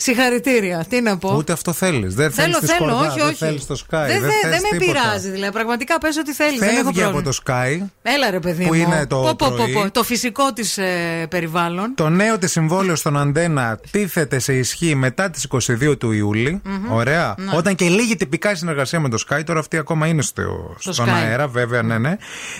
Συγχαρητήρια. Τι να πω.
Ούτε αυτό θέλεις. Δεν
Θέλω,
θέλεις τη
θέλω,
σκορδά,
όχι,
δεν
όχι.
θέλεις το Sky.
Δεν,
δεν
δεν,
θες
δεν με
τίποτα.
πειράζει, δηλαδή. Πραγματικά πες ό,τι θέλεις. Δεν έχω
Φεύγει
πρόβλημα.
από το Sky.
Έλα ρε παιδί
που
μου.
είναι το
Πω, πω, πω,
πρωί.
πω. Το φυσικό της ε, περιβάλλον.
Το νέο της συμβόλαιο στον Αντένα τίθεται σε ισχύ μετά τις 22 του ιουλη
Μμμ.
Ωραία.
Ναι.
Όταν και λίγη τυπικά συνεργασία με το Sky, τώρα αυτή ακόμα είναι στο,
Στο
στον
Sky.
αέρα, βέβαια, ναι, ναι.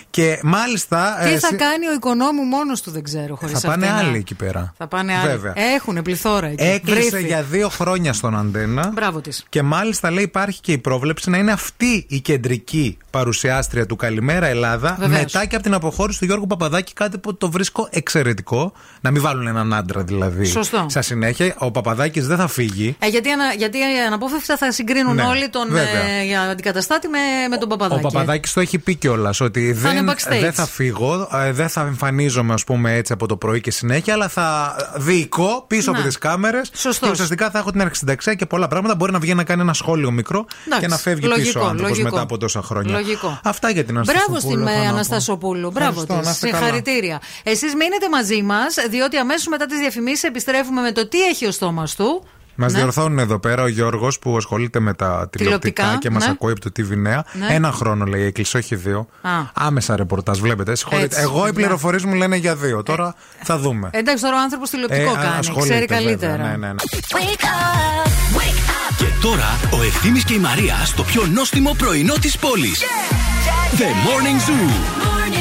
Και μάλιστα.
Τι
ε,
θα
συ-
κάνει ο οικονόμου μόνος του, δεν ξέρω. Χωρίς
θα πάνε
αυτένα.
άλλοι εκεί πέρα.
Θα πάνε άλλοι.
Βέβαια.
Έχουν πληθώρα εκεί.
Έκλεισε
Βρήθη.
Για δύο χρόνια στον Αντένα.
Μπράβο της.
Και μάλιστα λέει υπάρχει και η πρόβλεψη να είναι αυτή η κεντρική παρουσιάστρια του Καλημέρα Ελλάδα
Βεβαίως.
μετά και από την αποχώρηση του Γιώργου Παπαδάκη. Κάτι που το βρίσκω εξαιρετικό. Να μην βάλουν έναν άντρα δηλαδή.
Σωστό.
Στα συνέχεια ο Παπαδάκης δεν θα φύγει.
Ε, γιατί, ανα, γιατί αναπόφευκτα θα συγκρίνουν
Ναι,
όλοι τον
βέβαια.
ε, για αντικαταστάτη με, με τον
Ο
Παπαδάκης.
Παπαδάκη το έχει πει κιόλας ότι
Θα
δεν,
είναι backstage.
δεν θα φύγω, ε, δεν θα εμφανίζομαι, ας πούμε, έτσι από το πρωί και συνέχεια, αλλά θα διοικώ πίσω
Να.
από τις κάμερες.
Σωστός.
Και ουσιαστικά θα έχω την αρχισυνταξία και πολλά πράγματα. Μπορεί να βγει να κάνει ένα σχόλιο μικρό
Εντάξει,
και να φεύγει
λογικό,
πίσω ο άνθρωπος
λογικό.
μετά από τόσα χρόνια.
Λογικό.
Αυτά για την
Μπράβο
Αναστασοπούλου.
στην
έχω
ε,
να πω.
Αναστασοπούλου. Μπράβο
Ευχαριστώ,
της.
να είστε καλά.
Συγχαρητήρια. Εσείς μείνετε μαζί μας, διότι αμέσως μετά τις διαφημίσεις επιστρέφουμε με το τι έχει ο στόμας του.
Μας
Ναι.
διορθώνουν εδώ πέρα ο Γιώργος που ασχολείται με τα τηλεοπτικά,
Τηλεοπτικά,
και μας
ναι.
ακούει από το TV Νέα.
Ναι.
Ένα χρόνο λέει έκλεισε, όχι δύο.
Α.
Άμεσα ρεπορτάζ, βλέπετε. Συγχωρείτε.
Έτσι,
Εγώ οι
ναι.
πληροφορίες μου λένε για δύο. Τώρα θα δούμε.
Εντάξει, τώρα ο άνθρωπος τηλεοπτικό
Ε,
κάνει.
ασχολείται,
Ξέρει
βέβαια,
καλύτερα.
ναι, ναι, ναι.
Και τώρα ο Ευθύμης και η Μαρία στο πιο νόστιμο πρωινό της πόλης. The Morning Zoo.
Morning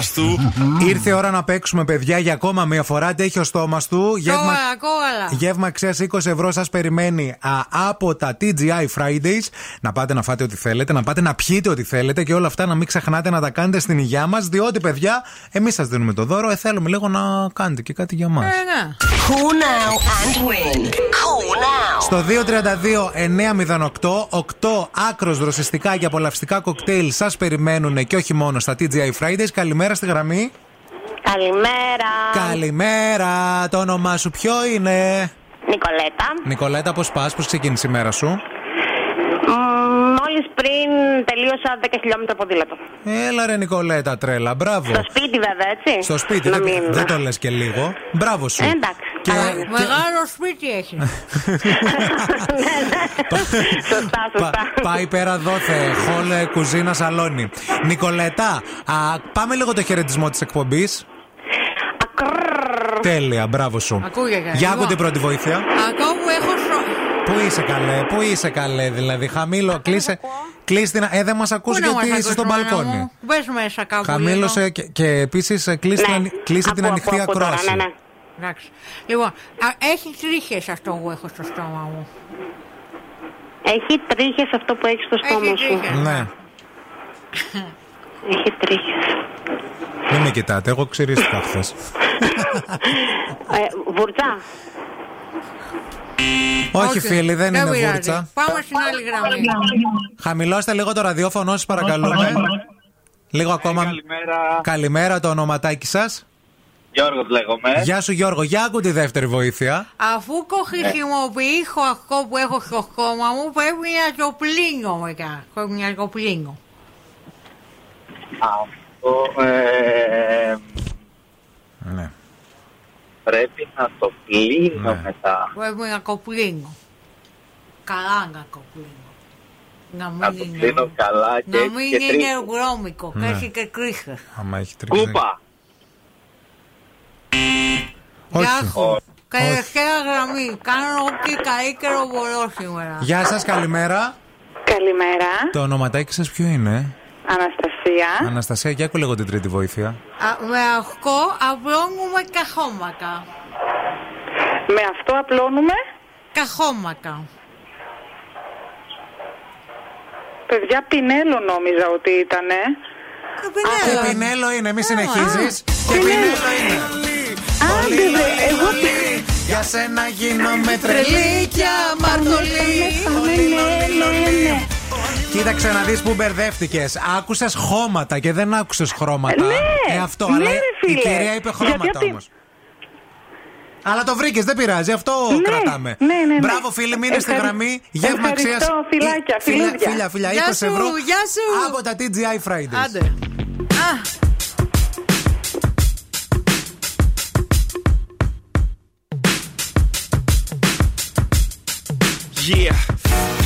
Στόμα του.
Ήρθε η ώρα να παίξουμε, παιδιά, για ακόμα μία φορά. Τι έχει ο στόμας του. Γεύμα,
Κόλλα, κόλλα.
γεύμα αξίας 20 ευρώ σας περιμένει α, από τα TGI Fridays. Να πάτε να φάτε ό,τι θέλετε, να πάτε να πιείτε ό,τι θέλετε και όλα αυτά να μην ξεχνάτε να τα κάνετε στην υγειά μας. Διότι, παιδιά, εμείς σας δίνουμε το δώρο. Ε, θέλουμε λίγο να κάνετε και κάτι για μας.
Ε, ναι.
Call now and win. Call now.
Στο 232-908, 8 άκρος δροσιστικά και απολαυστικά κοκτέιλ σας περιμένουν και όχι μόνο στα TGI Fridays. Καλημέρα στη γραμμή.
Καλημέρα.
Καλημέρα. Το όνομά σου ποιο είναι;
Νικολέτα.
Νικολέτα, πώς πας, πώς ξεκίνησε η μέρα σου;
Μόλις πριν τελείωσα 10 χιλιόμετρα ποδήλατο.
Έλα ρε Νικολέτα, τρέλα, μπράβο.
Στο σπίτι βέβαια, έτσι.
Στο σπίτι,
Να
δεν,
μην-
δεν το λες και λίγο. Μπράβο σου.
Ε, εντάξει.
Και-
Αλλά-
Μεγάλο σπίτι έχεις.
Σωστά,
Πα-
σωστά.
πάει πέρα δόθε, χόλ, κουζίνα, σαλόνι. Νικολέτα, α, πάμε λίγο το χαιρετισμό της εκπομπής. Τέλεια, μπράβο σου.
Ακούγεται.
Για άκου
Λοιπόν.
την πρώτη βοήθεια.
Ακόμα που έχω σο...
Πού είσαι καλέ, πού είσαι καλέ, δηλαδή. Χαμήλω, κλείσε. Κλείσε την. Ε, δεν μας ακούς
Πού να
γιατί
μας
είσαι στο
ακούς, μάνα
μπαλκόνι.
μου; Μπες μέσα κάπου
Χαμήλωσε
λίγο.
και, και επίσης κλείσε,
Ναι.
την, ανοι- κλείσε την
Ακούω,
ανοιχτή
ακούω, ακούω τώρα,
ακρόαση.
ναι, ναι.
Εντάξει. Λοιπόν, α, έχει τρίχες αυτό που έχω στο στόμα μου.
Έχει τρίχες αυτό που έχεις στο στόμα
Έχει
σου.
τρίχες.
Ναι,
Έχει τρίχες.
μην με κοιτάτε, εγώ ξυρίστηκα χθες.
Ε, βουρτζά.
Όχι, φίλοι, δεν είναι
πειράζει.
βούρτσα.
Πάμε στην άλλη γραμμή.
Χαμηλώστε λίγο το ραδιόφωνο σας, παρακαλούμε. Λίγο ακόμα.
Καλημέρα.
Καλημέρα, το ονοματάκι σας.
Γιώργος λέγομαι.
Γεια σου, Γιώργο. Για άκου τη δεύτερη βοήθεια.
Αφού κο- χρησιμοποιήσω αυτό που έχω στο στόμα μου, πρέπει να το πλύνω μετά. Πρέπει να το πλύνω.
Αυτό ε,
Ναι.
Πρέπει να το πλύνω
Ναι.
μετά.
Πρέπει να το πλύνω. Καλά να το πλύνω. Να
Να το
μην είναι,
πλύνω καλά και
να
έτσι
μην
και
είναι
τρίχω.
βρώμικο.
Ναι.
Και έχει και τρίχες.
Άμα έχει τρίξει.
Κούπα.
Όχι.
Γεια σου. Τελευταία γραμμή. Κάνω ό,τι καλύτερο μπορώ σήμερα.
Γεια σας, καλημέρα.
Καλημέρα.
Το ονοματάκι σας ποιο είναι,
Αναστασία Αναστασία.
Αναστασία, για άκου λίγο την τρίτη βοήθεια.
Α, με αυτό απλώνουμε καχώμακα.
Με αυτό απλώνουμε;
Καχώμακα.
Παιδιά, πινέλο νόμιζα ότι ήταν.
Και πινέλο είναι, μη συνεχίζεις. Και πινέλο είναι.
Άντε, βρε, εγώ
Για σένα γίνομαι
Τρελή και αμαρτωλή.
Κοίταξε να δεις που μπερδεύτηκες. Άκουσες χώματα και δεν άκουσες χρώματα.
Ναι,
ε, αυτό,
ναι,
αλλά
ρε,
η
φίλε.
κυρία είπε χρώματα
Γιατί απ' την-
όμως. Αλλά το βρήκες, δεν πειράζει, αυτό κρατάμε.
ναι, ναι, ναι.
Μπράβο, φίλοι, μείνε στη
Ευχαριστώ.
γραμμή. Γεύμα αξίας.
Ευχαριστώ, φιλάκια, φιλούδια.
Φιλιά, φιλιά,
Γεια
20
σου,
ευρώ.
γεια σου.
Από τα TGI Fridays.
Άντε. Α,
Yeah.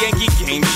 Yankee game.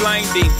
blinding.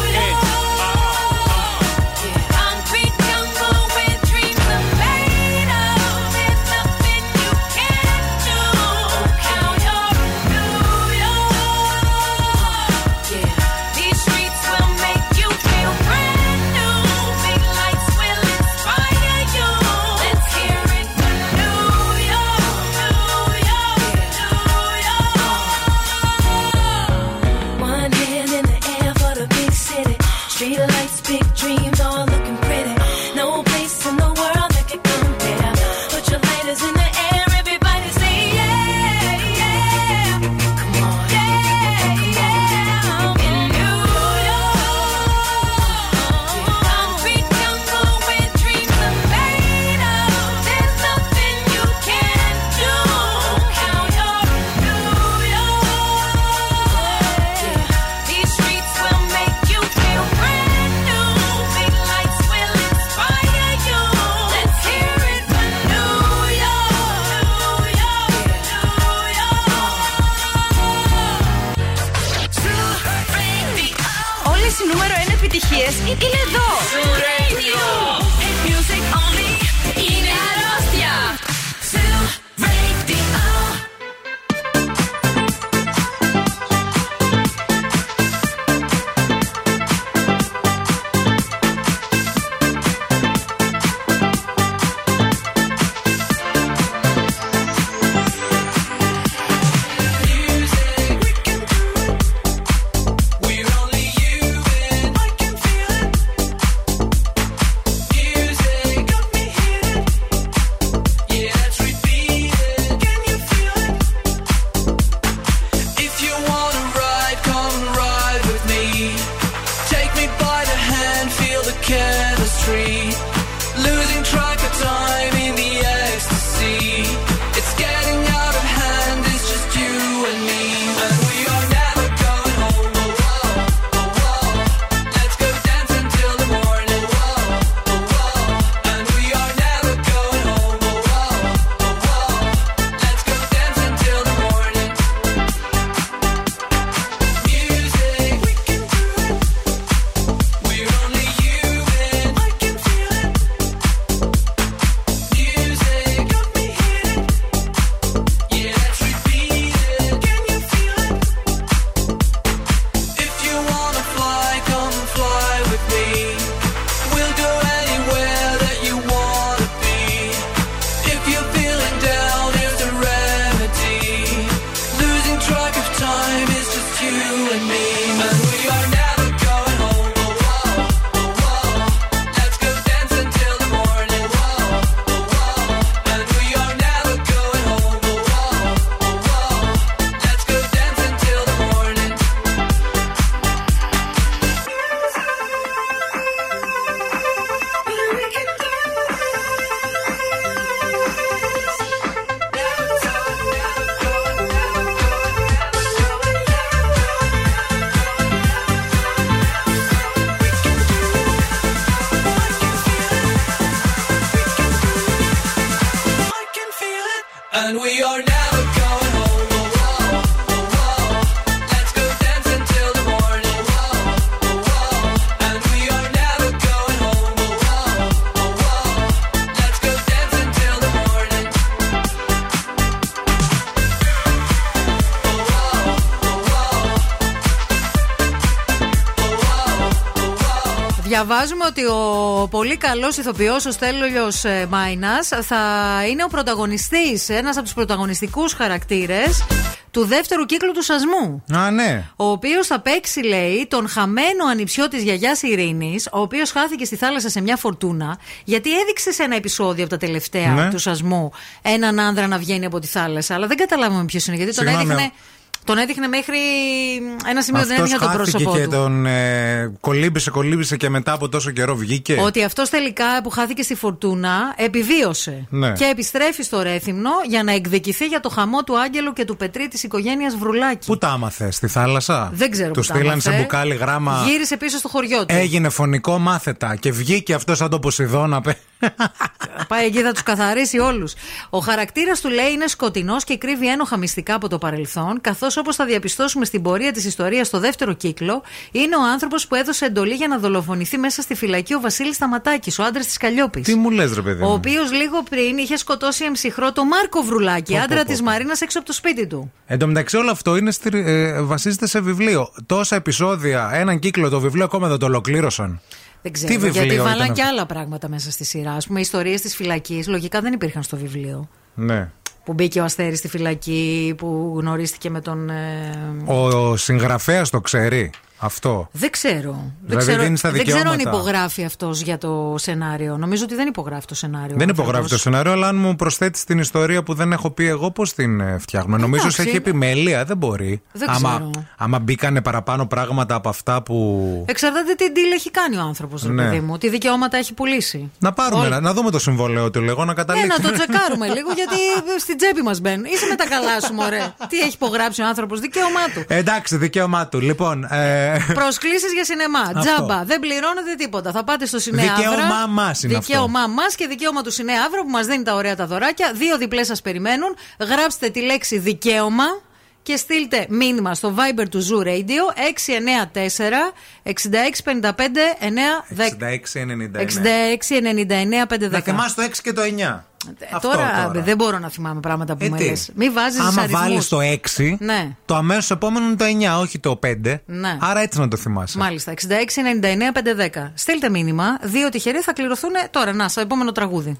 Διαβάζουμε ότι ο πολύ καλός ηθοποιός, ο Στέλιος Μάινας, θα είναι ο πρωταγωνιστής, ένας από τους πρωταγωνιστικούς χαρακτήρες του δεύτερου κύκλου του Σασμού.
Α, ναι.
Ο οποίος θα παίξει, λέει, τον χαμένο ανιψιό της γιαγιάς Ειρήνης, ο οποίος χάθηκε στη θάλασσα σε μια φορτούνα, γιατί έδειξε σε ένα επεισόδιο από τα τελευταία
Ναι.
του Σασμού έναν άνδρα να βγαίνει από τη θάλασσα. Αλλά δεν καταλάβαμε ποιος είναι, γιατί τον
Συγγνώμη,
έδειχνε. Τον έδειχνε μέχρι ένα σημείο, δεν
Αυτός
έδειχνε το
χάθηκε
πρόσωπό
και
του.
τον ε, κολύμπησε, κολύμπησε και μετά από τόσο καιρό βγήκε.
Ότι αυτός τελικά που χάθηκε στη φορτούνα επιβίωσε.
Ναι.
Και επιστρέφει στο Ρέθυμνο για να εκδικηθεί για το χαμό του Άγγελου και του Πετρί της οικογένειας Βρουλάκη.
Πού τα άμαθε, στη θάλασσα;
Δεν ξέρω
Τους
που τα
στείλαν σε
άμαθε.
μπουκάλι γράμμα.
Γύρισε πίσω στο χωριό του.
Έγινε φωνικό μάθετα και βγήκε αυτός σαν το Ποσειδώνα. Πε-
Πάει εκεί, θα τους καθαρίσει όλους. Ο χαρακτήρας του λέει είναι σκοτεινός και κρύβει ένοχα μυστικά από το παρελθόν, καθώς όπως θα διαπιστώσουμε στην πορεία της ιστορίας στο δεύτερο κύκλο, είναι ο άνθρωπος που έδωσε εντολή για να δολοφονηθεί μέσα στη φυλακή ο Βασίλης Σταματάκης, ο άντρας της Καλλιόπης.
Τι μου λες, ρε παιδί.
Ο
μου;
οποίος λίγο πριν είχε σκοτώσει εμψυχρό το Μάρκο Βρουλάκη,
Πω, πω,
άντρα
πω.
της Μαρίνας έξω από το σπίτι του.
Εν τω μεταξύ, όλο αυτό είναι στη, ε, βασίζεται σε βιβλίο. Τόσα επεισόδια, έναν κύκλο, το βιβλίο ακόμα δεν το ολοκλήρωσαν.
Δεν
Τι
ξέρω.
βιβλίο
γιατί
ήταν
βάλαν
αυτό;
και άλλα πράγματα μέσα στη σειρά. Α πούμε, ιστορίες της φυλακής. Λογικά δεν υπήρχαν στο βιβλίο.
Ναι.
Που μπήκε ο Αστέρης στη φυλακή, που γνωρίστηκε με τον. ε,
Ο συγγραφέας το ξέρει; Αυτό.
Δεν ξέρω. δεν
Δηλαδή
ξέρω,
δίνει τα
δεν ξέρω αν
δικαιώματα.
υπογράφει αυτός για το σενάριο. Νομίζω ότι δεν υπογράφει το σενάριο.
Δεν
ο
υπογράφει το
άνθρωπος.
σενάριο, αλλά αν μου προσθέτεις την ιστορία που δεν έχω πει εγώ, πώς την ε, φτιάχνουμε. Νομίζω
Εντάξει.
σε έχει επιμέλεια, δεν μπορεί.
Δεν
άμα,
ξέρω.
άμα μπήκανε παραπάνω πράγματα από αυτά που.
Εξαρτάται τι deal έχει κάνει ο άνθρωπος, ρε
Ναι.
παιδί μου. Τι δικαιώματα έχει πουλήσει.
Να πάρουμε,
Όλα-
να, να δούμε το συμβόλαιο του λέγω, να
Ε,
καταλήξουμε.
να το τσεκάρουμε λίγο, γιατί στην τσέπη μας μπαίνουν. Είσαι με τα καλά σου, μωρέ. Τι έχει υπογράψει ο άνθρωπος, δικαίωμά του.
Εντάξει, δικαίωμά του. Λοιπόν. Ε,
Προσκλήσεις για σινεμά.
Αυτό.
Τζάμπα. Δεν πληρώνετε τίποτα. Θα πάτε στο Σινέα
Δικαίωμά
Αύρα.
μας είναι
Δικαίωμά μας και δικαίωμα του Σινέα Αύρα που μας δίνει τα ωραία τα δωράκια. Δύο διπλές σας περιμένουν. Γράψτε τη λέξη δικαίωμα και στείλτε μήνυμα στο Viber του Zoo Radio 694 6655 910.
66-99.
66-99-510.
Να θυμάσαι το 6 και το 9. Αυτό
τώρα,
τώρα.
δεν μπορώ να θυμάμαι πράγματα που
Ε,
μου
τι;
λες. Μην βάζεις
Άμα
αριθμούς.
βάλεις το 6,
Ναι.
το αμέσως επόμενο είναι το 9, όχι το 5.
Ναι.
Άρα έτσι να το θυμάσαι.
Μάλιστα, 66-99-510. Στείλτε μήνυμα. Δύο τυχεροί θα κληρωθούν τώρα. Να, στο επόμενο τραγούδι.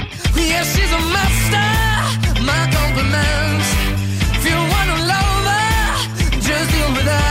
Yeah, she's a master. My compliments. If you wanna love her, just deal with her.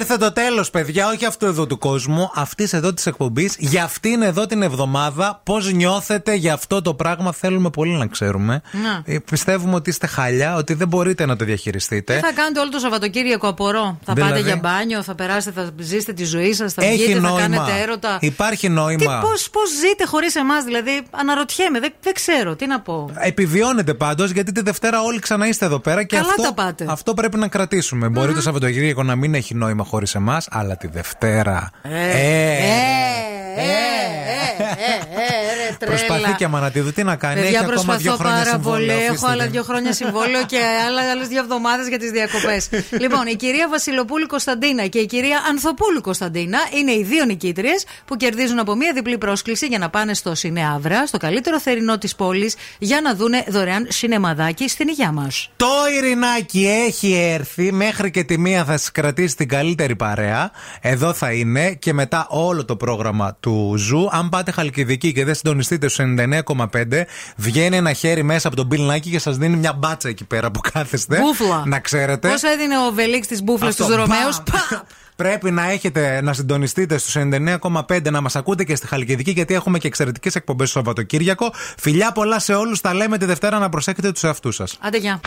Ήρθε το τέλος, παιδιά, όχι αυτό εδώ του κόσμου, αυτής εδώ της εκπομπής. Για αυτήν εδώ την εβδομάδα, πώς νιώθετε για αυτό το πράγμα, θέλουμε πολύ να ξέρουμε.
Να.
Ε, πιστεύουμε ότι είστε χαλιά, ότι δεν μπορείτε να το διαχειριστείτε.
Τι θα κάνετε όλο το Σαββατοκύριακο, απορώ; Θα
Δηλαδή;
πάτε για μπάνιο, θα περάσετε, θα ζήσετε τη ζωή σας, θα
Έχει
βγείτε,
νόημα.
θα κάνετε έρωτα.
Υπάρχει
Τι,
νόημα.
πώς, πώς ζείτε χωρίς εμάς, δηλαδή αναρωτιέμαι, δεν, δεν ξέρω, τι να πω.
Επιβιώνετε πάντως, γιατί τη Δευτέρα όλοι ξανά είστε εδώ πέρα και
Καλά
αυτό,
τα πάτε.
αυτό πρέπει να κρατήσουμε. Μπορεί το Σαββατοκύριακο να μην έχει νόημα χωρί εμά, αλλά τη Δευτέρα.
Ε,
ε,
ε, ρε, τρέλα.
Προσπαθεί και αμανατίδου τι να κάνει.
Παιδιά,
έχει ακόμα
προσπαθώ
δύο χρόνια
πάρα
συμβόλαιο.
πολύ. Έχω
αφήστε
άλλα
την.
δύο χρόνια συμβόλαιο και άλλες δύο εβδομάδες για τις διακοπές. λοιπόν, η κυρία Βασιλοπούλου Κωνσταντίνα και η κυρία Ανθοπούλου Κωνσταντίνα είναι οι δύο νικήτριες που κερδίζουν από μία διπλή πρόσκληση για να πάνε στο Σινεάβρα, στο καλύτερο θερινό της πόλης, για να δούνε δωρεάν σινεμαδάκι στην υγειά μας.
Το Ειρηνάκι έχει έρθει. Μέχρι και τη μία θα σας κρατήσει την καλύτερη παρέα. Εδώ θα είναι και μετά όλο το πρόγραμμα του Zoo. Αν πάτε Χαλκιδική και δεν συντονιστείτε στους 99,5, βγαίνει ένα χέρι μέσα από τον πίνακα και σας δίνει μια μπάτσα εκεί πέρα που κάθεστε.
Μπούφλα.
Να ξέρετε.
Πώ έδινε ο Οβελίξ τις μπούφλες
Αυτό,
στους Ρωμαίους.
μπαμ. Πρέπει να έχετε να συντονιστείτε στους 99,5 να μας ακούτε και στη Χαλκιδική γιατί έχουμε και εξαιρετικές εκπομπές στο Σαββατοκύριακο. Φιλιά πολλά σε όλους. Τα λέμε τη Δευτέρα να προσέχετε τους εαυτούς σας.
Άντε, γεια.